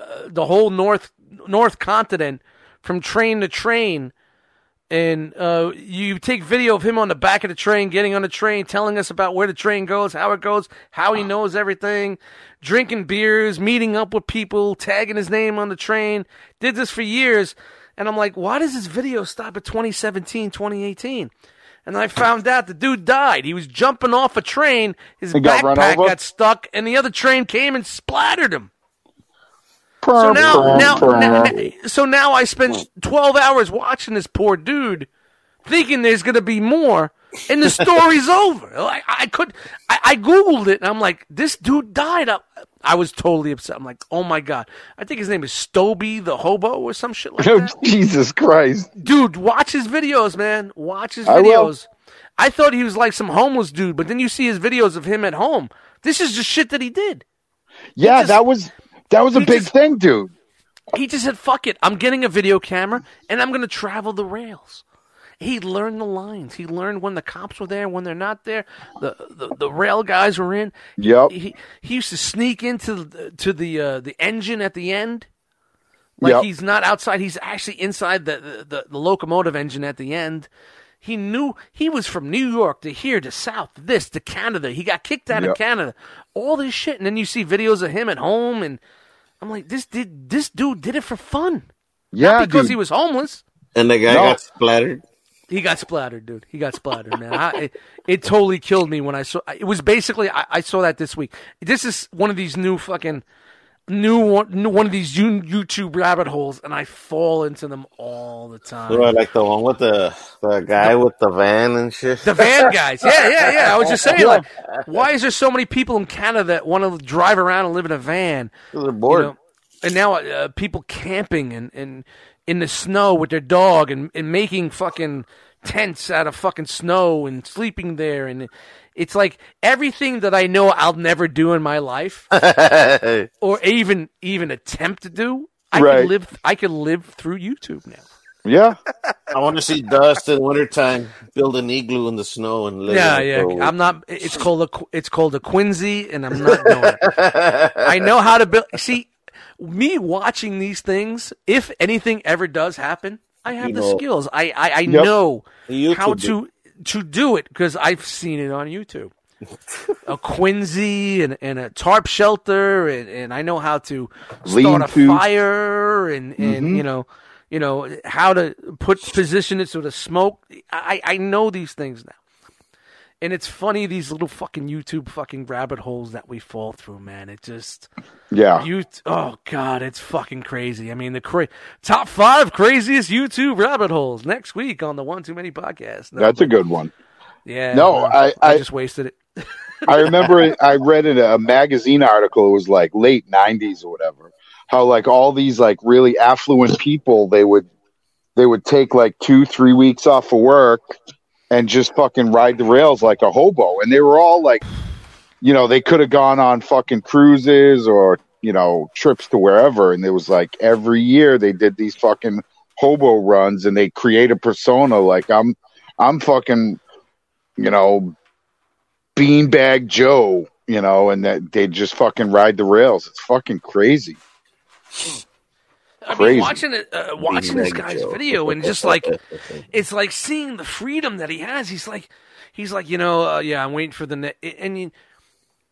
uh, the whole north north continent from train to train and uh, you take video of him on the back of the train, getting on the train, telling us about where the train goes, how it goes, how he knows everything, drinking beers, meeting up with people, tagging his name on the train. Did this for years. And I'm like, why does this video stop at 2017, 2018? And I found out the dude died. He was jumping off a train. His He backpack over? got stuck, and the other train came and splattered him. So now, now, now, so now I spent 12 hours watching this poor dude, thinking there's going to be more, and the story's [LAUGHS] over. Like I could, I, I googled it, and I'm like, this dude died. I, I was totally upset. I'm like, oh my god, I think his name is Stoby the hobo or some shit like [LAUGHS] Oh, that. Jesus Christ. dude, watch his videos, man. Watch his I videos. I thought he was like some homeless dude, but then you see his videos of him at home. This is just shit that he did. Yeah, just- that was that was a big just- thing, dude. He just said, "Fuck it, I'm getting a video camera and I'm going to travel the rails." He learned the lines. He learned when the cops were there, when they're not there. The the, the rail guys were in. Yep. He he used to sneak into the, to the uh, the engine at the end. Like Yep. he's not outside. He's actually inside the, the, the, the locomotive engine at the end. He knew he was from New York to here to South, this to Canada. He got kicked out Yep. of Canada. All this shit, and then you see videos of him at home, and I'm like, this did this dude did it for fun, Yeah, because dude. he was homeless. And the guy No. got splattered. He got splattered, dude. He got splattered, man. I, it, it totally killed me when I saw. It was basically I, I saw that this week. This is one of these new fucking new one, new, one of these YouTube rabbit holes, and I fall into them all the time. Like the one with the the guy with the van and shit. The van guys, yeah, yeah, yeah. I was just saying, like, [LAUGHS] why is there so many people in Canada that want to drive around and live in a van? They're You bored. know, and now uh, people camping and, and in the snow with their dog and, and making fucking tents out of fucking snow and sleeping there and it's like everything that I know I'll never do in my life [LAUGHS] or even even attempt to do. I Right. can live. I can live through YouTube now. Yeah. [LAUGHS] I want to see Dust in wintertime build an igloo in the snow and live. Yeah, in it yeah. for a I'm not. It's called a. It's called a quinzhee, and I'm not doing it. [LAUGHS] I know how to build. See, me watching these things. If anything ever does happen, I have You the know. skills. I I, I Yep. know YouTube how it. To to do it because I've seen it on YouTube. a quinzhee and, and a tarp shelter, and, and I know how to start a Lean-to. fire, and, and mm-hmm. you know, you know how to put position it so the smoke. I I know these things now. And it's funny these little fucking YouTube fucking rabbit holes that we fall through, man. It just Yeah. you oh god, it's fucking crazy. I mean, the cra- top five craziest YouTube rabbit holes next week on the One Too Many podcast. No, That's a good one. yeah. No, well, I- I I- just wasted it. [LAUGHS] I remember it- I read in a magazine article. It was like late '90s or whatever. How like all these like really affluent people they would they would take like two three weeks off of work and just fucking ride the rails like a hobo. And they were all like, you know, they could have gone on fucking cruises or you know trips to wherever. And it was like every year they did these fucking hobo runs and they create a persona like I'm I'm fucking you know beanbag Joe, you know, and that they just fucking ride the rails. It's fucking crazy. [SIGHS] [SIGHS] I Crazy. mean, watching it, uh, watching this guy's Joe. video and just like it's like seeing the freedom that he has. He's like, he's like, you know, uh, yeah, I'm waiting for the net. And you,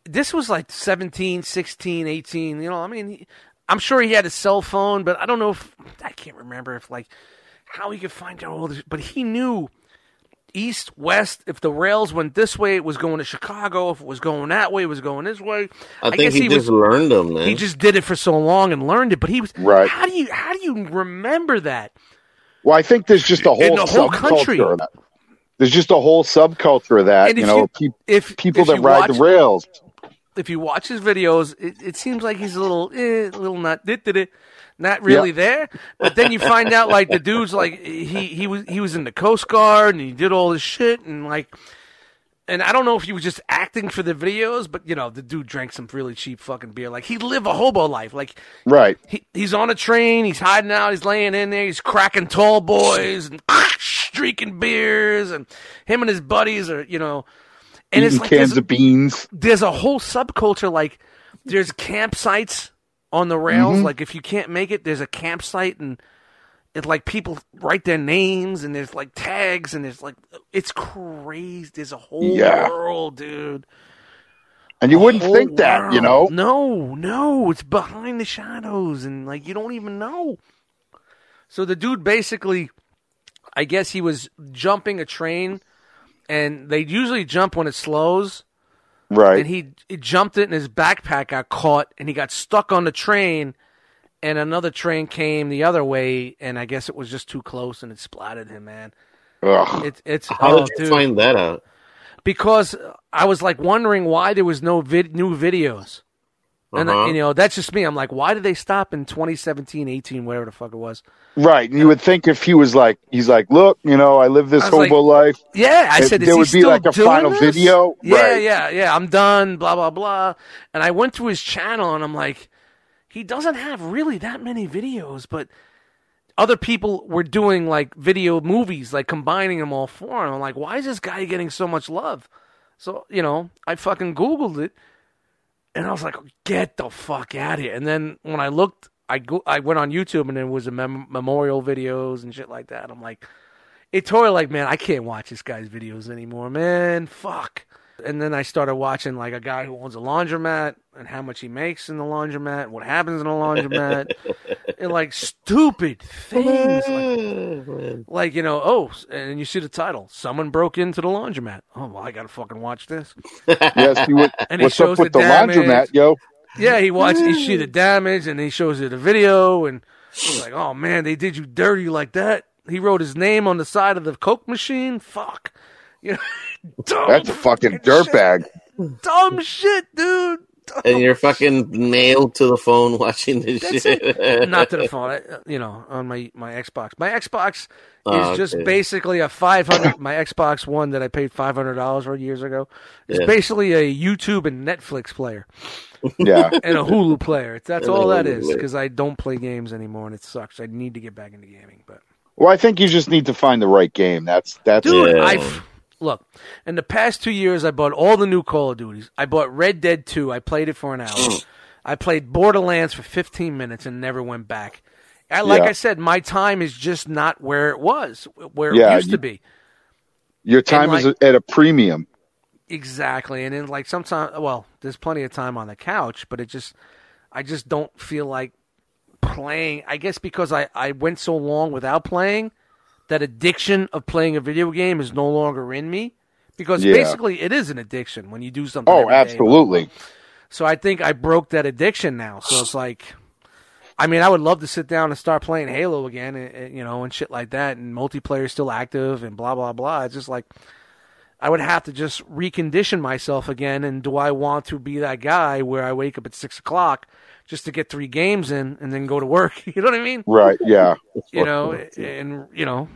this was like 17, 16, 18. You know, I mean, he, I'm sure he had a cell phone, but I don't know if I can't remember if like how he could find out all this. But he knew, east, west. If the rails went this way, it was going to Chicago. If it was going that way, it was going this way. I, think guess he, he just was- learned them, man. He just did it for so long and learned it. But he was Right. How do you how do you remember that? Well, I think there's just a In whole, the whole country. subculture of that. There's just a whole subculture of that. And You if know, you- peop If people if that you ride watch, the rails. if you watch his videos, it, it seems like he's a little, eh, a little not, did did it, not really there. But then you find out like the dude's like he he was he was in the Coast Guard and he did all this shit and like, and I don't know if he was just acting for the videos, but you know the dude drank some really cheap fucking beer. Like he lived a hobo life. Like Right. he, he's on a train, he's hiding out, he's laying in there, he's cracking tall boys and [LAUGHS] streaking beers, and him and his buddies are you know. And Eating it's like cans of beans. there's a whole subculture like there's campsites on the rails Mm-hmm. like if you can't make it there's a campsite and it's like people write their names and there's like tags and there's like it's crazy there's a whole Yeah. world dude And you wouldn't Whole think that, you know? no no it's behind the shadows and like you don't even know so the dude basically i guess he was jumping a train and they usually jump when it slows Right. and he, he jumped it and his backpack got caught and he got stuck on the train and another train came the other way and i guess it was just too close and it splattered him man Ugh. it, it's How oh, did you dude. find that out? because i was like wondering why there was no vid- new videos and Uh-huh. you know that's just me i'm like why did they stop in 2017 18 whatever the fuck it was Right. And you would think if he was like, he's like, look, you know, I live this I was hobo life. Yeah, I If said, there would be still like a final this? video? Yeah, Right. yeah, yeah. I'm done. Blah blah blah. And I went to his channel, and I'm like, he doesn't have really that many videos, but other people were doing like video movies, like combining them all for him. I'm like, why is this guy getting so much love? So you know, I fucking googled it, and I was like, get the fuck out of here. And then when I looked. I go, I went on YouTube and there was a mem- memorial videos and shit like that. I'm like, it totally like, man, I can't watch this guy's videos anymore, man. Fuck. And then I started watching like a guy who owns a laundromat and how much he makes in the laundromat, what happens in the laundromat, [LAUGHS] and like stupid things. Like, mm-hmm. like, you know, oh, and you see the title, someone broke into the laundromat. Oh, well, I gotta fucking watch this. Yes, you would. And he What's shows up with the the, damage. laundromat, yo? Yeah, he watched, he see the mm. damage, and he shows you the video, and he's like, oh man, they did you dirty like that. He wrote his name on the side of the Coke machine. Fuck. You [LAUGHS] know, That's a fucking dirtbag. dumb shit, dude. Dumb. [LAUGHS] And you're fucking nailed to the phone [LAUGHS] watching this That's shit. it. Not to the phone, I, uh, you know, on my my Xbox. My Xbox is Oh, just basically a five hundred. my Xbox One that I paid five hundred dollars for years ago is Yeah. basically a YouTube and Netflix player [LAUGHS] Yeah. and a Hulu player. That's And all that Hulu is because I don't play games anymore and it sucks. I need to get back into gaming, but Well, I think you just need to find the right game. That's that's dude, Yeah. I look in the past two years. I bought all the new Call of Duties. I bought Red Dead Two. I played it for an hour. I played Borderlands for 15 minutes and never went back. I, like Yeah. I said, my time is just not where it was, where Yeah, it used you- to be. your time like- is at a premium. Exactly, and then like sometimes, well, there's plenty of time on the couch, but it just, I just don't feel like playing. I guess because I I went so long without playing, that addiction of playing a video game is no longer in me. Because Yeah. basically, it is an addiction when you do something. Oh, every day. absolutely. So I think I broke that addiction now. So it's like, I mean, I would love to sit down and start playing Halo again, and, and, you know, and shit like that, and multiplayer is still active, and blah blah blah. It's just like I would have to just recondition myself again. And do I want to be that guy where I wake up at six o'clock just to get three games in and then go to work? [LAUGHS] You know what I mean? Right. Yeah. You know, and you know,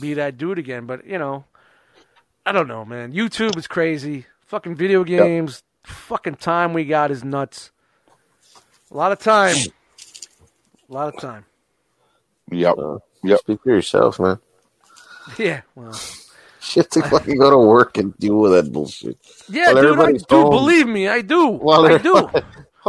be that dude again. But you know, I don't know, man. YouTube is crazy. Fucking video games. Fucking time we got is nuts. A lot of time. A lot of time. Yep. Uh, Yep. Speak for yourself, man. [LAUGHS] Yeah. Well. [LAUGHS] Shit to fucking go to work and deal with that bullshit. Yeah, While dude. I do. home. Believe me, I do. While I do.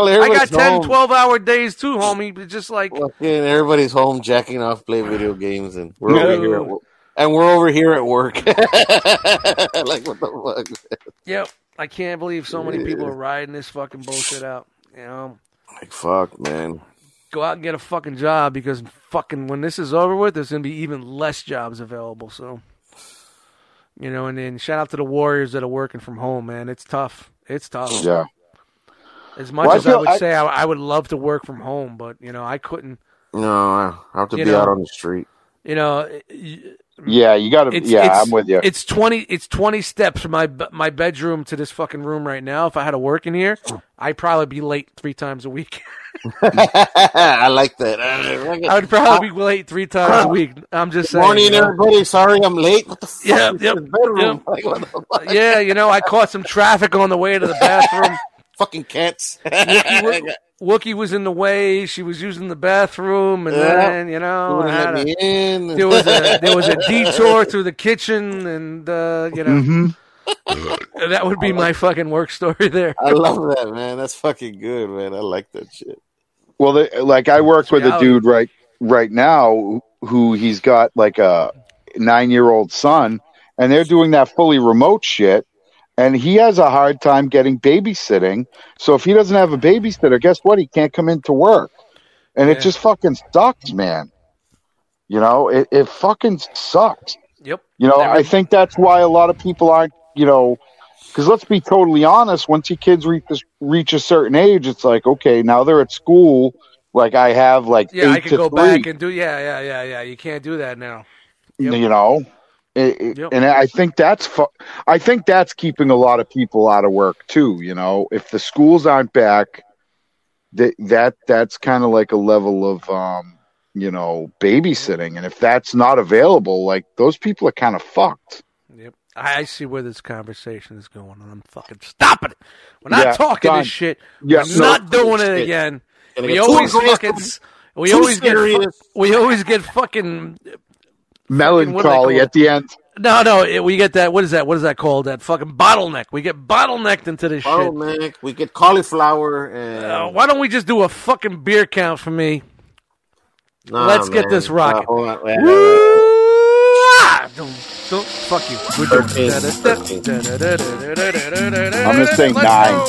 Well, I got 10, home. 12 hour days too, homie. But just like Fucking everybody's home jacking off, playing video games, and we're No. over here. At, and we're over here at work. [LAUGHS] like what the fuck? Yep. I can't believe so many people are riding this fucking bullshit out. You know, Like fuck, man. go out and get a fucking job because fucking when this is over with, there's gonna be even less jobs available. So, You know, and then shout out to the Warriors that are working from home, man. It's tough. It's tough. Yeah. As much Well, as I feel- would I- say I, I would love to work from home, but you know, I couldn't. No, I have to be know. out on the street. You know, Yeah, you got to. Yeah, it's, I'm with you. It's twenty. It's twenty steps from my my bedroom to this fucking room right now. If I had to work in here, I'd probably be late three times a week. [LAUGHS] [LAUGHS] I like that. I would probably be late three times a week. I'm just saying. Morning, you know? everybody. Sorry, I'm late. What the fuck? Yeah, yep, yep. [LAUGHS] Like, what the fuck? Yeah, you know, I caught some traffic on the way to the bathroom. Fucking cats. Wookie, [LAUGHS] Wookie was in the way. She was using the bathroom, and Yeah. then you know, Wouldn't I had let a- there was a [LAUGHS] there was a detour through the kitchen, and uh, you know, hmm [LAUGHS] that would be my fucking work story there. I love that, man. That's fucking good, man. I like that shit. Well, the, like I work with a dude right right now who he's got like a nine year old son, and they're doing that fully remote shit. And he has a hard time getting babysitting. So if he doesn't have a babysitter, guess what? He can't come into work, and Yeah. it just fucking sucks, man. You know, it, it fucking sucks. Yep. You know, I think that's why a lot of people aren't, you know, because let's be totally honest. Once your kids reach this, reach a certain age, it's like, okay, now they're at school. Like I have like Yeah, I can go three, back and do. Yeah, yeah, yeah, yeah. You can't do that now. Yep. you know, It- it- Yep. and I think that's fu- I think that's keeping a lot of people out of work too. You know, if the schools aren't back, that that that's kind of like a level of um, you know, babysitting, and if that's not available, like those people are kind of fucked. Yep. I I see where this conversation is going, and I'm fucking stopping it. We're not Yeah, talking done. this shit. Yeah, We're no, not doing it shit. again. We always aggressive, fucking. We too always get. serious. We always get fucking. Melancholy at the end. No, no. it- We get that. What is that? What is that called? That fucking bottleneck. We get bottlenecked into this shit. bottleneck. We get cauliflower and Uh, why don't we just do a fucking beer count for me? Nah, let's get this rocking. Nah, hold on. Wait, Woo! wait, wait. Ah! Don't, don't, fuck you. [LAUGHS] We're doing I'm gonna say nine.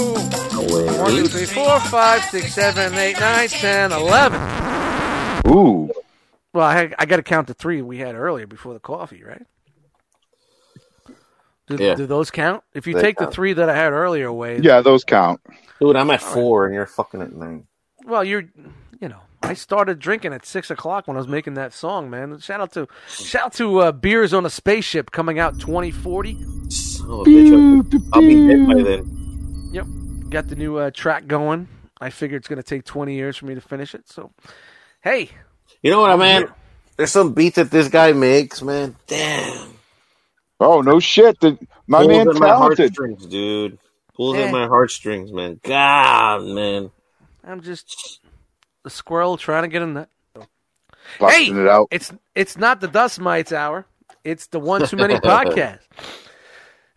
Wait, One, two, three, four, five, six, seven, eight, nine, ten, eleven. Ooh, Well, I, I got to count the three we had earlier before the coffee, right? Do, Yeah. do those count? If you They take the three that I had earlier away, yeah, those count. Dude, I'm at four and you're fucking at nine. well, you're, you know, I started drinking at six o'clock when I was making that song, man. Shout out to, shout out to uh, Beers on a Spaceship coming out 2040. Son of a bitch, I'll be dead by then. Yep, got the new uh, track going. I figure it's going to take 20 years for me to finish it. So, hey, You know what, man? here. There's some beat that this guy makes, man. Damn. Oh no shit! The, my Pulls man at my heartstrings, dude. Pulls at my heartstrings, man. God, man. I'm just a squirrel trying to get in that. Busting Hey! it out. It's it's not the Dust Mites hour. It's the One Too Many [LAUGHS] podcast.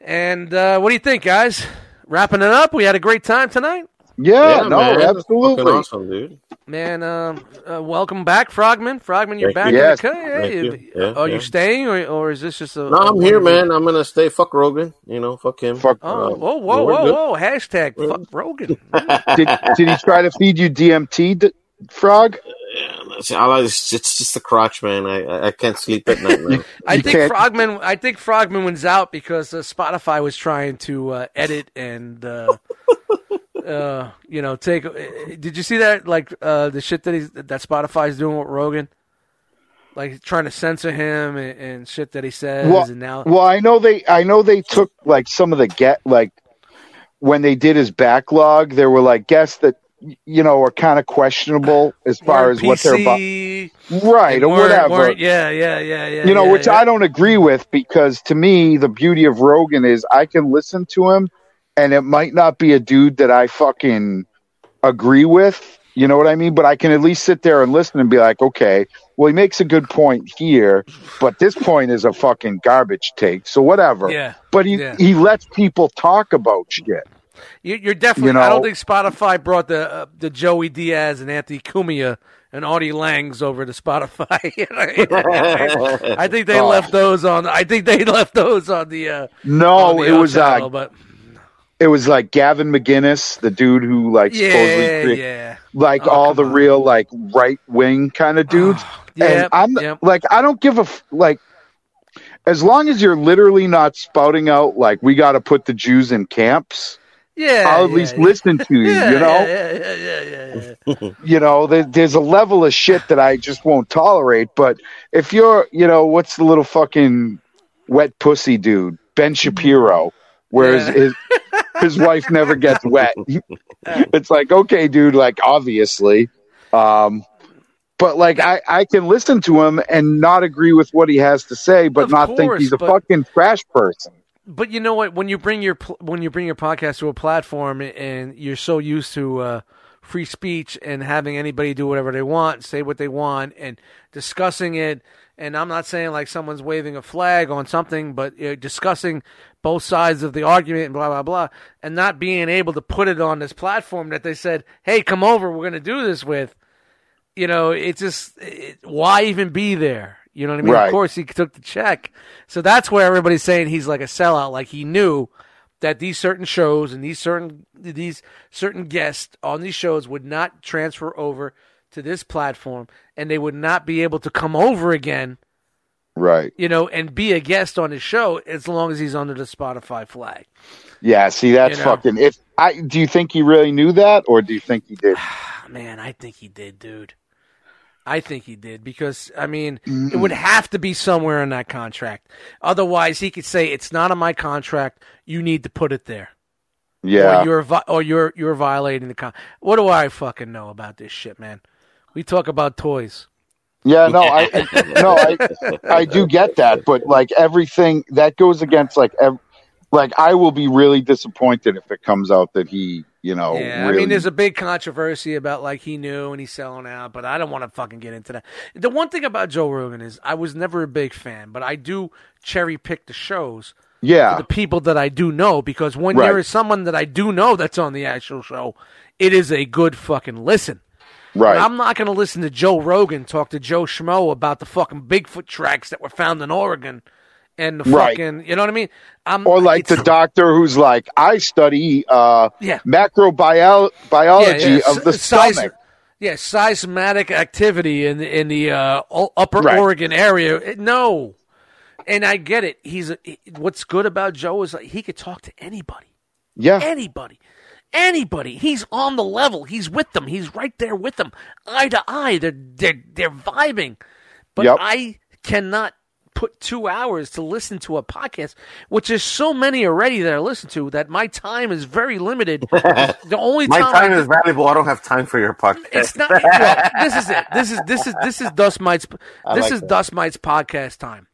And uh, what do you think, guys? Wrapping it up. We had a great time tonight, Yeah, no, man. Absolutely. Awesome, dude. man. Um, uh, welcome back, Frogman. Frogman, you're Thank back. you. Yes. co- yeah, Thank you- you. Yeah, are you staying, or, or is this just a? No, I'm here, man. I'm gonna stay. Fuck Rogan. You know, fuck him. Fuck. Oh, Uh, whoa, whoa, whoa, good. whoa! Hashtag fuck Rogan. [LAUGHS] Did did he try to feed you DMT, d- Frog? Yeah, it's, I like- it's it's just the crotch, man. I I- I can't sleep at night, [LAUGHS] man. I think can't- Frogman. I think Frogman wins out because uh, Spotify was trying to uh, edit and uh, [LAUGHS] uh, you know take. uh, Did you see that? Like uh, the shit that he's that Spotify's doing with Rogan, like trying to censor him and, and shit that he says. Well, and now, well, I know they I know they took like some of the get like when they did his backlog, there were like guests that you know are kind of questionable as far as what they're about, right or whatever. weren't- yeah, yeah, yeah, yeah. you know, yeah, which yeah. I don't agree with because to me, the beauty of Rogan is I can listen to him and it might not be a dude that I fucking agree with. You know what I mean? But I can at least sit there and listen and be like, okay, well, he makes a good point here, but this point is a fucking garbage take. So whatever. Yeah. But he, Yeah. he lets people talk about shit. You, you're definitely. You I don't think Spotify brought the uh, the Joey Diaz and Anthony Cumia and Audie Langs over to Spotify. [LAUGHS] I think they [LAUGHS] Oh. left those on. I think they [LAUGHS] left those on the. Uh, on No, the it was channel, uh, but it was like Gavin McInnes, the dude who like supposedly yeah, yeah, like Oh, all the on. real like right wing kind of dudes. yeah. and I'm yep. like, I don't give a f- like. as long as you're literally not spouting out like we got to put the Jews in camps, Yeah, I'll at yeah, least yeah. listen to you. [LAUGHS] Yeah, you know, yeah, yeah, yeah, yeah, yeah, yeah. [LAUGHS] you know, there, there's a level of shit that I just won't tolerate. But if you're, you know, what's the little fucking wet pussy dude, Ben Shapiro, whereas Yeah. his [LAUGHS] his wife never gets wet. [LAUGHS] it's like, okay, dude, like obviously. Um, but like I, I can listen to him and not agree with what he has to say, but Of not think he's a but- fucking trash person. But you know what? When you bring your pl- when you bring your podcast to a platform and you're so used to uh, free speech and having anybody do whatever they want, say what they want, and discussing it. And I'm not saying like someone's waving a flag on something, but you know, discussing both sides of the argument and blah blah blah, and not being able to put it on this platform that they said, "Hey, come over, we're going to do this with." You know, it's just it, why even be there? You know what I mean? Right. Of course, he took the check, so that's where everybody's saying he's like a sellout. Like he knew that these certain shows and these certain these certain guests on these shows would not transfer over to this platform, and they would not be able to come over again. Right. You know, and be a guest on his show as long as he's under the Spotify flag. Yeah, see that's You know. fucking if I do you think he really knew that or do you think he did? [SIGHS] Man, I think he did, dude. I think he did because I mean it mm. would have to be somewhere in that contract. Otherwise, he could say it's not in my contract. You need to put it there, Yeah. or you're vi- or you're you're violating the con. What do I fucking know about this shit, man? We talk about toys. Yeah, no, I no, I I do get that, but like everything that goes against like ev- like I will be really disappointed if it comes out that he, you know, Yeah, really I mean, there's a big controversy about like he knew and he's selling out, but I don't want to fucking get into that. The one thing about Joe Rogan is I was never a big fan, but I do cherry pick the shows. yeah, the people that I do know because when Right. there is someone that I do know that's on the actual show, it is a good fucking listen. Right. I'm not going to listen to Joe Rogan talk to Joe Schmo about the fucking Bigfoot tracks that were found in Oregon and the Right. fucking, you know what I mean? I'm, or like the doctor who's like, I study uh Yeah. macrobiology biology yeah, yeah, of the seis- stomach. Yeah, seismic activity in the, in the uh, upper Right. Oregon area. No, and I get it. He's a, what's good about Joe is like he could talk to anybody. Yeah, anybody. Anybody. He's on the level. He's with them. He's right there with them. Eye to eye. They're they're they're vibing. But Yep. I cannot put two hours to listen to a podcast, which is so many already that I listen to that my time is very limited. [LAUGHS] the only My time, time I is valuable. I don't have time for your podcast. it's not well, this is it. This is this is this is Dust Mites [LAUGHS] I this like is that. Dust Mites podcast time.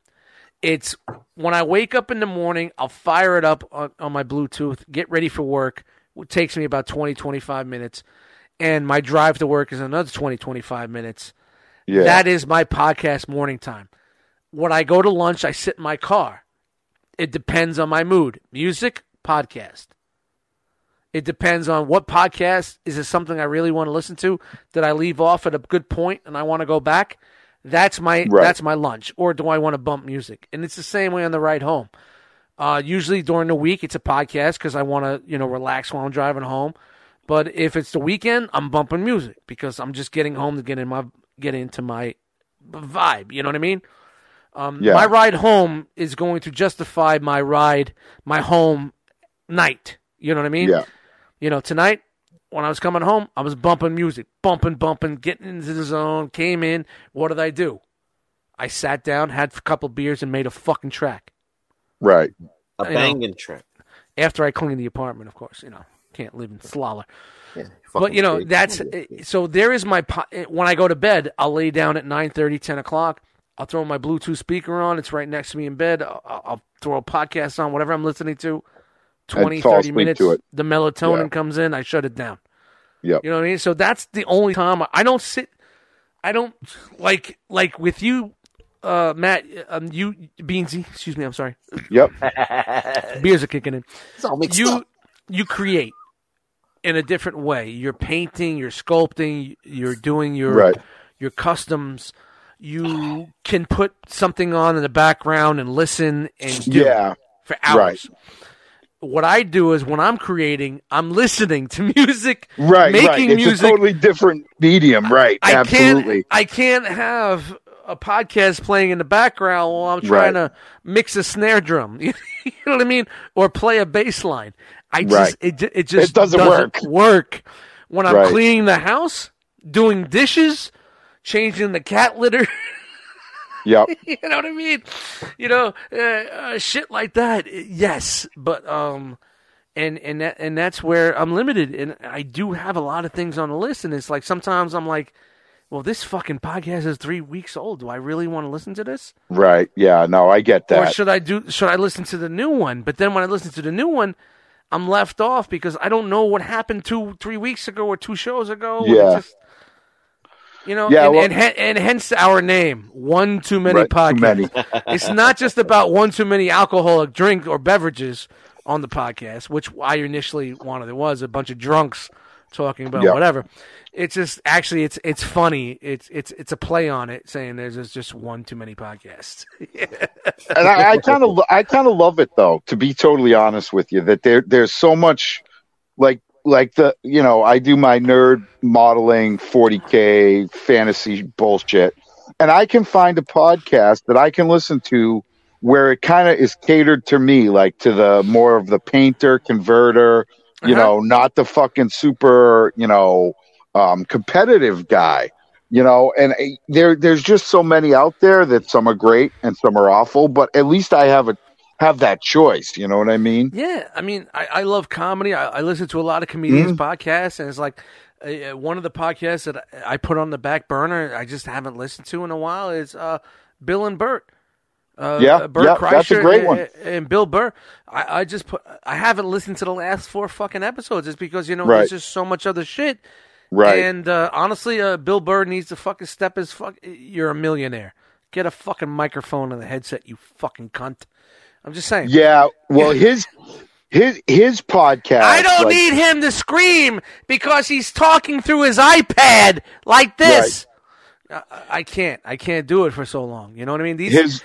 It's when I wake up in the morning, I'll fire it up on, on my Bluetooth, get ready for work. It takes me about 20, 25 minutes. And my drive to work is another 20, 25 minutes. yeah, That is my podcast morning time. When I go to lunch, I sit in my car. It depends on my mood. Music, podcast. It depends on what podcast. Is it something I really want to listen to? Did I leave off at a good point and I want to go back? That's my Right. that's my lunch. Or do I want to bump music? And it's the same way on the ride home. Uh, usually during the week, it's a podcast because I want to you know relax while I'm driving home. But if it's the weekend, I'm bumping music because I'm just getting home to get in my get into my vibe. You know what I mean? Um, Yeah. My ride home is going to justify my ride, my home night. You know what I mean? yeah, You know, tonight when I was coming home, I was bumping music, bumping, bumping, getting into the zone. Came in. What did I do? I sat down, had a couple beers, and made a fucking track. Right. a you know. banging track. After I clean the apartment, of course. You know, can't live in Slala. Yeah, But you know, fucking that's so. There is my eh, when I go to bed, I'll lay down at 9, 30, 10 o'clock. I'll throw my Bluetooth speaker on. It's right next to me in bed. I'll, I'll throw a podcast on, whatever I'm listening to. 20, 30 minutes. to it. The melatonin Yeah. comes in. I shut it down. Yep. You know what I mean? So that's the only time I, I don't sit. I don't like like with you, uh, Matt. Um, you Beansy. Excuse me. I'm sorry. Yep. [LAUGHS] Beers are kicking in It's all mixed you up. you create in a different way. You're painting, you're sculpting, you're doing your Right. your customs. You can put something on in the background and listen and do Yeah. for hours. What I do is when I'm creating, I'm listening to [LAUGHS] music, Right. making right. It's music. a totally different medium. Right. I Absolutely. can't I can't have a podcast playing in the background while I'm trying Right. to mix a snare drum. [LAUGHS] you know what I mean? Or play a bass line. I just Right. it it just It doesn't work. work. When I'm Right. cleaning the house, doing dishes, changing the cat litter. [LAUGHS] Yep. [LAUGHS] you know what I mean? You know, uh, uh, shit like that. Yes, but um, and and that and that's where I'm limited, and I do have a lot of things on the list, and it's like sometimes I'm like, well, this fucking podcast is three weeks old. Do I really want to listen to this, Right. Yeah. No, I get that. or should I do? Should I listen to the new one? But then when I listen to the new one. I'm left off because I don't know what happened two, three weeks ago or two shows ago. Yeah. just- you know, Yeah, and, well- and, and hence our name, One Too Many Right, too Podcasts many. it's not just about one too many alcoholic drink or beverages on the podcast, which I initially wanted. It was a bunch of drunks talking about Yeah. whatever. It's just actually it's it's funny. It's it's it's a play on it, saying there's there's just one too many podcasts. [LAUGHS] and I, I kind of I kind of love it though. To be totally honest with you, that there there's so much like like the you know I do my nerd modeling 40k fantasy bullshit, and I can find a podcast that I can listen to where it kind of is catered to me, like to the more of the painter converter, you Uh-huh. know, not the fucking super you know um, competitive guy. You know, and uh, there there's just so many out there that some are great and some are awful, but at least I have a have that choice. You know what I mean? Yeah, I mean, I, I love comedy. I, I listen to a lot of comedians' Mm-hmm. podcasts, and it's like uh, one of the podcasts that I, I put on the back burner. I just haven't listened to in a while. Is uh, Bill and Bert. Uh, Yeah, Bert yeah, that's a great and, one. And Bill Burr. I, I just put. I haven't listened to the last four fucking episodes. It's because you know Right. there's just so much other shit. Right. And uh, honestly, uh, Bill Burr needs to fucking step his fuck. You're a millionaire. Get a fucking microphone and a headset, you fucking cunt. I'm just saying. yeah. Well, [LAUGHS] his his his podcast. I don't like, need him to scream because he's talking through his iPad like this. I, I can't. I can't do it for so long. You know what I mean? These. his.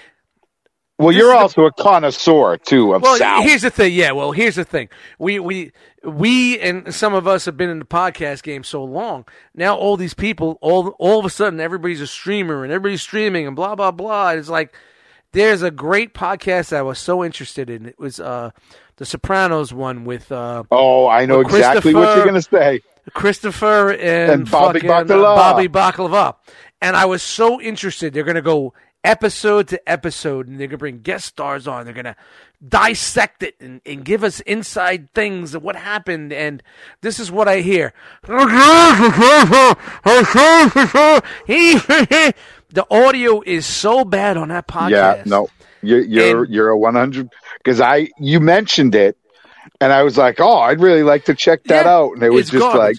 Well, you're is the- also a connoisseur too of well, sound. here's the thing. Yeah. Well, here's the thing. We we we and some of us have been in the podcast game so long. Now all these people, all all of a sudden, everybody's a streamer and everybody's streaming and blah blah blah. It's like there's a great podcast that I was so interested in. It was uh the Sopranos one with uh oh, I know exactly what you're gonna say. Christopher and, And Bobby fucking, uh, Bobby Baklava. And I was so interested. They're going to go episode to episode and they're going to bring guest stars on. They're going to dissect it and, and give us inside things of what happened. And this is what I hear. [LAUGHS] the audio is so bad on that podcast. Yeah, no, you're you're And- you're a 100 because I you mentioned it, and I was like, oh, I'd really like to check that Yeah, out, and it was just garbage. like,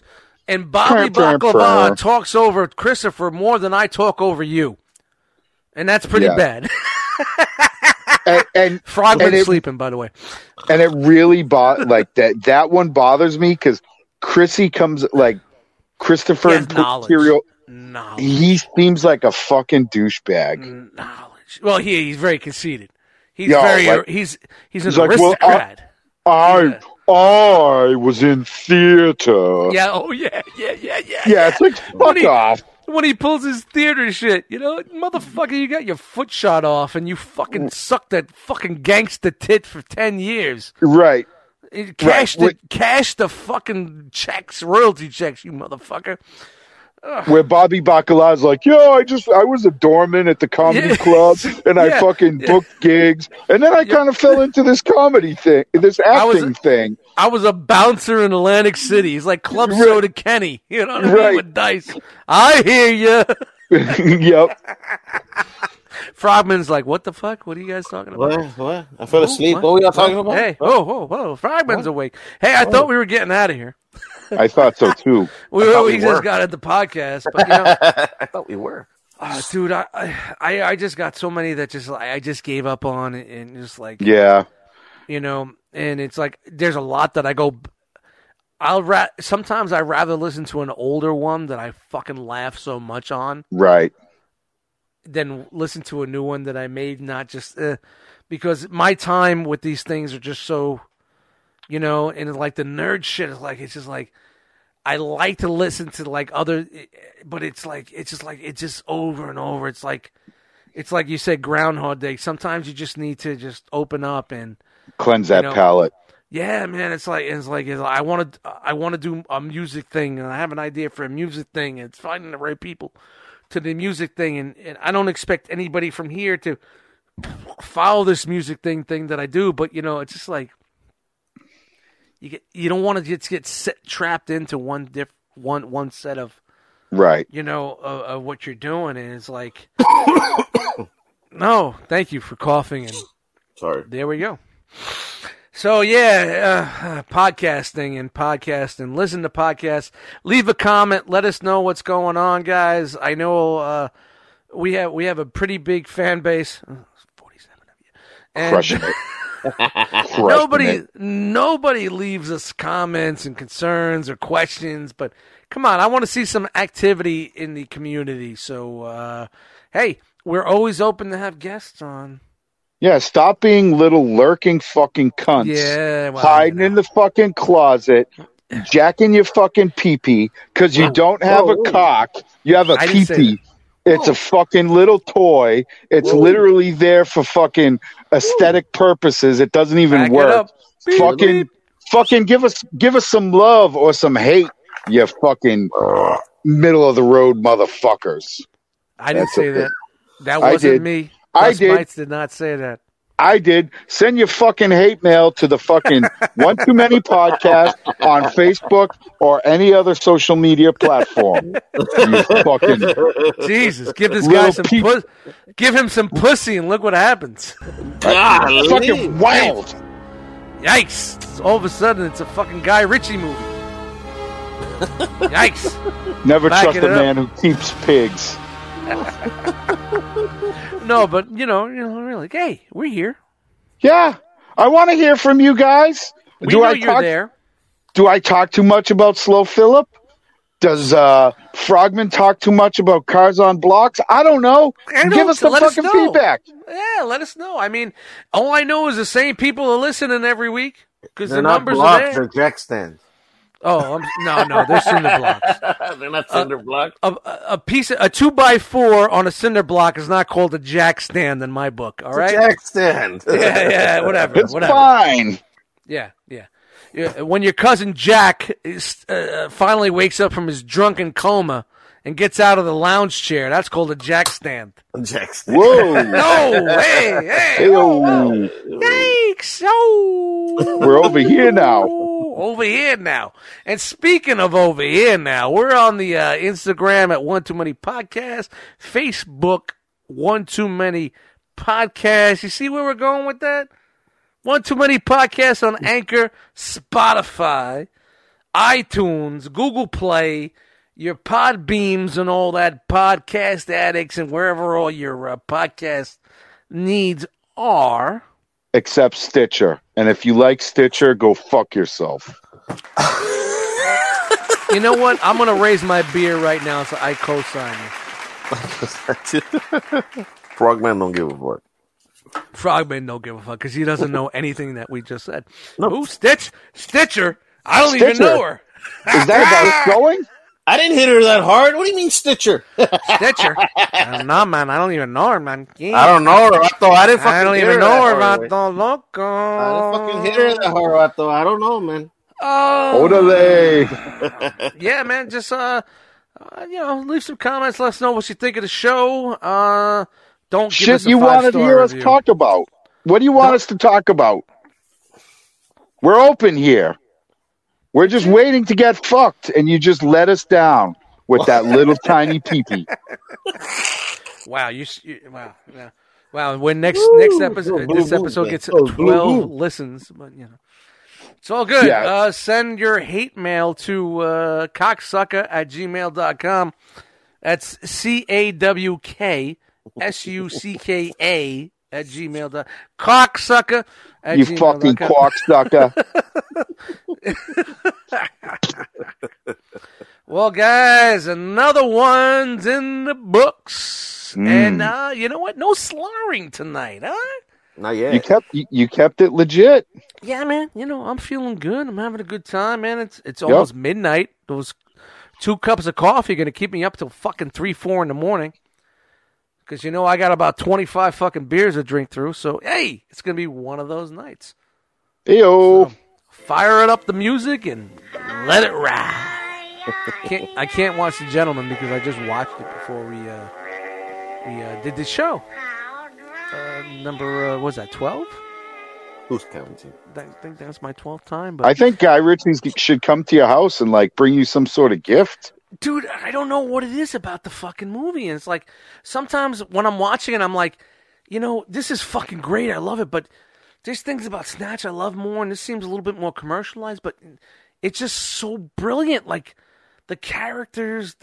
and Bobby Baklava talks over Christopher more than I talk over you, and that's pretty Yeah. bad. [LAUGHS] and and, [LAUGHS] Frogman's And it- sleeping, by the way. and it really bought like that. That one bothers me because Chrissy comes like Christopher He Imperioli. knowledge. He seems like a fucking douchebag. Knowledge. Well, he, he's very conceited. He's Yeah, very like- he's he's an He's like, well, I- aristocrat. I I was in theater. yeah. Oh yeah. Yeah. Yeah. Yeah. Yeah, it's like fuck off. When he pulls his theater shit, you know, motherfucker, you got your foot shot off, and you fucking sucked that fucking gangster tit for ten years. Right. Cash Right, the cash the fucking checks, royalty checks, you motherfucker. where Bobby Bacala's like, yo, I just I was a doorman at the comedy Yeah. club [LAUGHS] and I Yeah. fucking Yeah. booked gigs and then I kind of fell into this comedy thing, this I was- acting thing. I was a bouncer in Atlantic City. He's like Club Right. Soda Kenny. [LAUGHS] You know what I mean? Right. With dice. I hear you. [LAUGHS] [LAUGHS] yep. Frogman's like, what the fuck? What are you guys talking about? What? What? I fell asleep. what? What, were y'all talking about? Hey, oh, whoa, whoa. Frogman's awake. Hey, I thought we were getting out of here. I thought so too. We, thought we we just got at the podcast. But, you know, I thought we were. uh, dude, I, I I just got so many that just I just gave up on and just like, Yeah. you know, and it's like there's a lot that I go. I'll ra- sometimes I rather listen to an older one that I fucking laugh so much on Right. than listen to a new one that I made not just uh, because my time with these things are just so, you know, and like the nerd shit is like it's just like I like to listen to like other, but it's like it's just like it's just over and over. It's like it's like you said, Groundhog Day. Sometimes you just need to just open up and Cleanse that You know, palate. yeah, man. It's like it's like it's like, I want to I want to do a music thing, and I have an idea for a music thing. And it's finding the right people to the music thing, and, and I don't expect anybody from here to follow this music thing thing that I do. But you know, it's just like you get you don't want to just get set, trapped into one diff one one set of Right. you know of, of what you're doing, and it's like [COUGHS] no, thank you for coughing and Sorry. there we go. So yeah, uh, podcasting and podcasting. Listen to podcasts. Leave a comment. Let us know what's going on, guys. I know uh, we have we have a pretty big fan base. Uh, Forty-seven of you. And Crushing it. [LAUGHS] Nobody it. nobody leaves us comments and concerns or questions. But come on, I want to see some activity in the community. So uh, hey, we're always open to have guests on. Yeah, stop being little lurking fucking cunts. Yeah, well, hiding you in the fucking closet, jacking your fucking pee pee because you don't have a Whoa. cock. You have a I pee didn't say pee. It's a fucking little toy. It's Whoa. literally there for fucking aesthetic purposes. It doesn't even Back work. Beep, Fucking, beep. fucking give us give us some love or some hate. You fucking middle of the road motherfuckers. I didn't That's say that. That wasn't did. Me. I Gus did. Mites did not say that. I did. Send your fucking hate mail to the fucking [LAUGHS] One Too Many podcast on Facebook or any other social media platform. You fucking Jesus, give this guy some peep. pus- give him some pussy and look what happens. Golly. fucking wild. Yikes! All of a sudden, it's a fucking Guy Ritchie movie. Yikes! Never Backing trust a it up. man who keeps pigs. [LAUGHS] No, but you know, you know, really, hey, we're here. Yeah, I want to hear from you guys. We do know I you're talk? there. Do I talk too much about Slow Philip? Does uh, Frogman talk too much about cars on blocks? I don't know. I Give us some let us fucking know. feedback. Yeah, let us know. I mean, all I know is the same people are listening every week because the They're not numbers blocks, are they're there. jack stands. Oh, I'm, no, no, they're cinder blocks. [LAUGHS] they're not cinder blocks. a, a piece of, a two by four on a cinder block is not called a jack stand in my book. All right. Jack stand. [LAUGHS] Yeah, yeah, whatever, It's whatever. fine. Yeah, yeah. Yeah, When your cousin Jack is, uh, finally wakes up from his drunken coma and gets out of the lounge chair, that's called a jack stand. A jack stand. Whoa. [LAUGHS] No, hey, hey, whoa, whoa. Yikes! Oh, We're over here now. Over here now. And speaking of over here now, we're on the uh, Instagram at One Too Many Podcast, Facebook One Too Many Podcast. You see where we're going with that? One Too Many Podcast on Anchor, Spotify, iTunes, Google Play, your Podbeans and all that podcast addicts and wherever all your uh, podcast needs are. Except Stitcher. And if you like Stitcher, go fuck yourself. You know what? I'm gonna raise my beer right now, so I co-sign you. [LAUGHS] Frogman don't give a fuck. Frogman don't give a fuck because he doesn't know anything that we just said. No. Who Stitch Stitcher? I don't even know her. Is that about [LAUGHS] going? I didn't hit her that hard. What do you mean Stitcher? Stitcher? [LAUGHS] I don't know, man. I don't even know her, man. I don't know her. Vato. I didn't fucking I don't hit even her know her, hard, güey. Vato Loco. I didn't fucking hit her that hard, Vato. I don't know, man. Oh, Odale. [LAUGHS] yeah, man. Just uh, uh, you know, leave some comments. Let us know what you think of the show. Uh, don't give Shit us a you wanted to five-star hear us talk about. What do you want us to talk about? We're open here. We're just waiting to get fucked, and you just let us down with that little tiny peepee. [LAUGHS] Wow, you, you wow, yeah. wow. When next next episode, this episode gets blue, twelve listens, but you know, it's all good. Yeah. Uh, send your hate mail to uh, cocksucker at gmail.com. That's C A W K S U C K A at gmail dot cocksucker at You gmail fucking dot com. quack sucker. [LAUGHS] Well, guys, another one's in the books, Mm. and uh, you know what? No slurring tonight, huh? Not yet. You yet. kept you, you kept it legit. Yeah, man. You know, I'm feeling good. I'm having a good time, man. It's it's almost midnight. Those two cups of coffee are gonna keep me up till fucking three, four in the morning. Because you know I got about twenty five fucking beers to drink through. So hey, it's gonna be one of those nights. Ew. Fire it up the music and let it ride. can't, I can't watch the gentleman because I just watched it before we uh, we uh, did the show. Uh, number uh, was that twelve? Who's counting? I think that's my twelfth time. But I think Guy Ritchie should come to your house and like bring you some sort of gift. Dude, I don't know what it is about the fucking movie. And it's like sometimes when I'm watching it, I'm like, you know, this is fucking great. I love it, but there's things about Snatch I love more, and this seems a little bit more commercialized. But it's just so brilliant. Like the characters.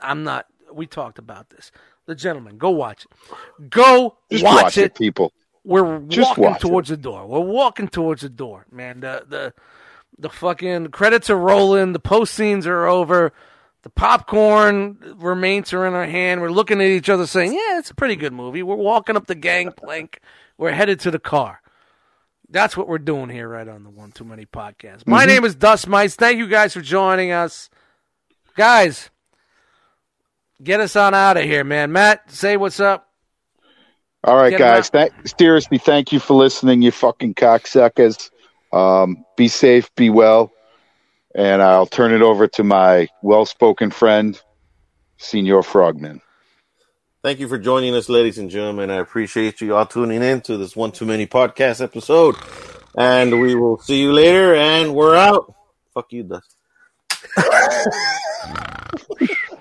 I'm not. We talked about this. The gentleman, go watch it. Go watch, watch, it. it, people. We're Just walking watch it. towards the door. We're walking towards the door, man. The the the fucking credits are rolling. The post scenes are over. The popcorn remains are in our hand. We're looking at each other, saying, "Yeah, it's a pretty good movie." We're walking up the gangplank. We're headed to the car. That's what we're doing here, right on the One Too Many podcast. My Mm-hmm. name is Dust Mites. Thank you guys for joining us, guys. Get us on out of here, man. Matt, say what's up. All right, Get guys. Th- seriously, thank you for listening, you fucking cocksuckers. Um, be safe, be well, and I'll turn it over to my well-spoken friend, Senior Frogman. Thank you for joining us, ladies and gentlemen. I appreciate you all tuning in to this One Too Many podcast episode. And we will see you later, and we're out. Fuck you, Dust.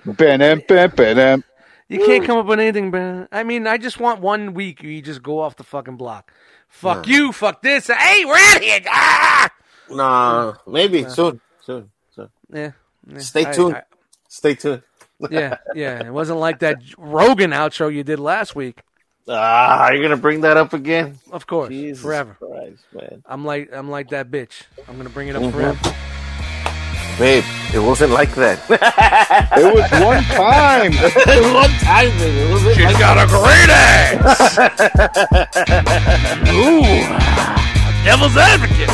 Ba-dum, ba- ba-dum. You can't come up with anything, man. I mean, I just want one week where you just go off the fucking block. Fuck you, fuck this. Hey, we're out of here. Ah! Nah, maybe soon. Soon. soon. Yeah. yeah. Stay I- tuned. I- Stay tuned. [LAUGHS] yeah, yeah. It wasn't like that Rogan outro you did last week. Ah, you're gonna bring that up again? Of course, Jesus forever. Christ, man. I'm like I'm like that bitch. I'm gonna bring it up Mhm. forever. Babe, it wasn't like that. [LAUGHS] It was one time. [LAUGHS] One time, baby. It wasn't like got a great ass. Ooh, devil's advocate.